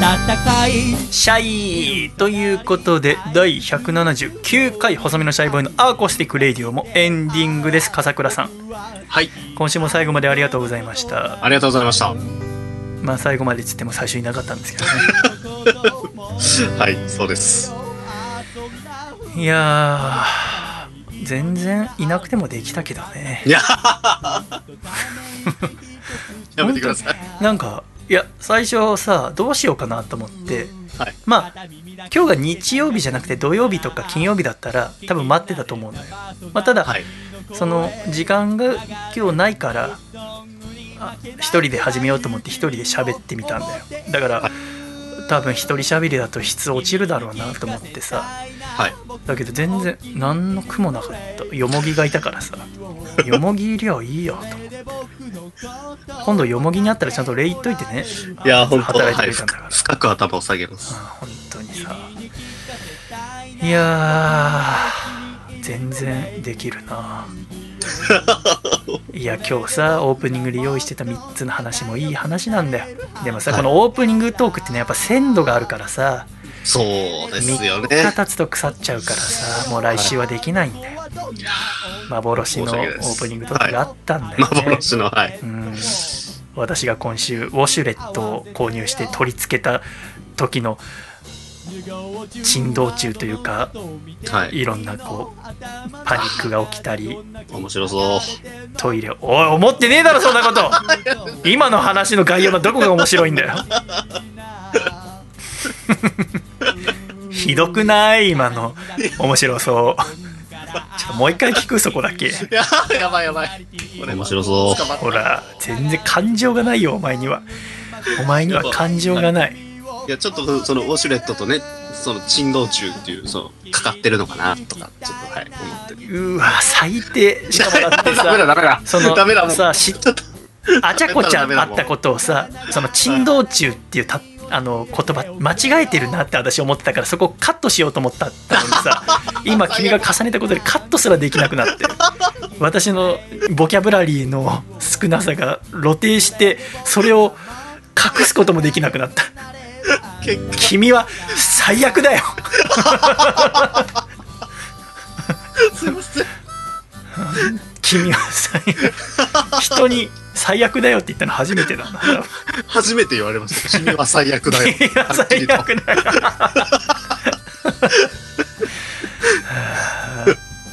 Speaker 3: 暖かい。
Speaker 1: シャイ。ということで第179回細身のシャイボーイのアーコースティックレディオもエンディングです。笠倉さん。
Speaker 4: はい。
Speaker 1: 今週も最後までありがとうございました。
Speaker 4: ありがとうございました。
Speaker 1: まあ最後までっつっても最初いなかったんですけどね。*laughs*
Speaker 4: はいそうです。
Speaker 1: いやー全然いなくてもできたけどね。
Speaker 4: いや。*laughs* やめてください。
Speaker 1: なんかいや最初さどうしようかなと思って、
Speaker 4: はい。
Speaker 1: まあ今日が日曜日じゃなくて土曜日とか金曜日だったら多分待ってたと思うのよ、まあ、ただ、
Speaker 4: はい。
Speaker 1: その時間が今日ないからあ一人で始めようと思って一人で喋ってみたんだよ。だから多分一人喋りだと質落ちるだろうなと思ってさ。
Speaker 4: はい。
Speaker 1: だけど全然何の苦もなかった。よもぎがいたからさ。よもぎいりゃいいよと思って。今度よもぎに会ったらちゃんと礼言っといてね。
Speaker 4: いや本当
Speaker 1: 働いて
Speaker 4: はい
Speaker 1: くれたんだから、
Speaker 4: 深く頭を下げます。
Speaker 1: 本当にさ。いやー全然できるな *laughs* いや今日さオープニングで用意してた3つの話もいい話なんだよ。でもさ、
Speaker 4: はい。
Speaker 1: このオープニングトークってねやっぱ鮮度があるからさ
Speaker 4: そうですよ
Speaker 1: 3
Speaker 4: ね
Speaker 1: 日経つと腐っちゃうからさもう来週はできないんだよ、幻のオープニングトークがあったんだよね、
Speaker 4: 幻のはい。
Speaker 1: うん。私が今週ウォシュレットを購入して取り付けた時の珍道中というか
Speaker 4: はい。
Speaker 1: いろんなこうパニックが起きたり
Speaker 4: 面白そう。
Speaker 1: トイレおい思ってねえだろそんなこと。*laughs* 今の話の概要のどこが面白いんだよ。*laughs* ひどくない？今の。面白そう。ちょっともう一回聞く？そこだけ。
Speaker 4: やばいやばい。面白そう。
Speaker 1: ほら全然感情がないよお前には。お前には感情がない
Speaker 4: いやちょっとそのウォシュレットとねその珍道中っていうそのかかってるのかなとかちょっとはい思って。る
Speaker 1: うわ最低。しかもだって
Speaker 4: ダメだダメだ。
Speaker 1: さその
Speaker 4: ダメだもう
Speaker 1: さしあちゃこちゃん。あったことをさその珍道中っていうたあの言葉間違えてるなって私思ってたからそこをカットしようと思ったのにさ *laughs* 今君が重ねたことでカットすらできなくなって私のボキャブラリーの少なさが露呈してそれを隠すこともできなくなった君は最悪だよ。君は最人に最悪だよって言ったの初めてだ
Speaker 4: 初めて言われました。君は最悪だよ。
Speaker 1: 君は最悪だよ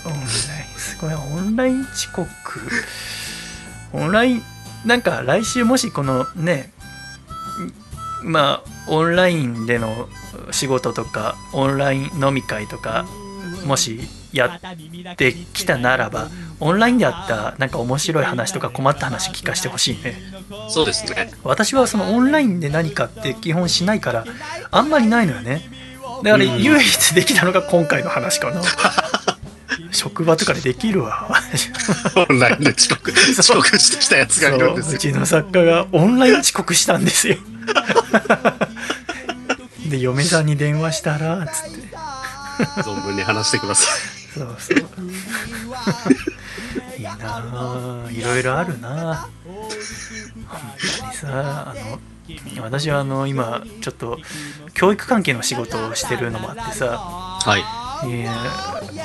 Speaker 1: オンラインすごい。オンライン遅刻。オンラインなんか来週もしこのねまあオンラインでの仕事とかオンライン飲み会とかもしやってきたならばオンラインであったなんか面白い話とか困った話聞かせてほしいね。
Speaker 4: そうですね。
Speaker 1: 私はそのオンラインで何かって基本しないからあんまりないのよね。だから唯一できたのが今回の話かな。*laughs* 職場とかでできるわ。
Speaker 4: オンラインで遅刻、遅刻してきたやつがいるんですよ。
Speaker 1: うちの作家がオンライン遅刻したんですよ *laughs* で嫁さんに電話したらつって。*laughs*
Speaker 4: 存分に話してくださ
Speaker 1: そうそう。*laughs* いいなあ。いろいろあるな。本当にさあの私はあの今ちょっと教育関係の仕事をしてるのもあってさ。
Speaker 4: い。はい。
Speaker 1: いや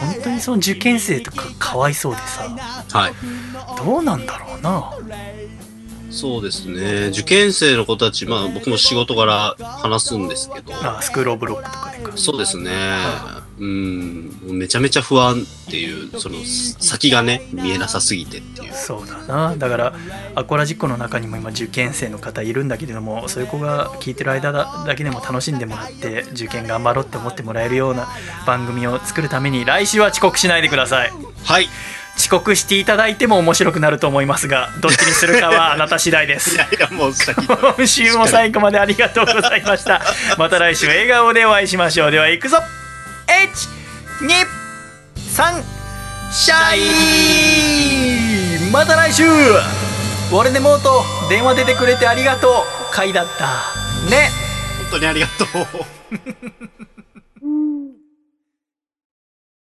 Speaker 1: 本当にその受験生とかかわいそうでさ。
Speaker 4: はい。
Speaker 1: どうなんだろうな
Speaker 4: そうですね。受験生の子たち、まあ僕も仕事から話すんですけど、
Speaker 1: あスクールオブロックとかでか
Speaker 4: そうですね。うん、めちゃめちゃ不安っていう、その先がね、見えなさすぎてっていう。
Speaker 1: そうだなだからアコラジックの中にも今受験生の方いるんだけれどもそういう子が聞いてる間だだけでも楽しんでもらって受験頑張ろうって思ってもらえるような番組を作るために来週は遅刻しないでください
Speaker 4: はい。
Speaker 1: 遅刻していただいても面白くなると思いますがどっちにするかはあなた次第です。*laughs*
Speaker 4: いやいや、もう。
Speaker 1: 今週も最後までありがとうございました。また来週笑顔でお会いしましょう。では行くぞ。123シャイまた来週。俺でもうと電話出てくれてありがとう。回だった。ね。
Speaker 4: 本当にありがとう。*laughs*